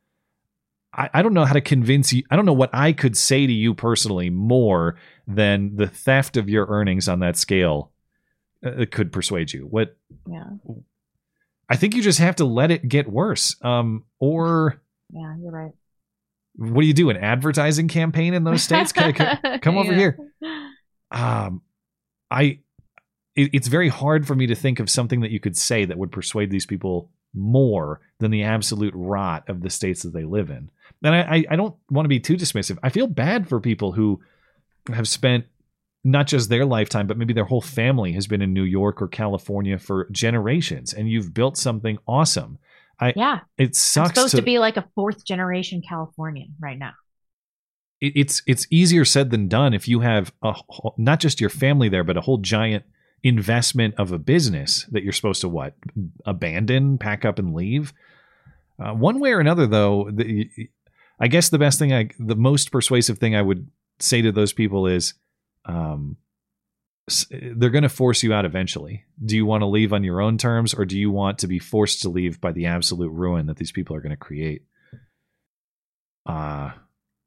I, I don't know how to convince you. I don't know what I could say to you personally more than the theft of your earnings on that scale uh, could persuade you. What Yeah, I think you just have to let it get worse. Um, or yeah, you're right. what do you do? An advertising campaign in those states? Come, come- (laughs) come over Yeah. here. Um, I. It, it's very hard for me to think of something that you could say that would persuade these people more than the absolute rot of the states that they live in. And I, I, I don't want to be too dismissive. I feel bad for people who have spent not just their lifetime, but maybe their whole family has been in New York or California for generations, and you've built something awesome. I Yeah, it I'm sucks supposed to, be like a fourth generation Californian right now. It- it's it's easier said than done if you have a whole- not just your family there, but a whole giant investment of a business that you're supposed to what abandon, pack up, and leave. Uh, one way or another, though, the, I guess the best thing, I the most persuasive thing I would say to those people is, um, they're going to force you out eventually. Do you want to leave on your own terms, or do you want to be forced to leave by the absolute ruin that these people are going to create? Uh,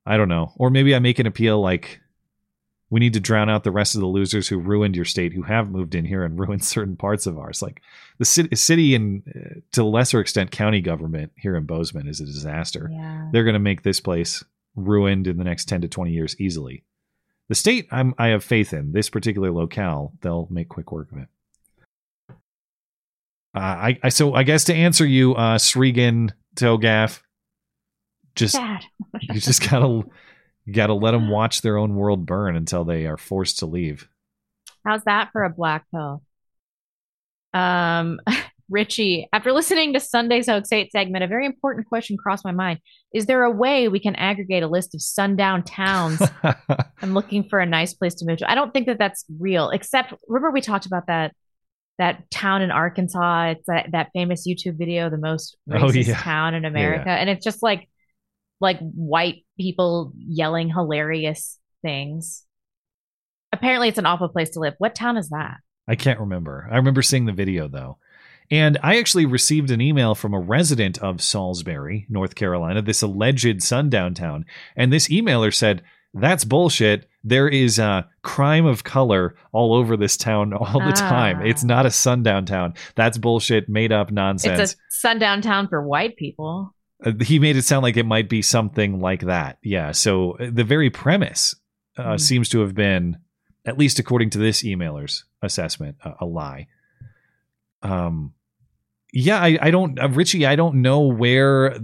I don't know. Or maybe I make an appeal like we need to drown out the rest of the losers who ruined your state, who have moved in here and (laughs) ruined certain parts of ours. Like the city, city and uh, to a lesser extent, county government here in Bozeman is a disaster. Yeah. They're going to make this place ruined in the next 10 to 20 years easily. The state, I'm, I have faith in. This particular locale, they'll make quick work of it. Uh, I, I so I guess to answer you, uh, Sregan Togaff, just you just (laughs) gotta you gotta let them watch their own world burn until they are forced to leave. How's that for a black pill? Um, (laughs) Richie, after listening to Sunday's Hoax 8 segment, a very important question crossed my mind. Is there a way we can aggregate a list of sundown towns? (laughs) I'm looking for a nice place to move to. I don't think that that's real, except remember we talked about that that town in Arkansas. It's that, that famous YouTube video, the most Oh, racist yeah. town in America. yeah. And it's just like like white people yelling hilarious things. Apparently it's an awful place to live. What town is that? I can't remember. I remember seeing the video though. And I actually received an email from a resident of Salisbury, North Carolina, this alleged sundown town. And this emailer said, That's bullshit. There is uh, crime of color all over this town all the time. Ah. It's not a sundown town. That's bullshit, made up nonsense. It's a sundown town for white people. Uh, he made it sound like it might be something like that. Yeah. So uh, the very premise uh, Hmm. seems to have been, at least according to this emailer's assessment, a, a lie. Um, yeah, I, I don't, uh, Richie, I don't know where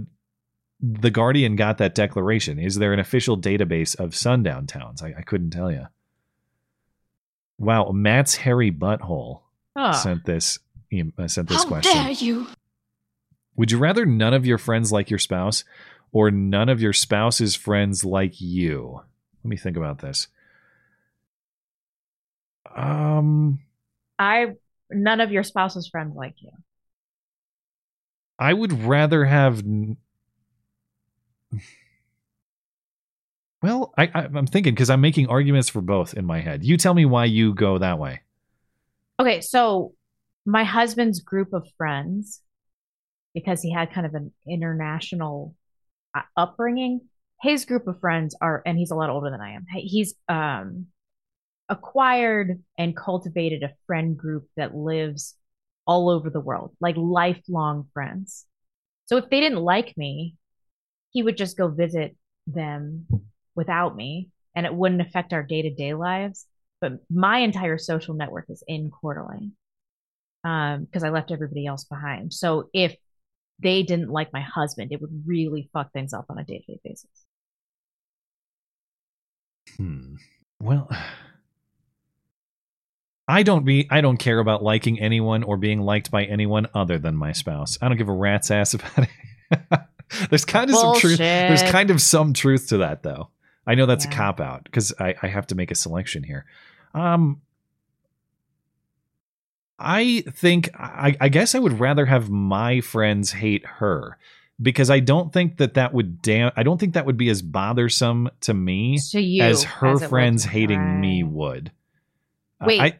the Guardian got that declaration. Is there an official database of sundown towns? I, I couldn't tell you. Wow, Matt's hairy butthole Oh. sent this uh, sent this How question. dare you? Would you rather none of your friends like your spouse or none of your spouse's friends like you? Let me think about this. Um, I none of your spouse's friends like you. I would rather have. n- Well, I, I, I'm thinking because I'm making arguments for both in my head. You tell me why you go that way. Okay, so my husband's group of friends, because he had kind of an international uh, upbringing, his group of friends are, and he's a lot older than I am. He's um, acquired and cultivated a friend group that lives all over the world, like lifelong friends. So if they didn't like me, he would just go visit them without me, and it wouldn't affect our day to day lives. But my entire social network is in Coeur d'Alene um, because I left everybody else behind. So if they didn't like my husband, it would really fuck things up on a day to day basis. Hmm. Well, I don't be I don't care about liking anyone or being liked by anyone other than my spouse. I don't give a rat's ass (laughs) about it. there's kind of some truth. There's kind of some truth to that, though. I know that's Yeah. a cop out because I, I have to make a selection here. Um, I think I, I guess I would rather have my friends hate her because I don't think that that would damn. I don't think that would be as bothersome to me To you, as her as friends hating me would. Uh, Wait, I,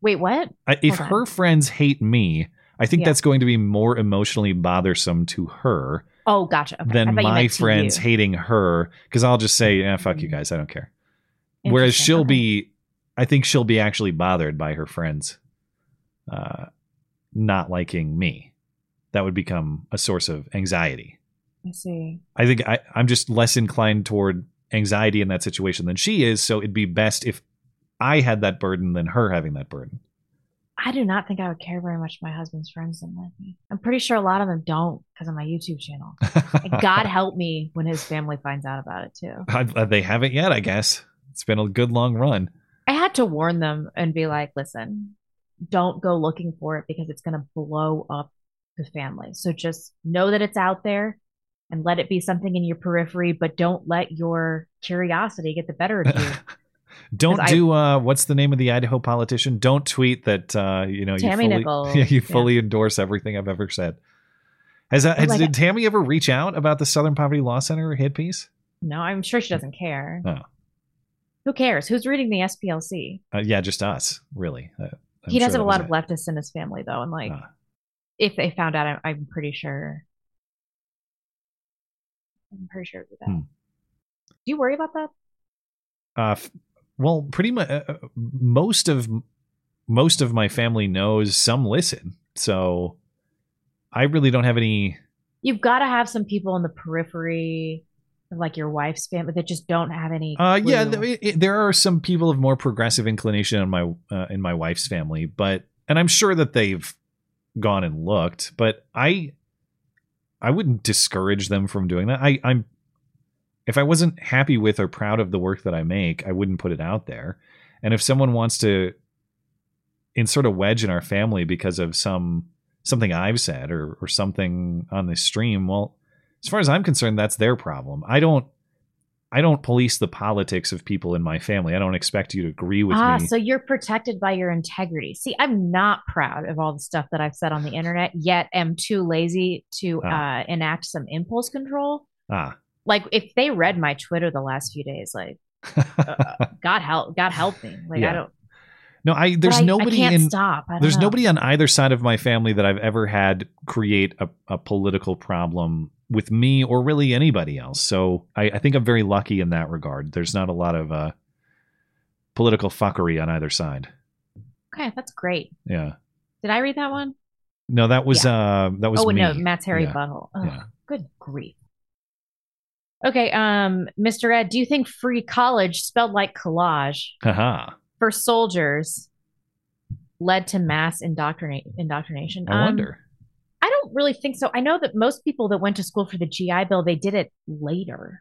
Wait, what? I, if Hold on. her friends hate me, I think Yeah. that's going to be more emotionally bothersome to her Oh, gotcha. Okay. Than my friends you. hating her because I'll just say, eh, "Fuck you guys, I don't care." Whereas she'll okay. be, I think she'll be actually bothered by her friends uh, not liking me. That would become a source of anxiety. I see. I think I, I'm just less inclined toward anxiety in that situation than she is. So it'd be best if I had that burden than her having that burden. I do not think I would care very much if my husband's friends didn't like me. I'm pretty sure a lot of them don't because of my YouTube channel. God (laughs) help me when his family finds out about it too. I, they haven't yet, I guess. It's been a good long run. I had to warn them and be like, listen, don't go looking for it because it's going to blow up the family. So just know that it's out there and let it be something in your periphery, but don't let your curiosity get the better of you. (laughs) Don't 'Cause I- do uh, what's the name of the Idaho politician? Don't tweet that uh, you know Tammy you fully, Nichols. Yeah, (laughs) you Yeah. endorse everything I've ever said. Has, that, Oh, has like- did Tammy ever reach out about the Southern Poverty Law Center hit piece? no, I'm sure she doesn't care. Oh. Who cares? Who's reading the SPLC? Uh, yeah, just us, really. Uh, he does sure have a lot of it. leftists in his family, though, and like, Ah. if they found out, I'm, I'm pretty sure. I'm pretty sure it would be that. Hmm. Do you worry about that? Uh, f- well, pretty much uh, uh, most of most of my family knows. Some listen, so I really don't have any. You've got to have some people in the periphery, like your wife's family, that just don't have any. Uh, yeah, th- it- there are some people of more progressive inclination in my uh, in my wife's family, but and I'm sure that they've gone and looked, but I I wouldn't discourage them from doing that. I I'm if I wasn't happy with or proud of the work that I make, I wouldn't put it out there. And if someone wants to insert a wedge in our family because of some something I've said or or something on this stream, well, as far as I'm concerned, that's their problem. I don't I don't police the politics of people in my family. I don't expect you to agree with ah, me. so you're protected by your integrity. See, I'm not proud of all the stuff that I've said on the internet, yet am too lazy to Ah. uh, enact some impulse control. ah, Like, if they read my Twitter the last few days, like, uh, (laughs) God help, God help me. Like, Yeah. I don't. No, I there's I- I nobody can't in stop. I there's know. nobody on either side of my family that I've ever had create a, a political problem with me or really anybody else. So I, I think I'm very lucky in that regard. There's not a lot of uh, political fuckery on either side. Okay, that's great. Yeah. Did I read that one? No, that was uh that was oh me. no, Matt's Harry Yeah. Butthole. Yeah. Good grief. Okay, um, Mr. Ed, do you think free college spelled like collage Haha. for soldiers led to mass indoctrinate indoctrination? I Um, wonder. I don't really think so. I know that most people that went to school for the GI Bill, they did it later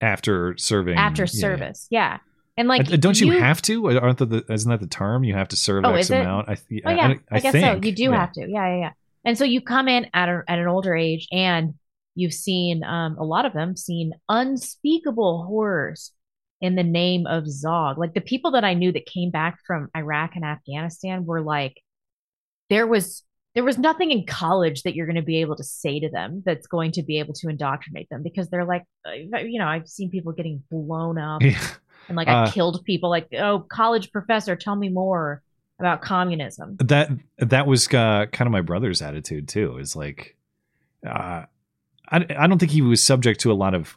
After serving after service. Yeah. And like Uh, don't you, have to? Aren't the, isn't that the term? You have to serve Oh, X amount. I, th- Oh yeah, I, guess think. so. You do Yeah. have to. Yeah, yeah, yeah. And so you come in at a, at an older age, and you've seen um, a lot of them seen unspeakable horrors in the name of Zog. Like the people that I knew that came back from Iraq and Afghanistan were like, there was there was nothing in college that you're going to be able to say to them that's going to be able to indoctrinate them because they're like, uh, you know, I've seen people getting blown up Yeah. and like I Uh, killed people. Like, oh, college professor, tell me more about communism. that that was uh, kind of my brother's attitude too. Is like, uh, I I don't think he was subject to a lot of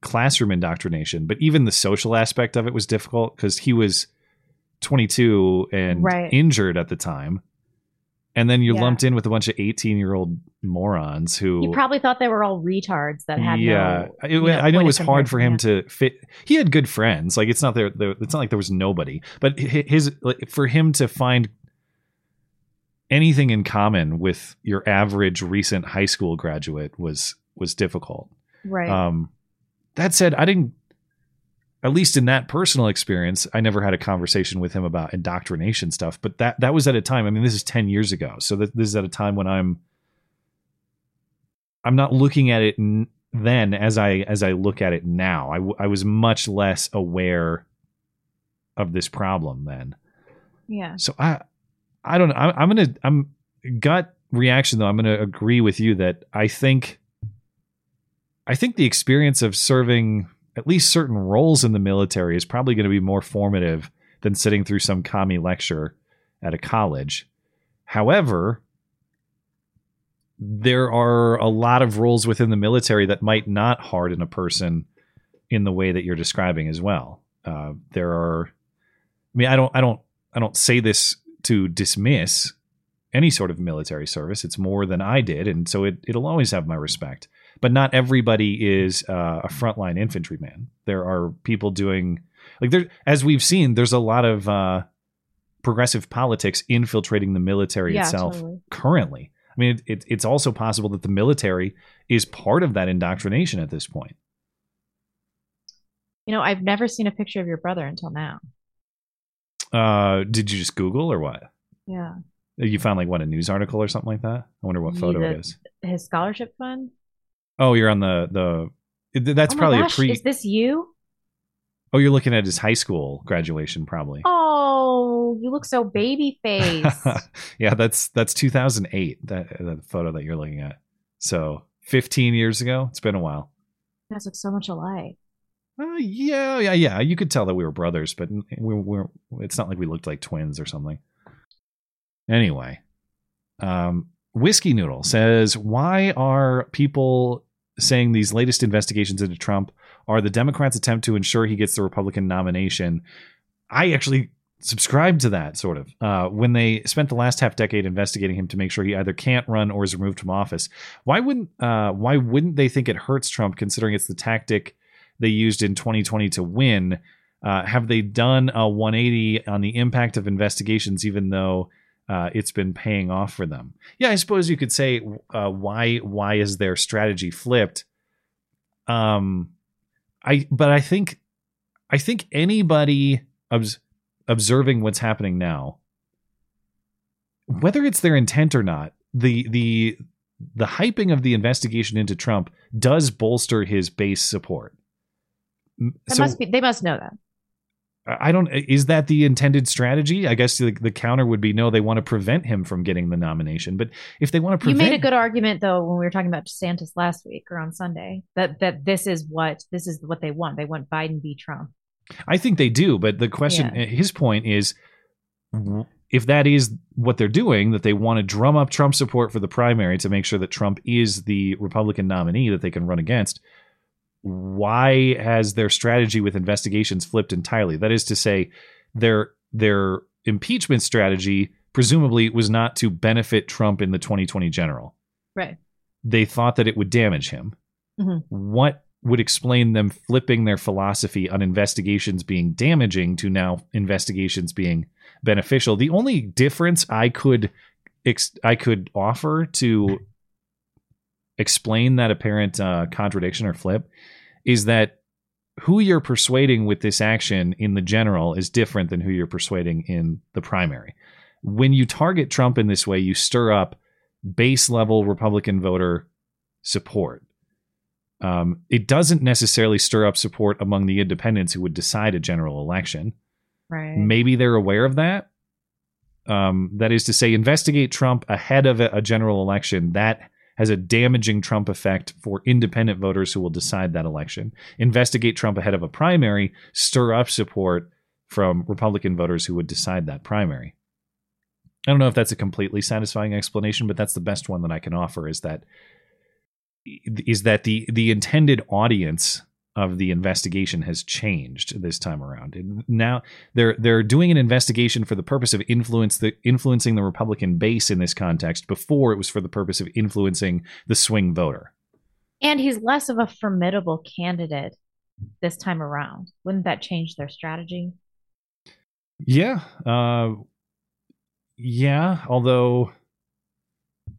classroom indoctrination, but even the social aspect of it was difficult because he was 22 and Right. injured at the time, and then you're Yeah. lumped in with a bunch of 18 year old morons who You probably thought they were all retards that had yeah, no. it- you know, I know it was hard for him comparison, to fit. He had good friends. Like it's not there. there it's not like there was nobody. But his like, for him to find anything in common with your average recent high school graduate was was difficult. Right. Um, that said, I didn't. At least in that personal experience, I never had a conversation with him about indoctrination stuff. But that that was at a time. I mean, this is ten years ago, so that this is at a time when I'm. I'm not looking at it n- then as I as I look at it now. I, w- I was much less aware of this problem then. yeah. So I I don't know. I, I'm gonna I'm gut reaction though. I'm gonna agree with you that I think I think the experience of serving at least certain roles in the military is probably going to be more formative than sitting through some commie lecture at a college. However, there are a lot of roles within the military that might not harden a person in the way that you're describing as well. Uh, there are, I mean, I don't, I don't, I don't say this to dismiss any sort of military service. It's more than I did, and so it, it'll always have my respect. But not everybody is uh, a frontline infantryman. There are people doing like there, as we've seen. There's a lot of uh, progressive politics infiltrating the military Yeah, itself totally. currently. I mean, it, it, it's also possible that the military is part of that indoctrination at this point. You know, I've never seen a picture of your brother until now. Uh, did you just Google or what? Yeah. You found like what a news article or something like that? I wonder what photo it is. His scholarship fund. Oh, you're on the the. That's oh probably gosh, a pre. Is this you? oh, you're looking at his high school graduation, probably. Oh, you look so baby face. (laughs) yeah, that's that's 2008. That that photo that you're looking at. So 15 years ago. It's been a while. you guys look so much alike. Uh, yeah, yeah, yeah. You could tell that we were brothers, but we we're, it's not like we looked like twins or something. Anyway, um, Whiskey Noodle says, Why are people saying these latest investigations into Trump are the Democrats' attempt to ensure he gets the Republican nomination? I actually subscribe to that sort of uh, when they spent the last half decade investigating him to make sure he either can't run or is removed from office why wouldn't uh, why wouldn't they think it hurts trump considering it's the tactic they used in 2020 to win uh, have they done a 180 on the impact of investigations even though uh, it's been paying off for them yeah i suppose you could say uh, why why is their strategy flipped um i but i think i think anybody obs- observing what's happening now, whether it's their intent or not, the the the hyping of the investigation into Trump does bolster his base support. That so, must be they must know that. I don't is that the intended strategy? I guess the, the counter would be no, they want to prevent him from getting the nomination. But if they want to prevent You made a good argument though when we were talking about DeSantis last week or on Sunday that that this is what this is what they want. They want Biden v Trump. I think they do, but the question, yeah. Uh, his point is, if that is what they're doing, that they want to drum up Trump support for the primary to make sure that Trump is the Republican nominee that they can run against, why has their strategy with investigations flipped entirely? That is to say, their their impeachment strategy presumably was not to benefit Trump in the 2020 general. Right. They thought that it would damage him. Mm-hmm. What would explain them flipping their philosophy on investigations being damaging to now investigations being beneficial. The only difference I could ex- I could offer to explain that apparent uh, contradiction or flip is that who you're persuading with this action in the general is different than who you're persuading in the primary. When you target Trump in this way, you stir up base level Republican voter support um, it doesn't necessarily stir up support among the independents who would decide a general election. Right. Maybe they're aware of that. Um, that is to say, investigate Trump ahead of a, a general election. That has a damaging Trump effect for independent voters who will decide that election. Investigate Trump ahead of a primary, stir up support from Republican voters who would decide that primary. I don't know if that's a completely satisfying explanation, but that's the best one that I can offer is that is that the the intended audience of the investigation has changed this time around. And now they're they're doing an investigation for the purpose of influence the influencing the Republican base in this context. Before it was for the purpose of influencing the swing voter. And he's less of a formidable candidate this time around. Wouldn't that change their strategy? Yeah. Uh, yeah. Although,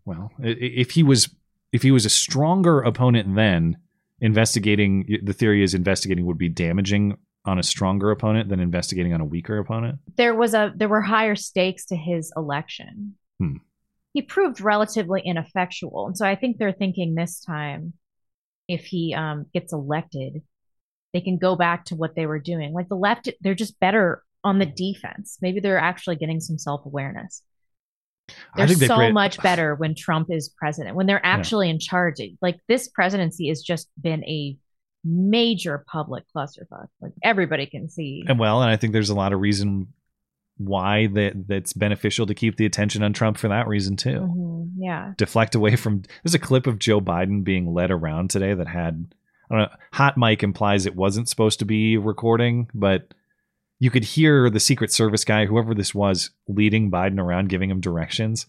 well, if he was if he was a stronger opponent then, investigating the theory is investigating would be damaging on a stronger opponent than investigating on a weaker opponent. There was a there were higher stakes to his election. Hmm. He proved relatively ineffectual, and so I think they're thinking this time, if he um, gets elected, they can go back to what they were doing. Like the left, they're just better on the defense. Maybe they're actually getting some self awareness. They're so create- much better when Trump is president, when they're actually yeah. in charge. Like this presidency has just been a major public clusterfuck. Like everybody can see. And well, and I think there's a lot of reason why that that's beneficial to keep the attention on Trump for that reason too. Mm-hmm. Yeah. Deflect away from there's a clip of Joe Biden being led around today that had I don't know, hot mic implies it wasn't supposed to be recording, but you could hear the Secret Service guy, whoever this was, leading Biden around, giving him directions.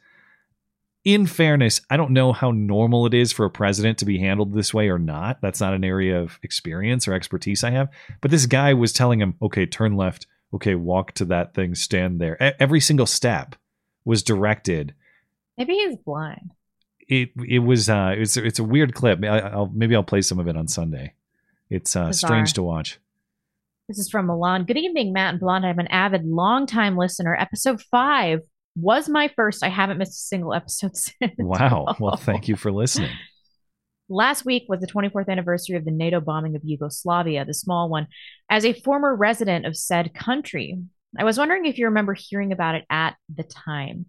In fairness, I don't know how normal it is for a president to be handled this way or not. That's not an area of experience or expertise I have. But this guy was telling him, okay, turn left. Okay, walk to that thing, stand there. Every single step was directed. Maybe he's blind. It it was uh it's it's a weird clip. I, will maybe I'll play some of it on Sunday. It's uh, strange to watch. This is from Milan. Good evening, Matt and Blonde. I'm an avid, long-time listener. Episode five was my first. I haven't missed a single episode (laughs) since. Wow. (laughs) Well, thank you for listening. Last week was the 24th anniversary of the NATO bombing of Yugoslavia, the small one. As a former resident of said country, I was wondering if you remember hearing about it at the time.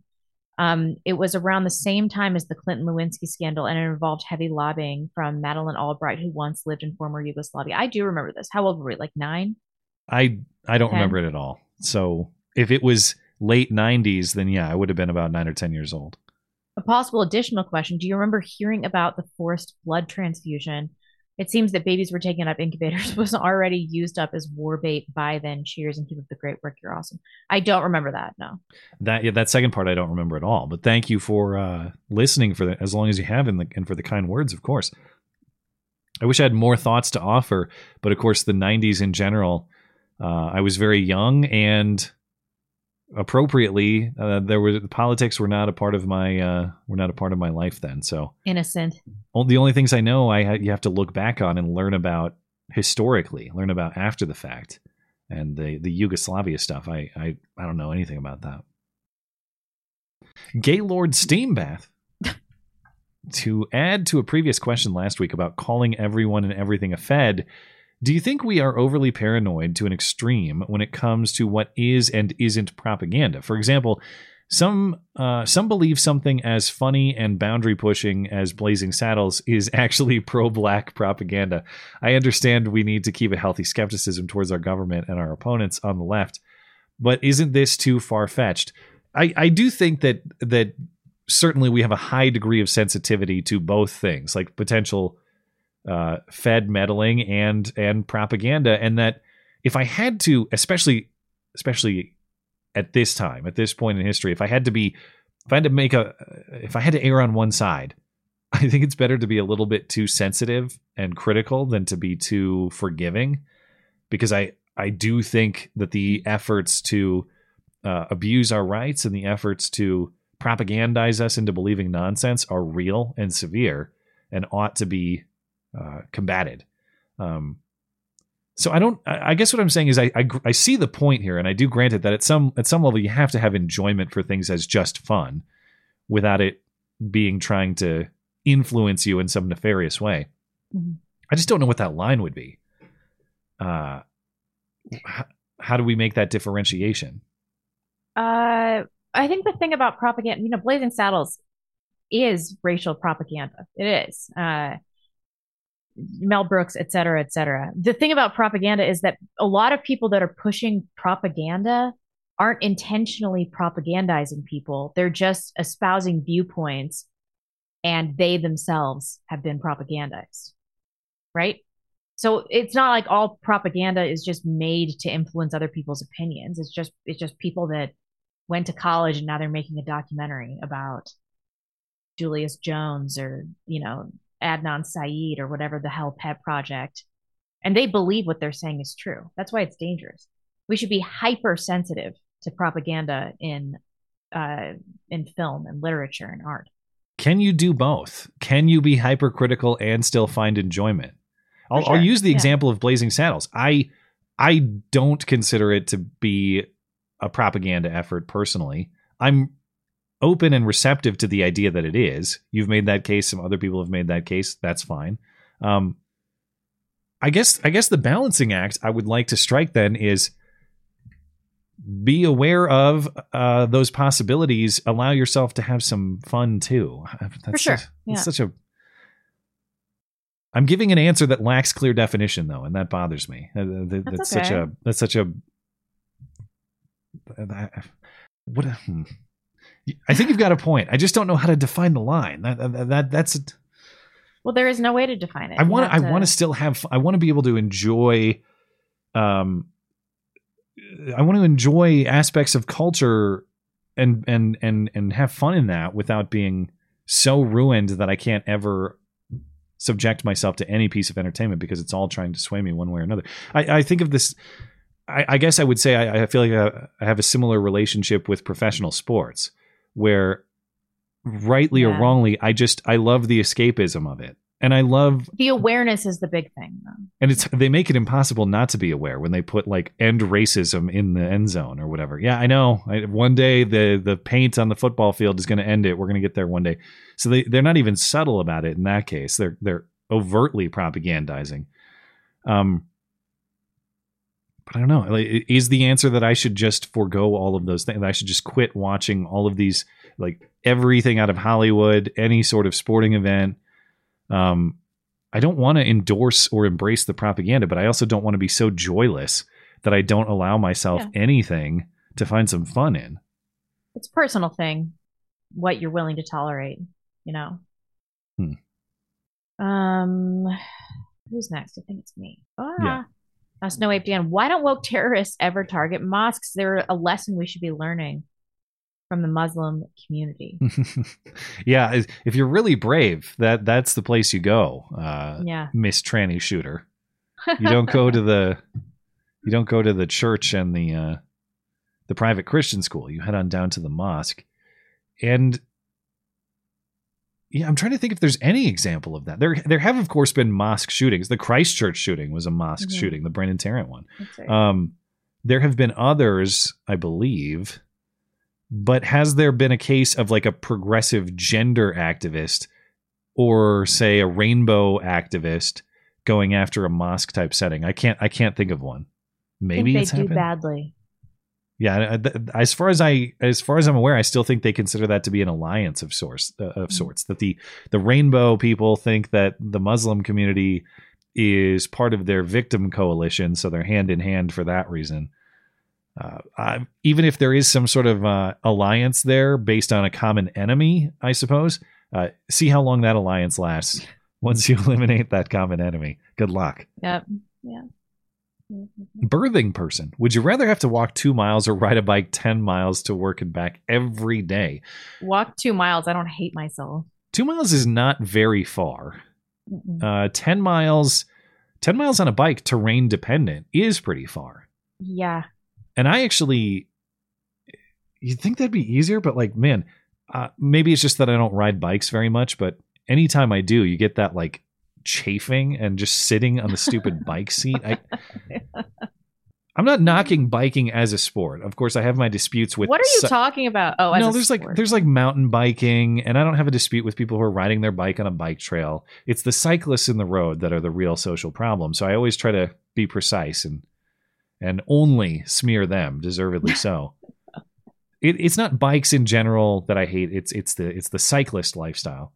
Um, it was around the same time as the Clinton Lewinsky scandal, and it involved heavy lobbying from Madeleine Albright, who once lived in former Yugoslavia. I do remember this. How old were we? Like nine? I I don't Ten? remember it at all. So if it was late '90s, then yeah, I would have been about nine or ten years old. A possible additional question Do you remember hearing about the forced blood transfusion? It seems that babies were taken up incubators (laughs) was already used up as war bait by then. Cheers and keep up the great work. You're awesome. I don't remember that. No. That yeah, that second part I don't remember at all. But thank you for uh, listening for the, as long as you have, and, the, and for the kind words, of course. I wish I had more thoughts to offer, but of course, the '90s in general, uh, I was very young and appropriately, uh, there were politics were not a part of my uh, were not a part of my life then. So Innocent. The only things I know, I ha- you have to look back on and learn about historically, learn about after the fact, and the the Yugoslavia stuff. I I, I don't know anything about that. Gaylord Steambath. (laughs) to add to a previous question last week about calling everyone and everything a Fed, do you think we are overly paranoid to an extreme when it comes to what is and isn't propaganda? For example, some uh, some believe something as funny and boundary pushing as Blazing Saddles is (laughs) actually pro black propaganda. I understand we need to keep a healthy skepticism towards our government and our opponents on the left, but isn't this too far fetched? I, I do think that that certainly we have a high degree of sensitivity to both things, like potential uh, Fed meddling and and propaganda, and that if I had to, especially especially at this time, at this point in history, if I had to be, if I had to make a, if I had to err on one side, (laughs) I think it's better to be a little bit too sensitive and critical than to be too forgiving, because I I do think that the efforts to uh, abuse our rights and the efforts to propagandize us into believing nonsense are real and severe and ought to be uh, combated. Um, so I don't. I guess what I'm saying is I, I I see the point here, and I do grant it that at some at some level you have to have enjoyment for things as just fun, without it being trying to influence you in some nefarious way. Mhm. I just don't know what that line would be. Uh, how, how do we make that differentiation? Uh, I think the thing about propaganda, you know, Blazing Saddles is racial propaganda. It is. Uh, Mel Brooks, et cetera, et cetera. The thing about propaganda is that a lot of people that are pushing propaganda aren't intentionally propagandizing people. They're just espousing viewpoints and they themselves have been propagandized. Right? So it's not like all propaganda is just made to influence other people's opinions. It's just it's just people that went to college and now they're making a documentary about Julius Jones or, you know, Adnan Syed or whatever the hell pet project. And they believe what they're saying is true. That's why it's dangerous. We should be hypersensitive to propaganda in uh, in film and literature and art. Can you do both? Can you be hypercritical and still find enjoyment? I'll, sure, I'll use the yeah. example of Blazing Saddles. I I don't consider it to be a propaganda effort personally. I'm open and receptive to the idea that it is. You've made that case. Some other people have made that case. That's fine. Um, I guess I guess the balancing act I would like to strike then is be aware of uh, those possibilities. Allow yourself to have some fun too. (sighs) That's For sure. such- Yeah. such a. I'm giving an answer that lacks clear definition, though, and that bothers me. Uh, th- That's That's such a. That's such a. What? A, hmm. I think you've got a point. I just don't know how to define the line. That, that, that that's. Well, there is no way to define it. I want. I have want to still have. I want to be able to enjoy. Um, I want to enjoy aspects of culture, and and and and have fun in that without being so ruined that I can't ever subject myself to any piece of entertainment because it's all trying to sway me one way or another. I, I think of this. I, I guess I would say I, I feel like I, I have a similar relationship with professional sports, where rightly or wrongly, I just I love the escapism of it, and I love The awareness is the big thing, though. and it's they make it impossible not to be aware when they put like end racism in the end zone or whatever. Yeah, I know. I, one day the the paint on the football field is going to end it. We're going to get there one day. So they they're not even subtle about it in that case. They're they're overtly propagandizing. Um I don't know. Like, is the answer that I should just forego all of those things? I should just quit watching all of these, like everything out of Hollywood, any sort of sporting event. Um, I don't want to endorse or embrace the propaganda, but I also don't want to be so joyless that I don't allow myself Yeah. anything to find some fun in. It's a personal thing, what you're willing to tolerate, you know. Hmm. Um, who's next? I think it's me. Ah. Yeah. Uh, Snow Ape Dan, why don't woke terrorists ever target mosques? They're a lesson we should be learning from the Muslim community. (laughs) yeah, if you're really brave, that that's the place you go. Uh, Yeah. Miss Tranny Shooter. You don't go to (laughs) the you don't go to the church and the uh, the private Christian school. You head on down to the mosque, and yeah, I'm trying to think if there's any example of that. There there have of course been mosque shootings. The Christchurch shooting was a mosque Mhm. shooting, the Brenton Tarrant one. Right. Um, there have been others, I believe, but has there been a case of like a progressive gender activist or say a rainbow activist going after a mosque type setting? I can't I can't think of one. Maybe I think it's they do happened. badly. Yeah, as far as I as far as I'm aware, I still think they consider that to be an alliance of sorts uh, of sorts. That the the rainbow people think that the Muslim community is part of their victim coalition, so they're hand in hand for that reason. Uh, I, even if there is some sort of uh, alliance there based on a common enemy, I suppose. Uh, see how long that alliance lasts. (laughs) Once you eliminate that common enemy, good luck. Yep. Yeah. Birthing person. Would you rather have to walk two miles or ride a bike 10 miles to work and back every day? Walk two miles. I don't hate myself. Two miles is not very far. Uh, 10 miles, 10 miles on a bike, terrain dependent, is pretty far. Yeah. And I actually, you'd think that'd be easier, but like, man, uh, maybe it's just that I don't ride bikes very much, but anytime I do, you get that like chafing and just sitting on the stupid (laughs) bike seat. I, (laughs) I'm not knocking biking as a sport. Of course, I have my disputes with what are you su- talking about? Oh, as no, there's like there's like mountain biking, and I don't have a dispute with people who are riding their bike on a bike trail. It's the cyclists in the road that are the real social problem. So I always try to be precise and and only smear them, deservedly (laughs) so. it, it's not bikes in general that I hate. It's it's the it's the cyclist lifestyle.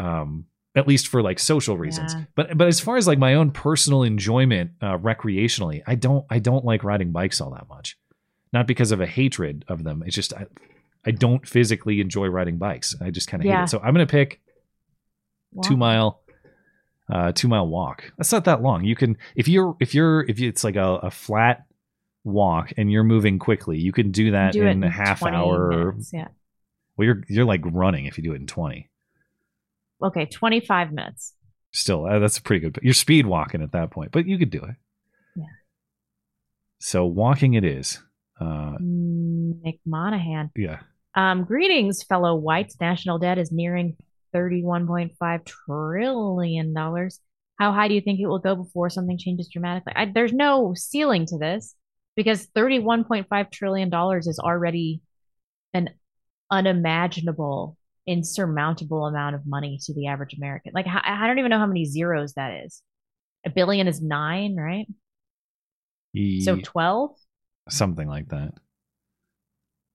Um, at least for like social reasons. Yeah. But but as far as like my own personal enjoyment uh, recreationally, I don't I don't like riding bikes all that much. Not because of a hatred of them. It's just I, I don't physically enjoy riding bikes. I just kind of hate it. So I'm gonna pick two mile uh two mile walk that's not that long you can if you're if you're if it's like a, a flat walk and you're moving quickly you can do that Do it in a half hour minutes, Yeah. well you're you're like running if you do it in 20 Okay, 25 minutes. still uh, that's a pretty good you're speed walking at that point but you could do it Yeah. so walking it is uh McMonahan. yeah Um, greetings, fellow whites. National debt is nearing $31.5 trillion. How high do you think it will go before something changes dramatically? I, there's no ceiling to this because $31.5 trillion is already an unimaginable, insurmountable amount of money to the average American. Like, I, I don't even know how many zeros that is. A billion is nine, right? So 12? something like that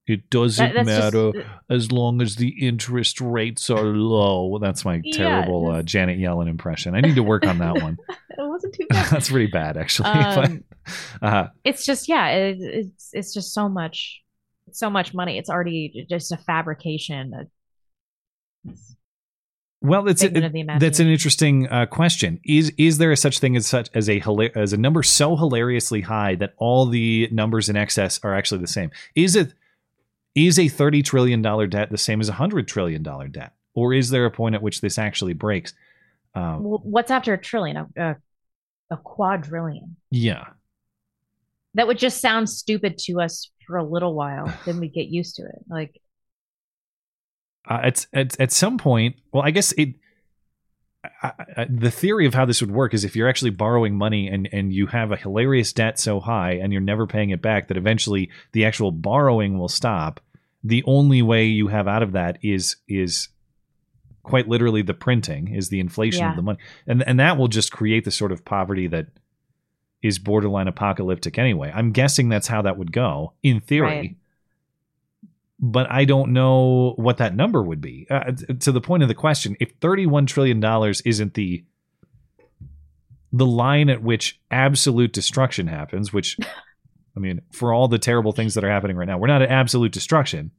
it doesn't That- that's just- matter as long as the interest rates are low. That's my Yeah, terrible uh, Janet Yellen impression. I need to work on that one. (laughs) It wasn't too (laughs) bad. That's pretty bad, actually. (laughs) Um, but, uh, it's just yeah it, it's it's just so much so much money it's already just a fabrication well, it's figment of that's an interesting uh, question. Is is there a such thing as such as a as a number so hilariously high that all the numbers in excess are actually the same? Is it is a thirty trillion dollar debt the same as a hundred trillion dollar debt, or is there a point at which this actually breaks? Um, Wh- what's after a trillion a, a, a quadrillion yeah, that would just sound stupid to us for a little while then we get used to it like uh, it's at at some point. Well, I guess it. I, I, the theory of how this would work is if you're actually borrowing money and and you have a hilarious debt so high and you're never paying it back that eventually the actual borrowing will stop. The only way you have out of that is is quite literally the printing is the inflation Yeah. of the money and and that will just create the sort of poverty that is borderline apocalyptic anyway. I'm guessing that's how that would go in theory. Right. But I don't know what that number would be. Uh, to the point of the question, if 31 trillion dollars isn't the the line at which absolute destruction happens, which (laughs) I mean, for all the terrible things that are happening right now, we're not at absolute destruction.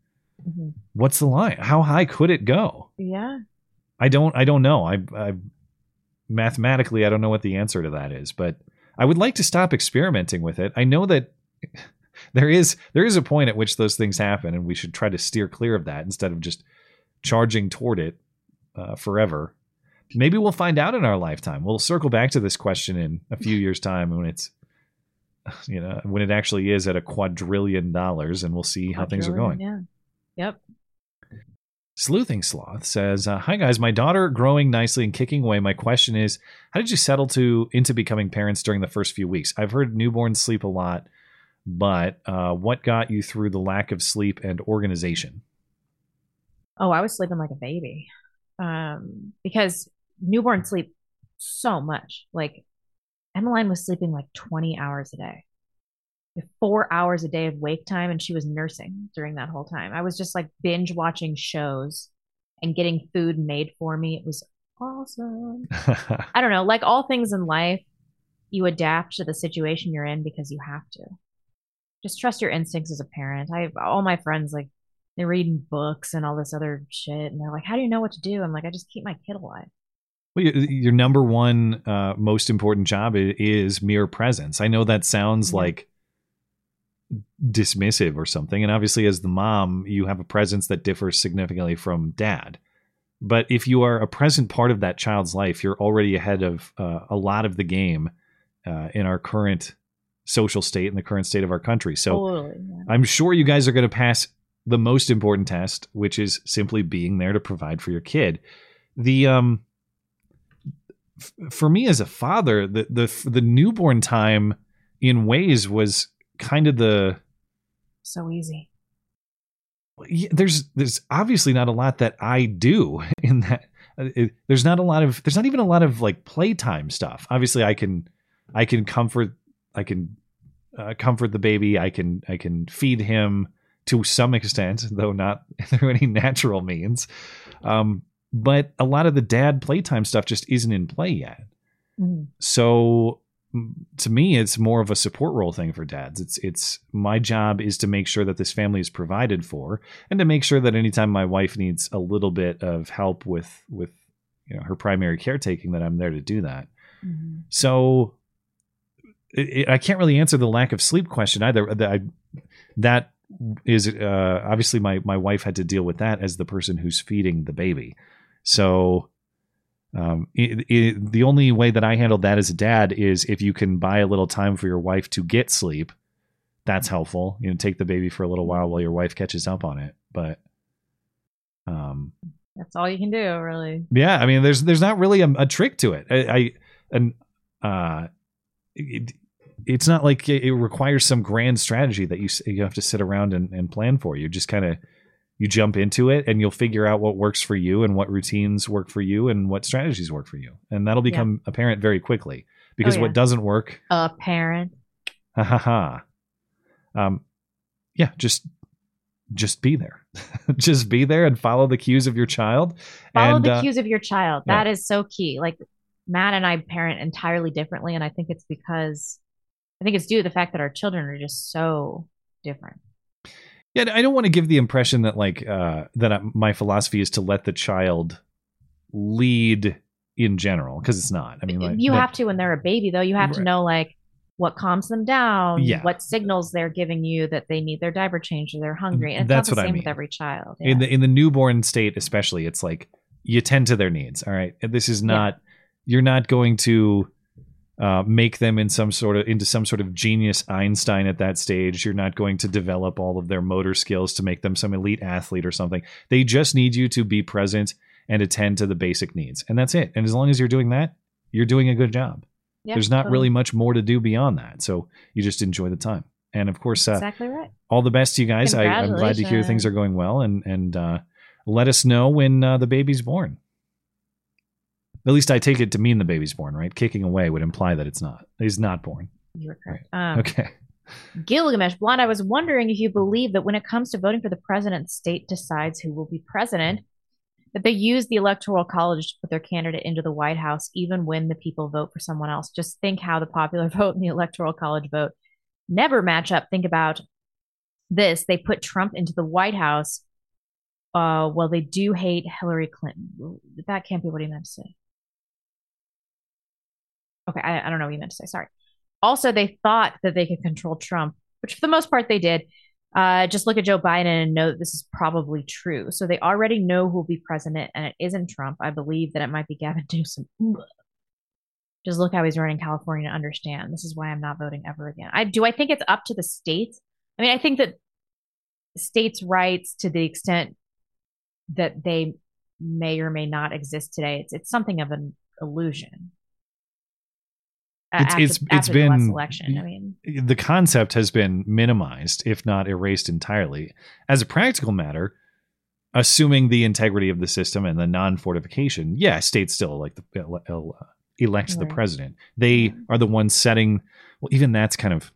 Mhm. What's the line? How high could it go? Yeah. I don't I don't know. I I mathematically I don't know what the answer to that is, but I would like to stop experimenting with it. I know that there is there is a point at which those things happen and we should try to steer clear of that instead of just charging toward it uh, forever. Maybe we'll find out in our lifetime. We'll circle back to this question in a few (laughs) years time when it's you know, when it actually is at a quadrillion dollars and we'll see how things are going. Yeah. Yep. Sleuthing Sloth says, uh, "Hi guys, my daughter growing nicely and kicking away. My question is, how did you settle to into becoming parents during the first few weeks? I've heard newborns sleep a lot, but uh, what got you through the lack of sleep and organization? Oh, I was sleeping like a baby. Um, because newborn sleep so much. Like Emmeline was sleeping like 20 hours a day. Four hours a day of wake time, and she was nursing during that whole time. I was just like binge watching shows and getting food made for me. It was awesome. (laughs) I don't know, like all things in life, you adapt to the situation you're in because you have to. Just trust your instincts as a parent. I have all my friends like they're reading books and all this other shit, and they're like, "How do you know what to do?" I'm like, "I just keep my kid alive." Well, your, your number one uh, most important job is mere presence. I know that sounds like dismissive or something, and obviously, as the mom, you have a presence that differs significantly from dad. But if you are a present part of that child's life, you're already ahead of uh, a lot of the game uh, in our current social state and the current state of our country. So Totally, yeah. I'm sure you guys are going to pass the most important test, which is simply being there to provide for your kid. The um, f- for me as a father, the the the newborn time in ways was kind of the So easy. there's there's obviously not a lot that I do (laughs) in that. uh, it- there's not a lot of there's not even a lot of like playtime stuff. Obviously, I can I can comfort I can uh, comfort the baby. I can I can feed him to some extent, (laughs) though not (laughs) through any natural means. Um, but a lot of the dad playtime stuff just isn't in play yet. Mhm. So mm, to me, it's more of a support role thing for dads. It's it's my job is to make sure that this family is provided for, and to make sure that anytime my wife needs a little bit of help with with you know her primary caretaking, that I'm there to do that. Mhm. So it, I can't really answer the lack of sleep question either. That I, that is uh, obviously my my wife had to deal with that as the person who's feeding the baby. So um, it, it, the only way that I handled that as a dad is if you can buy a little time for your wife to get sleep. That's helpful. You know, take the baby for a little while while your wife catches up on it. But um, That's all you can do, really. yeah, I mean, there's there's not really a, a trick to it. I, I and uh, it, it's not like it, requires some grand strategy that you you have to sit around and, and plan for. You just kind of you jump into it and you'll figure out what works for you and what routines work for you and what strategies work for you, and that'll Yeah. become apparent very quickly. Because yeah. what doesn't work, A parent. ha ha ha. Um, yeah, just just be there, (laughs) just be there and follow the cues of your child. Follow and, the uh, cues of your child. yeah. That is so key. Like Matt and I parent entirely differently, and I think it's because I think it's due to the fact that our children are just so different. Yeah, I don't want to give the impression that like uh, that my philosophy is to let the child lead in general because it's not. I mean, like, you have to when they're a baby, though. You have to know like what calms them down, Yeah. what signals they're giving you that they need their diaper changed or they're hungry. And it's That's not the what I same with every child. in the in the newborn state, especially. It's like you tend to their needs. All right, this is not. You're not going to uh, make them in some sort of into some sort of genius Einstein at that stage. You're not going to develop all of their motor skills to make them some elite athlete or something. They just need you to be present and attend to the basic needs, and that's it. And as long as you're doing that, you're doing a good job. Yeah, There's not totally. really much more to do beyond that. So you just enjoy the time. And of course, uh, exactly right. all the best to you guys. I, I'm glad to hear things are going well, and and uh, let us know when uh, the baby's born. At least I take it to mean the baby's born, right? Kicking away would imply that it's not. He's not born. You were correct. Um, Okay. Gilgamesh Blonde, I was wondering if you believe that when it comes to voting for the president, the state decides who will be president, that they use the electoral college to put their candidate into the White House, even when the people vote for someone else. Just think how the popular (laughs) vote and the electoral college vote never match up. Think about this. They put Trump into the White House. Uh, well, they do hate Hillary Clinton. That can't be what he meant to say. Okay, I, I don't know what you meant to say. Sorry. Also, they thought that they could control Trump, which for the most part they did. Uh, just look at Joe Biden and know this is probably true. So they already know who will be president, and it isn't Trump. I believe that it might be Gavin (laughs) Newsom. Just look how he's running California to understand. This is why I'm not voting ever again. I do. I think it's up to the states. I mean, I think that states' rights, to the extent that they may or may not exist today, it's it's something of an illusion. Uh, It's after- it's it's after the last been election. I mean, the concept has been minimized, if not erased entirely. As a practical matter, assuming the integrity of the system and the non-fortification, yeah, states still like the ele- ele- elect the Right. president. They are the ones setting. Well, even that's kind of.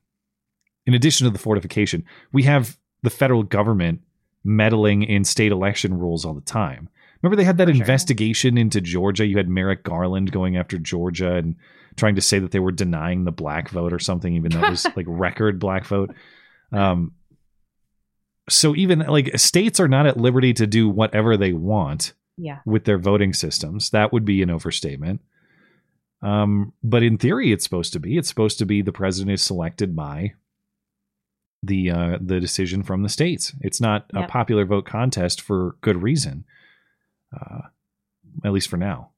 In addition to the fortification, we have the federal government meddling in state election rules all the time. Remember, they had that investigation into Georgia. You had Merrick Garland going after Georgia and trying to say that they were denying the black vote or something, even though it was (laughs) like record black vote. Um, so even like states are not at liberty to do whatever they want Yeah. with their voting systems. That would be an overstatement. Um, but in theory, it's supposed to be. It's supposed to be the president is selected by the uh, the decision from the states. It's not a popular vote contest for good reason, uh, at least for now.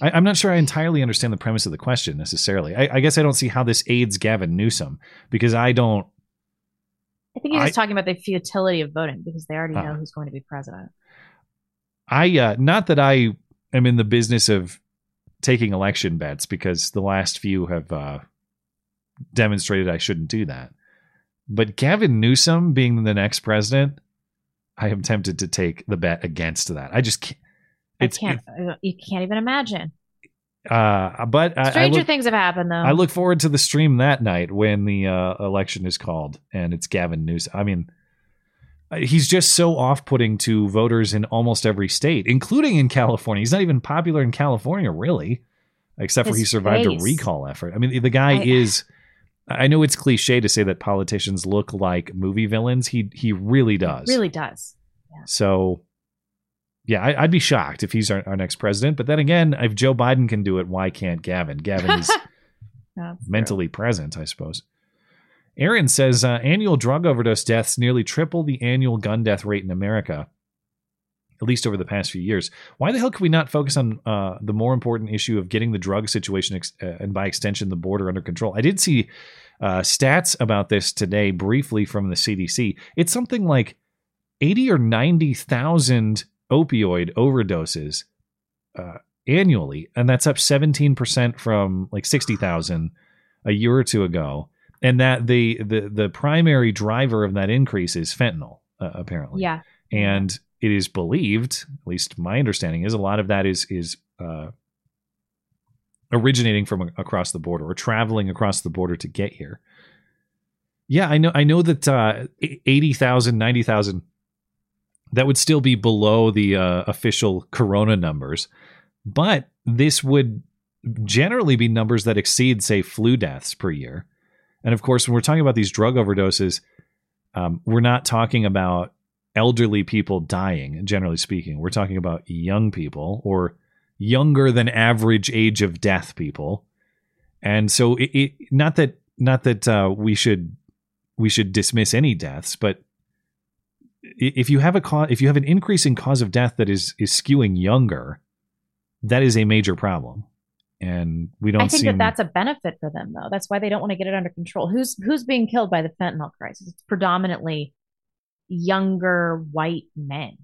I, I'm not sure I entirely understand the premise of the question necessarily. I, I guess I don't see how this aids Gavin Newsom because I don't. I think he's just I- talking about the futility of voting because they already know Uh. who's going to be president. I uh, not that I am in the business of taking election bets because the last few have uh, demonstrated I shouldn't do that. But Gavin Newsom being the next president, I am tempted to take the bet against that. I just can't. It's I can't. uh, you can't even imagine. uh, but I, I Stranger look, things have happened, though. I look forward to the stream that night when the uh, election is called and it's Gavin Newsom. I mean, uh, he's just so off-putting to voters in almost every state, including in California. He's not even popular in California, really, except for he survived face. a recall effort. I mean, the guy I- is. I know it's cliche to say that politicians look like movie villains. He he really does. really does. So, yeah, I, I'd be shocked if he's our, our next president. But then again, if Joe Biden can do it, why can't Gavin? Gavin is (laughs) mentally present, I suppose. Aaron says uh, annual drug overdose deaths nearly triple the annual gun death rate in America, at least over the past few years. Why the hell could we not focus on uh, the more important issue of getting the drug situation ex- uh, and by extension the border under control? I did see uh, stats about this today briefly from the CDC. It's something like 80 or 90,000 opioid overdoses uh, annually, and that's up 17% from like 60,000 a year or two ago. And that the the the primary driver of that increase is fentanyl, uh, apparently. Yeah. And it is believed, at least my understanding is, a lot of that is is uh, originating from across the border or traveling across the border to get here. Yeah, I know. I know that uh, 80,000, 90,000, that would still be below the uh, official corona numbers. But this would generally be numbers that exceed, say, flu deaths per year. And of course, when we're talking about these drug overdoses, um, we're not talking about elderly people dying, generally speaking. We're talking about young people or younger than average age of death people. And so, it, it not that not that uh, we should we should dismiss any deaths, but if you have a cause, if you have an increasing cause of death that is is skewing younger, that is a major problem. And we don't I think seem that that's a benefit for them, though. That's why they don't want to get it under control. Who's who's being killed by the fentanyl crisis? It's predominantly younger white men.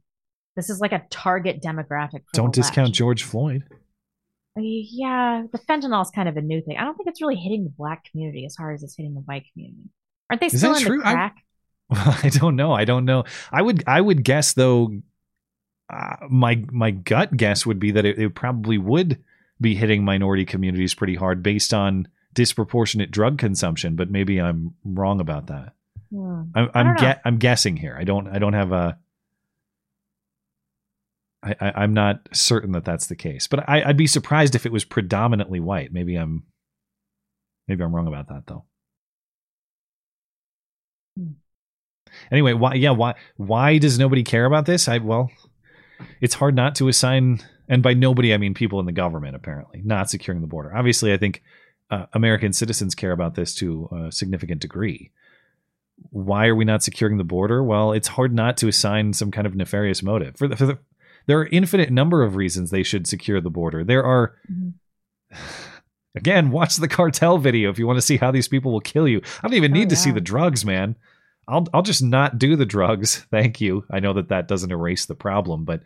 This is like a target demographic. For don't the discount. George Floyd. Uh, yeah, the fentanyl is kind of a new thing. I don't think it's really hitting the black community as hard as it's hitting the white community. Aren't they still in true? I- crack? I (laughs) don't know. I don't know. I would I would guess though. Uh, my my gut guess would be that it, it probably would be hitting minority communities pretty hard based on disproportionate drug consumption, but maybe I'm wrong about that. Hmm. I'm I I'm, ge- I'm guessing here. I don't I don't have a. I, I I'm not certain that that's the case, but I, I'd be surprised if it was predominantly white. Maybe I'm, maybe I'm wrong about that though. Anyway, why? Yeah, why? Why does nobody care about this? I well, it's hard not to assign, and by nobody I mean people in the government. Apparently, not securing the border. Obviously, I think uh, American citizens care about this to a significant degree. Why are we not securing the border? Well, it's hard not to assign some kind of nefarious motive. For the, for the there are infinite number of reasons they should secure the border. There are (sighs) again, watch the cartel video if you want to see how these people will kill you. I don't even need to see the drugs, man. I'll I'll just not do the drugs. (laughs) Thank you. I know that that doesn't erase the problem, but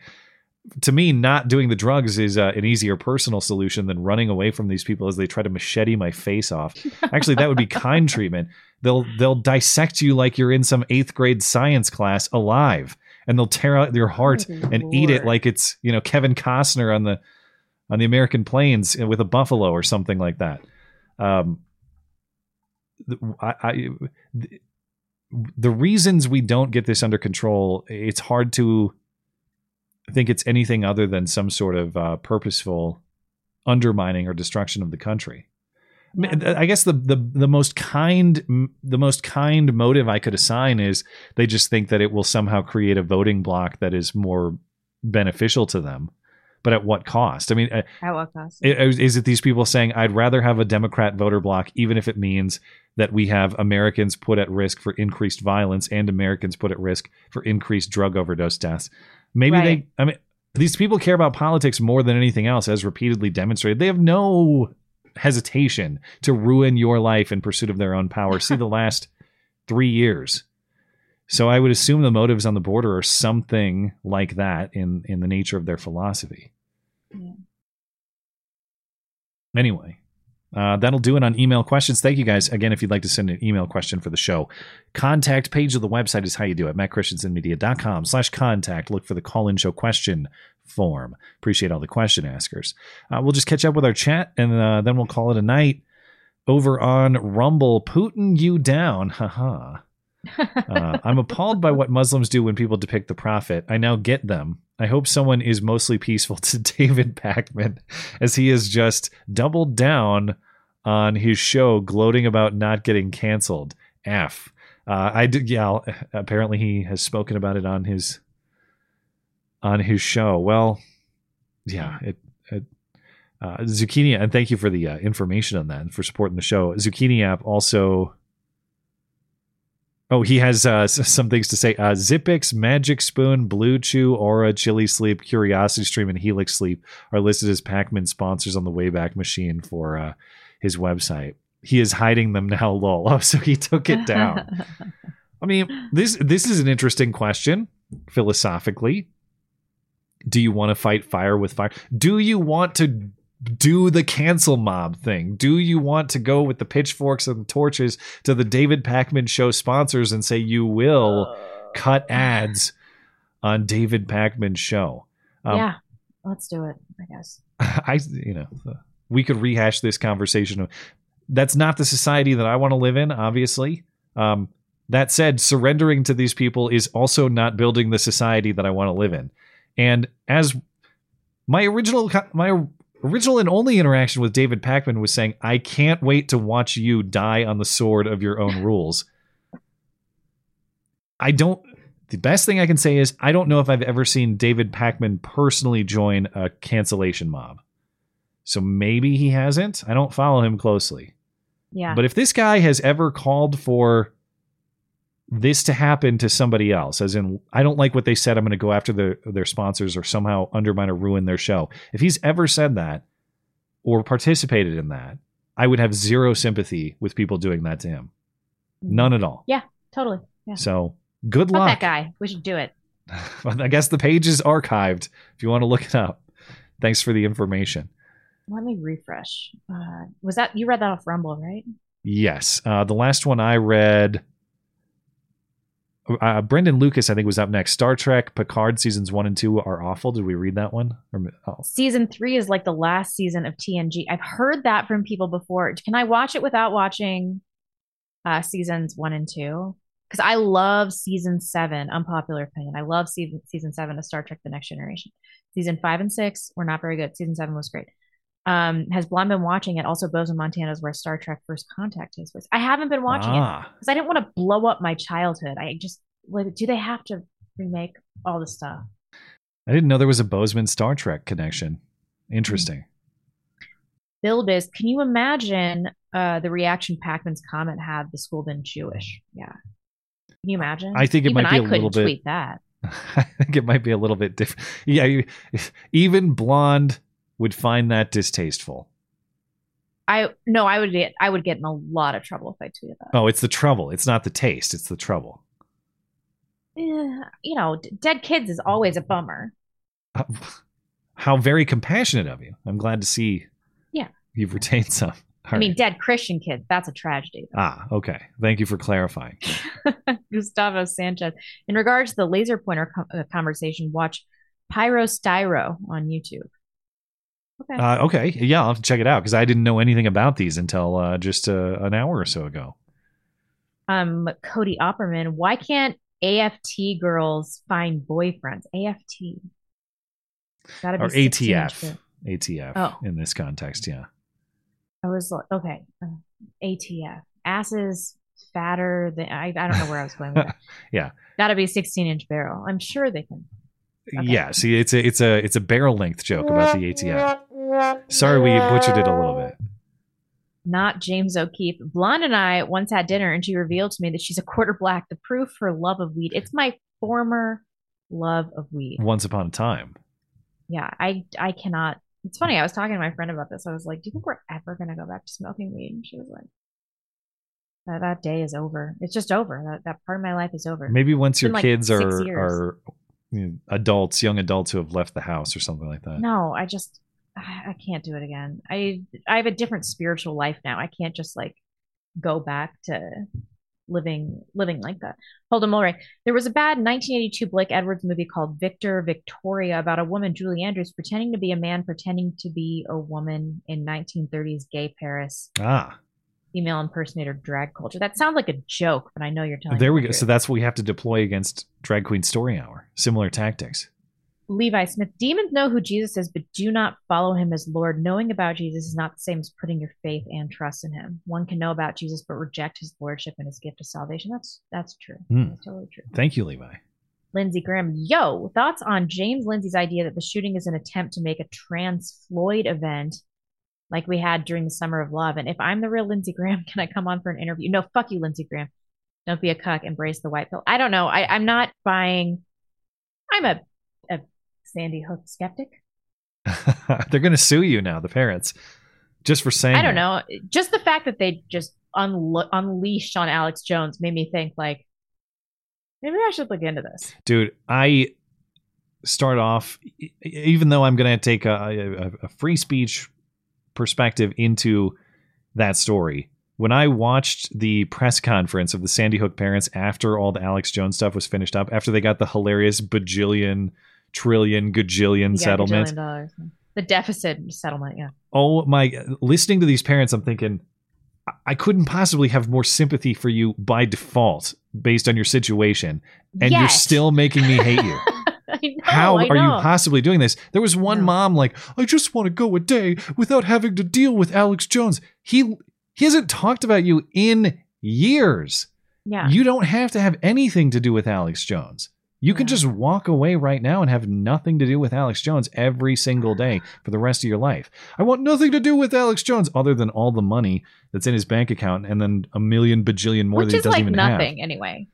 to me, not doing the drugs is uh, an easier personal solution than running away from these people as they try to machete my face off. Actually, that would be kind (laughs) treatment. They'll they'll dissect you like you're in some eighth grade science class alive, and they'll tear out your heart Good and eat it like it's you know Kevin Costner on the on the American plains with a buffalo or something like that. Um, I, I, the- reasons we don't get this under control, it's hard to think it's anything other than some sort of uh, purposeful undermining or destruction of the country. I, guess the, the the most kind the most kind motive I could assign is they just think that it will somehow create a voting block that is more beneficial to them, but at what cost? I mean, uh, At what cost? Is, is it these people saying, I'd rather have a Democrat voter block, even if it means that we have Americans put at risk for increased violence and Americans put at risk for increased drug overdose deaths? Maybe Right. they, I mean, these people care about politics more than anything else, as repeatedly demonstrated. They have no hesitation to ruin your life in pursuit of their own power. See the (laughs) last three years. So I would assume the motives on the border are something like that in in the nature of their philosophy. Yeah. Anyway, uh, that'll do it on email questions. Thank you guys again. If you'd like to send an email question for the show, contact page of the website is how you do it. MattChristiansenmedia.com slash contact. Look for the call in show question form. Appreciate all the question askers. Uh, we'll just catch up with our chat and uh, then we'll call it a night over on Rumble. Putin you down. Haha. (laughs) Uh, I'm appalled by what Muslims do when people depict the prophet. I now get them. I hope someone is mostly peaceful (laughs) to David Pakman, as he has just doubled down on his show, gloating about not getting canceled. F. Uh, I did. Yeah. (laughs) Apparently, he has spoken about it on his on his show. Well, yeah. It. it uh, Zucchini, and thank you for the uh, information on that and for supporting the show. Zucchini app also Oh, he has uh, some things to say. Uh, Zipix, Magic Spoon, Blue Chew, Aura, Chili Sleep, Curiosity Stream, and Helix Sleep are listed as Pakman sponsors on the Wayback Machine for uh, his website. He is hiding them now, (laughs) lol. Oh, so he took it down. I mean, this this is an interesting question philosophically. Do you want to fight fire with fire? Do you want to do the cancel mob thing? Do you want to go with the pitchforks and torches to the David Pakman show sponsors and say you will cut ads on David Pakman's show? Um, yeah, let's do it. I guess. (laughs) I, you know, we could rehash this conversation. That's not the society that I want to live in, obviously. Um, that said, surrendering to these people is also not building the society that I want to live in. And as my original, my original and only interaction with David Pakman was saying, I can't wait to watch you die on the sword of your own (laughs) rules. I don't. The best thing I can say is I don't know if I've ever seen David Pakman personally join a cancellation mob. So maybe he hasn't. I don't follow him closely. Yeah. But if this guy has ever called for this to happen to somebody else, as in, I don't like what they said, I'm going to go after their, their sponsors or somehow undermine or ruin their show. If he's ever said that or participated in that, I would have zero sympathy with people doing that to him. None at all. yeah, totally. Yeah. So good Fuck luck. that guy. We should do it. (laughs) I guess the page is archived if you want to look it up. Thanks for the information. Let me refresh. Uh, was that you read that off Rumble, right? Yes. Uh, the last one I read uh, Brendan Lucas, I think, was up next. Star Trek Picard seasons one and two are awful. Did we read that one? Or, oh. Season three is like the last season of TNG. I've heard that from people before. Can I watch it without watching uh, seasons one and two? Because I love season seven. Unpopular opinion. I love season season seven of Star Trek: The Next Generation. Season five and six were not very good. Season seven was great. Um, has Blonde been watching it? Also, Bozeman, Montana is where Star Trek First Contact is. I haven't been watching Ah. it because I didn't want to blow up my childhood. I just like, do they have to remake all the stuff? I didn't know there was a Bozeman Star Trek connection. Interesting. Bill Biz, can you imagine uh, the reaction Pakman's comment had? The school been Jewish? Yeah. Can you imagine? I think it Even might be I a little bit- tweet that. (laughs) I think it might be a little bit different. Yeah, you, (laughs) even blonde would find that distasteful. I no, I would get I would get in a lot of trouble if I tweeted that. Oh, it's the trouble. It's not the taste. It's the trouble. Eh, you know, d- dead kids is always a bummer. How very compassionate of you. I'm glad to see Yeah. you've retained some. (laughs) I mean, dead Christian kids, that's a tragedy. ah, okay. Thank you for clarifying. (laughs) Gustavo Sanchez. In regards to the laser pointer uh, conversation, watch Pyro Styro on YouTube. Okay. Uh, okay, yeah, I'll have to check it out because I didn't know anything about these until uh, just uh, an hour or so ago. um, Cody Opperman, why can't AFT girls find boyfriends? AFT. Gotta be Or ATF. ATF Oh. in this context, yeah. I was like, okay, uh, ATF. Asses fatter than I, I don't know where I was going with that. (laughs) Yeah. Gotta be 16 inch barrel. I'm sure they can. Yeah, see, it's a it's a it's a barrel length joke about the ATF. Sorry, we butchered it a little bit. Not James O'Keefe. Blonde and I once had dinner and she revealed to me that she's a quarter black, the proof her love of weed. It's my former love of weed. Once upon a time. Yeah, I I cannot. It's funny. I was talking to my friend about this. I was like, "Do you think we're ever gonna go back to smoking weed?" And she was like, "That that day is over. It's just over. That that part of my life is over." Maybe once your like, kids are years. are you know, adults, young adults who have left the house or something like that. No, I just I can't do it again. I I have a different spiritual life now. I can't just like go back to living living like that. Holden Mulray. There was a bad 1982 Blake Edwards movie called Victor Victoria about a woman, Julie Andrews, pretending to be a man, pretending to be a woman in 1930s gay Paris. Ah, Female impersonator drag culture. That sounds like a joke, but I know you're telling there we go. truth. So that's what we have to deploy against Drag Queen Story Hour. Similar tactics. Levi Smith, demons know who Jesus is, but do not follow him as Lord. Knowing about Jesus is not the same as putting your faith and trust in him. One can know about Jesus but reject his lordship and his gift of salvation. That's that's true. Hmm. That's totally true. Thank you, Levi. Lindsey Graham, yo, thoughts on James Lindsay's idea that the shooting is an attempt to make a trans Floyd event like we had during the Summer of Love? And if I'm the real Lindsey Graham, (laughs) can I come on for an interview? No, fuck you, Lindsey Graham. Don't be a cuck. Embrace the white pill. I don't know. I, I'm not buying. I'm a Sandy Hook skeptic. (laughs) They're going to sue you now, the parents, just for saying. I don't that. know. Just the fact that they just unle- unleashed on Alex Jones made me think like maybe I should look into this. dude. I start off, even though I'm going to take a, a, a free speech perspective into that story. When I watched the press conference of the Sandy Hook parents after all the Alex Jones stuff was finished up, after they got the hilarious bajillion, trillion, gajillion Yeah, settlement, gajillion. The deficit settlement, yeah. oh my listening to these parents i'm thinking I- couldn't possibly have more sympathy for you by default based on your situation and you're still making me hate you. (laughs) Know, how are you possibly doing this? There was one mom like i just want to go a day without having to deal with alex jones. He he hasn't talked about you in years. Yeah. you don't have to have anything to do with alex jones you can just walk away right now and have nothing to do with Alex Jones every single day for the rest of your life. I want nothing to do with Alex Jones other than all the money that's in his bank account and then a million bajillion more Which that he doesn't like even nothing anyway.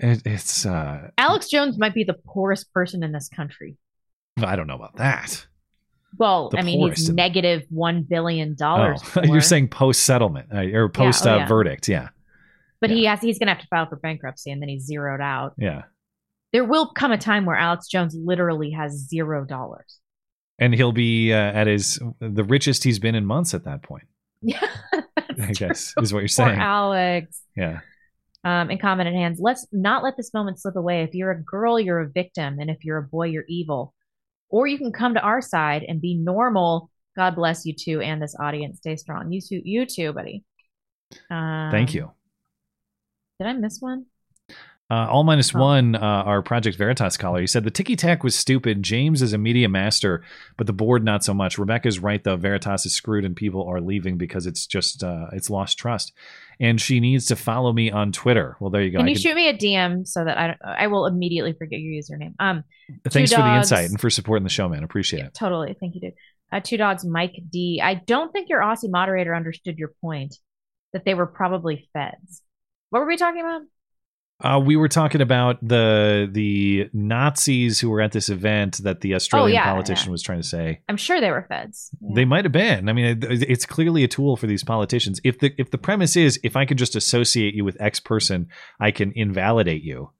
It, it's uh Alex Jones might be the poorest person in this country. I don't know about that. Well, The I mean, he's negative one billion dollars. Oh, (laughs) you're saying post settlement uh, or post oh, uh, yeah. verdict, yeah. but he has he's gonna have to file for bankruptcy and then he's zeroed out. Yeah. There will come a time where Alex Jones literally has zero dollars. And he'll be uh, at his the richest he's been in months at that point. (laughs) Yeah, I guess is what you're Poor saying. Alex. Yeah. Um, in common hands, let's not let this moment slip away. If you're a girl, you're a victim, and if you're a boy, you're evil. Or you can come to our side and be normal. God bless you too, and this audience. Stay strong. You too, you too, buddy. Um, Thank you. Did I miss one? Uh, all minus one, uh, our Project Veritas caller. He said the ticky tack was stupid. James is a media master, but the board not so much. Rebecca's right though. Veritas is screwed, and people are leaving because it's just uh, it's lost trust. And she needs to follow me on Twitter. Well, there you go. Can I you shoot me a DM so that I don't, I will immediately forget your username. Um, Thanks for the insight and for supporting the show, man. Appreciate it. Totally. Thank you, dude. Uh, two dogs, Mike D. I don't think your Aussie moderator understood your point that they were probably feds. What were we talking about? Uh, we were talking about the the Nazis who were at this event that the Australian Oh, yeah, politician yeah. was trying to say. I'm sure they were feds. They might have been. I mean, it- it's clearly a tool for these politicians. If the if the premise is if I could just associate you with X person, I can invalidate you,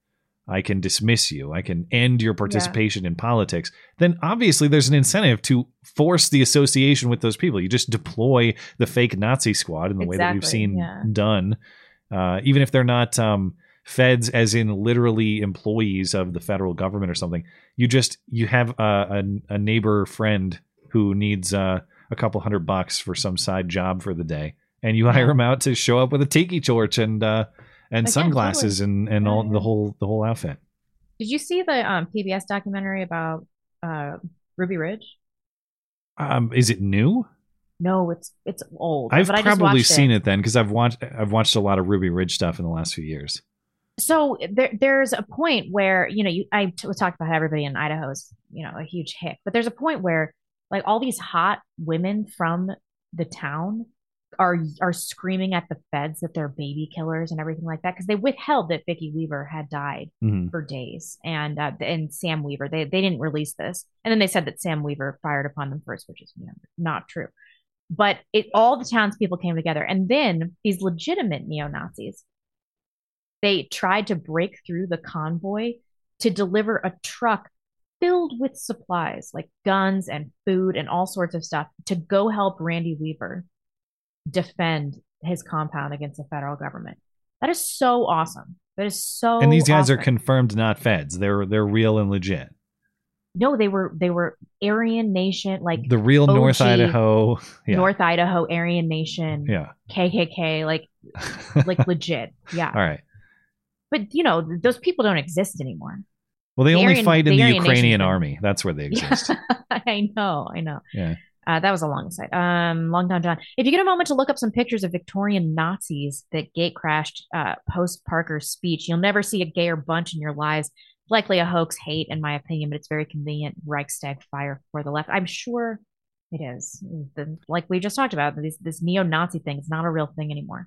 I can dismiss you, I can end your participation in politics. Then obviously there's an incentive to force the association with those people. You just deploy the fake Nazi squad in the way that we've seen yeah. done, uh, even if they're not. Um, feds as in literally employees of the federal government or something you just you have a, a, a neighbor friend who needs uh, a couple hundred bucks for some side job for the day and you hire him out to show up with a tiki torch and uh, and Again, sunglasses totally. and and all the whole the whole outfit Did you see the um, PBS documentary about uh, Ruby Ridge? um, is it new No, it's it's old. i've but I just probably seen it. it, then because i've watched i've watched a lot of ruby ridge stuff in the last few years so there, there's a point where you know you I t- was talked about how everybody in Idaho is you know a huge hick, but there's a point where like all these hot women from the town are are screaming at the feds that they're baby killers and everything like that because they withheld that Vicki Weaver had died Mhm. for days and uh, and Sam Weaver they they didn't release this and then they said that Sam Weaver fired upon them first, which is you know, not true. But it all the townspeople came together, and then these legitimate neo Nazis they tried to break through the convoy to deliver a truck filled with supplies like guns and food and all sorts of stuff to go help Randy Weaver defend his compound against the federal government. That is so awesome. That is so and these guys are confirmed not feds. They're they're real and legit. No, they were they were Aryan Nation, like the real north idaho. Yeah. North Idaho Aryan Nation, yeah. KKK, like (laughs) like legit, yeah. all right But you know, those people don't exist anymore. well they The only Aryan- fight in the the ukrainian army that's where they exist (laughs) I know, I know. yeah Uh, that was a long side. Um, long John John. If you get a moment to look up some pictures of Victorian Nazis that gate crashed uh, Posie Parker's speech, you'll never see a gayer bunch in your lives. Likely a hoax, hate, in my opinion, but it's very convenient. Reichstag fire for the left. I'm sure it is. The, like we just talked about, this this neo-Nazi thing is not a real thing anymore.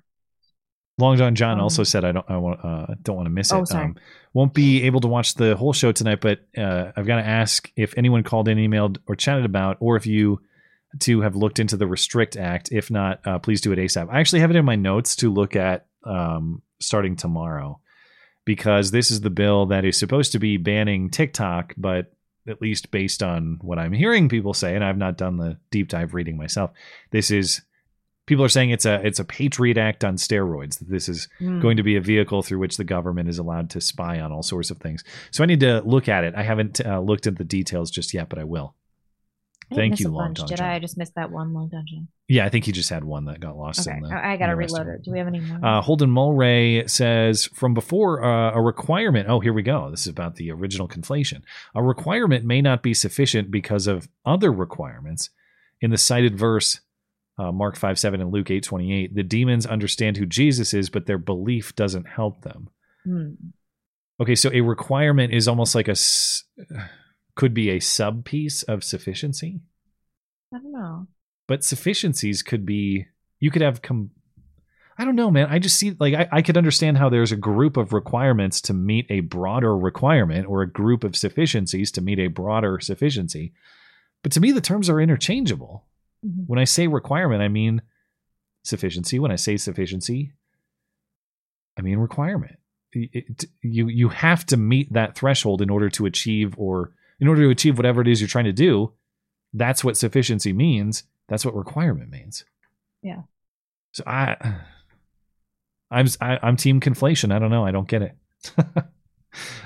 Long John John Um, also said I don't I want uh, don't want to miss it. Oh, sorry. Um, won't be able to watch the whole show tonight, but uh, I've got to ask if anyone called in, emailed, or chatted about, or if you two have looked into the Restrict Act. If not, uh, please do it ASAP. I actually have it in my notes to look at um, starting tomorrow because this is the bill that is supposed to be banning TikTok, but at least based on what I'm hearing people say, and I've not done the deep dive reading myself, this is people are saying it's a it's a Patriot Act on steroids. That this is Hmm. going to be a vehicle through which the government is allowed to spy on all sorts of things. So I need to look at it. I haven't uh, looked at the details just yet, but I will. I Thank you, Long John. Did I? I just missed that one Long John John. Yeah, I think he just had one that got lost Okay, in the. I, I got to the reload it. it. Do we have any more? Uh, Holden Mulray says from before uh, a requirement. Oh, here we go. This is about the original conflation. A requirement may not be sufficient because of other requirements. In the cited verse, uh, Mark five seven and Luke eight twenty eight, the demons understand who Jesus is, but their belief doesn't help them. Hmm. Okay, so a requirement is almost like a could be a sub piece of sufficiency, I don't know. but sufficiencies could be you could have com- I don't know, man. I just see like I, I could understand how there's a group of requirements to meet a broader requirement or a group of sufficiencies to meet a broader sufficiency. But to me, the terms are interchangeable. Mhm. When I say requirement, I mean sufficiency. When I say sufficiency, I mean requirement. It- it- you you have to meet that threshold in order to achieve or in order to achieve whatever it is you're trying to do. That's what sufficiency means. That's what requirement means. Yeah. So I I'm I, I'm team conflation. I don't know. I don't get it. (laughs)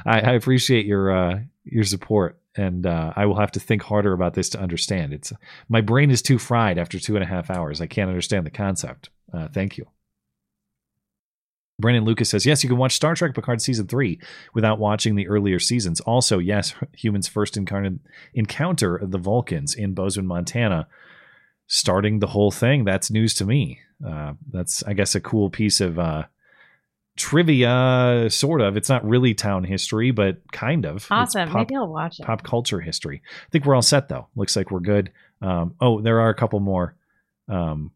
I, I appreciate your uh, your support, and uh, I will have to think harder about this to understand. It's my brain is too fried after two and a half hours. I can't understand the concept. Uh, thank you. Brandon Lucas says, yes, you can watch Star Trek Picard season three without watching the earlier seasons. Also, yes, humans first incarnate, encounter the Vulcans in Bozeman, Montana, starting the whole thing. That's news to me. Uh, that's, I guess, a cool piece of uh, trivia, sort of. It's not really town history, but kind of. Awesome. pop- Maybe I'll watch it. pop culture history. I think we're all set though. Looks like we're good. Um, oh, there are a couple more. Um,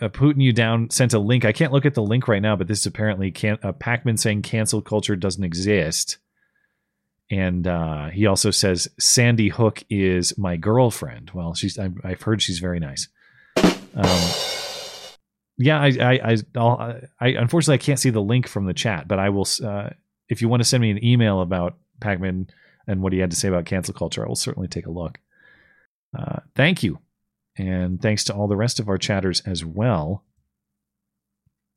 uh, Putin you down sent a link. I can't look at the link right now, but this is apparently can uh, Pakman saying cancel culture doesn't exist. And uh, he also says Sandy Hook is my girlfriend. Well, she's I've, I've heard she's very nice. Um, yeah, I I I, I'll, I unfortunately I can't see the link from the chat, but I will. Uh, if you want to send me an email about Pakman and what he had to say about cancel culture, I will certainly take a look. Uh, thank you, and thanks to all the rest of our chatters as well.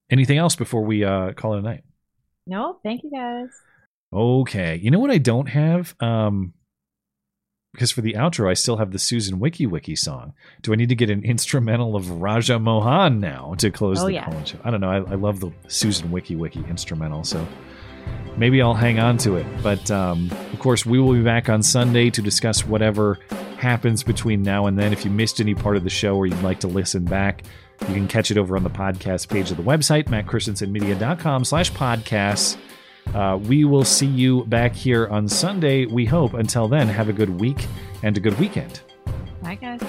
Anything else before we uh, call it a night? No, thank you guys. Okay. You know what I don't have? Um because for the outro I still have the Susan Wiki Wiki song. Do I need to get an (laughs) instrumental of Raja Mohan now to close Oh, the yeah. I don't know. I, I love the Susan Wiki Wiki instrumental, so maybe I'll hang on to it. But um, of course, we will be back on Sunday to discuss whatever happens between now and then. If you missed any part of the show or you'd like to listen back, you can catch it over on the podcast page of the website, mattchristiansenmedia.com slash podcasts. Uh, we will see you back here on Sunday, we hope. Until then, have a good week and a good weekend. Bye, guys.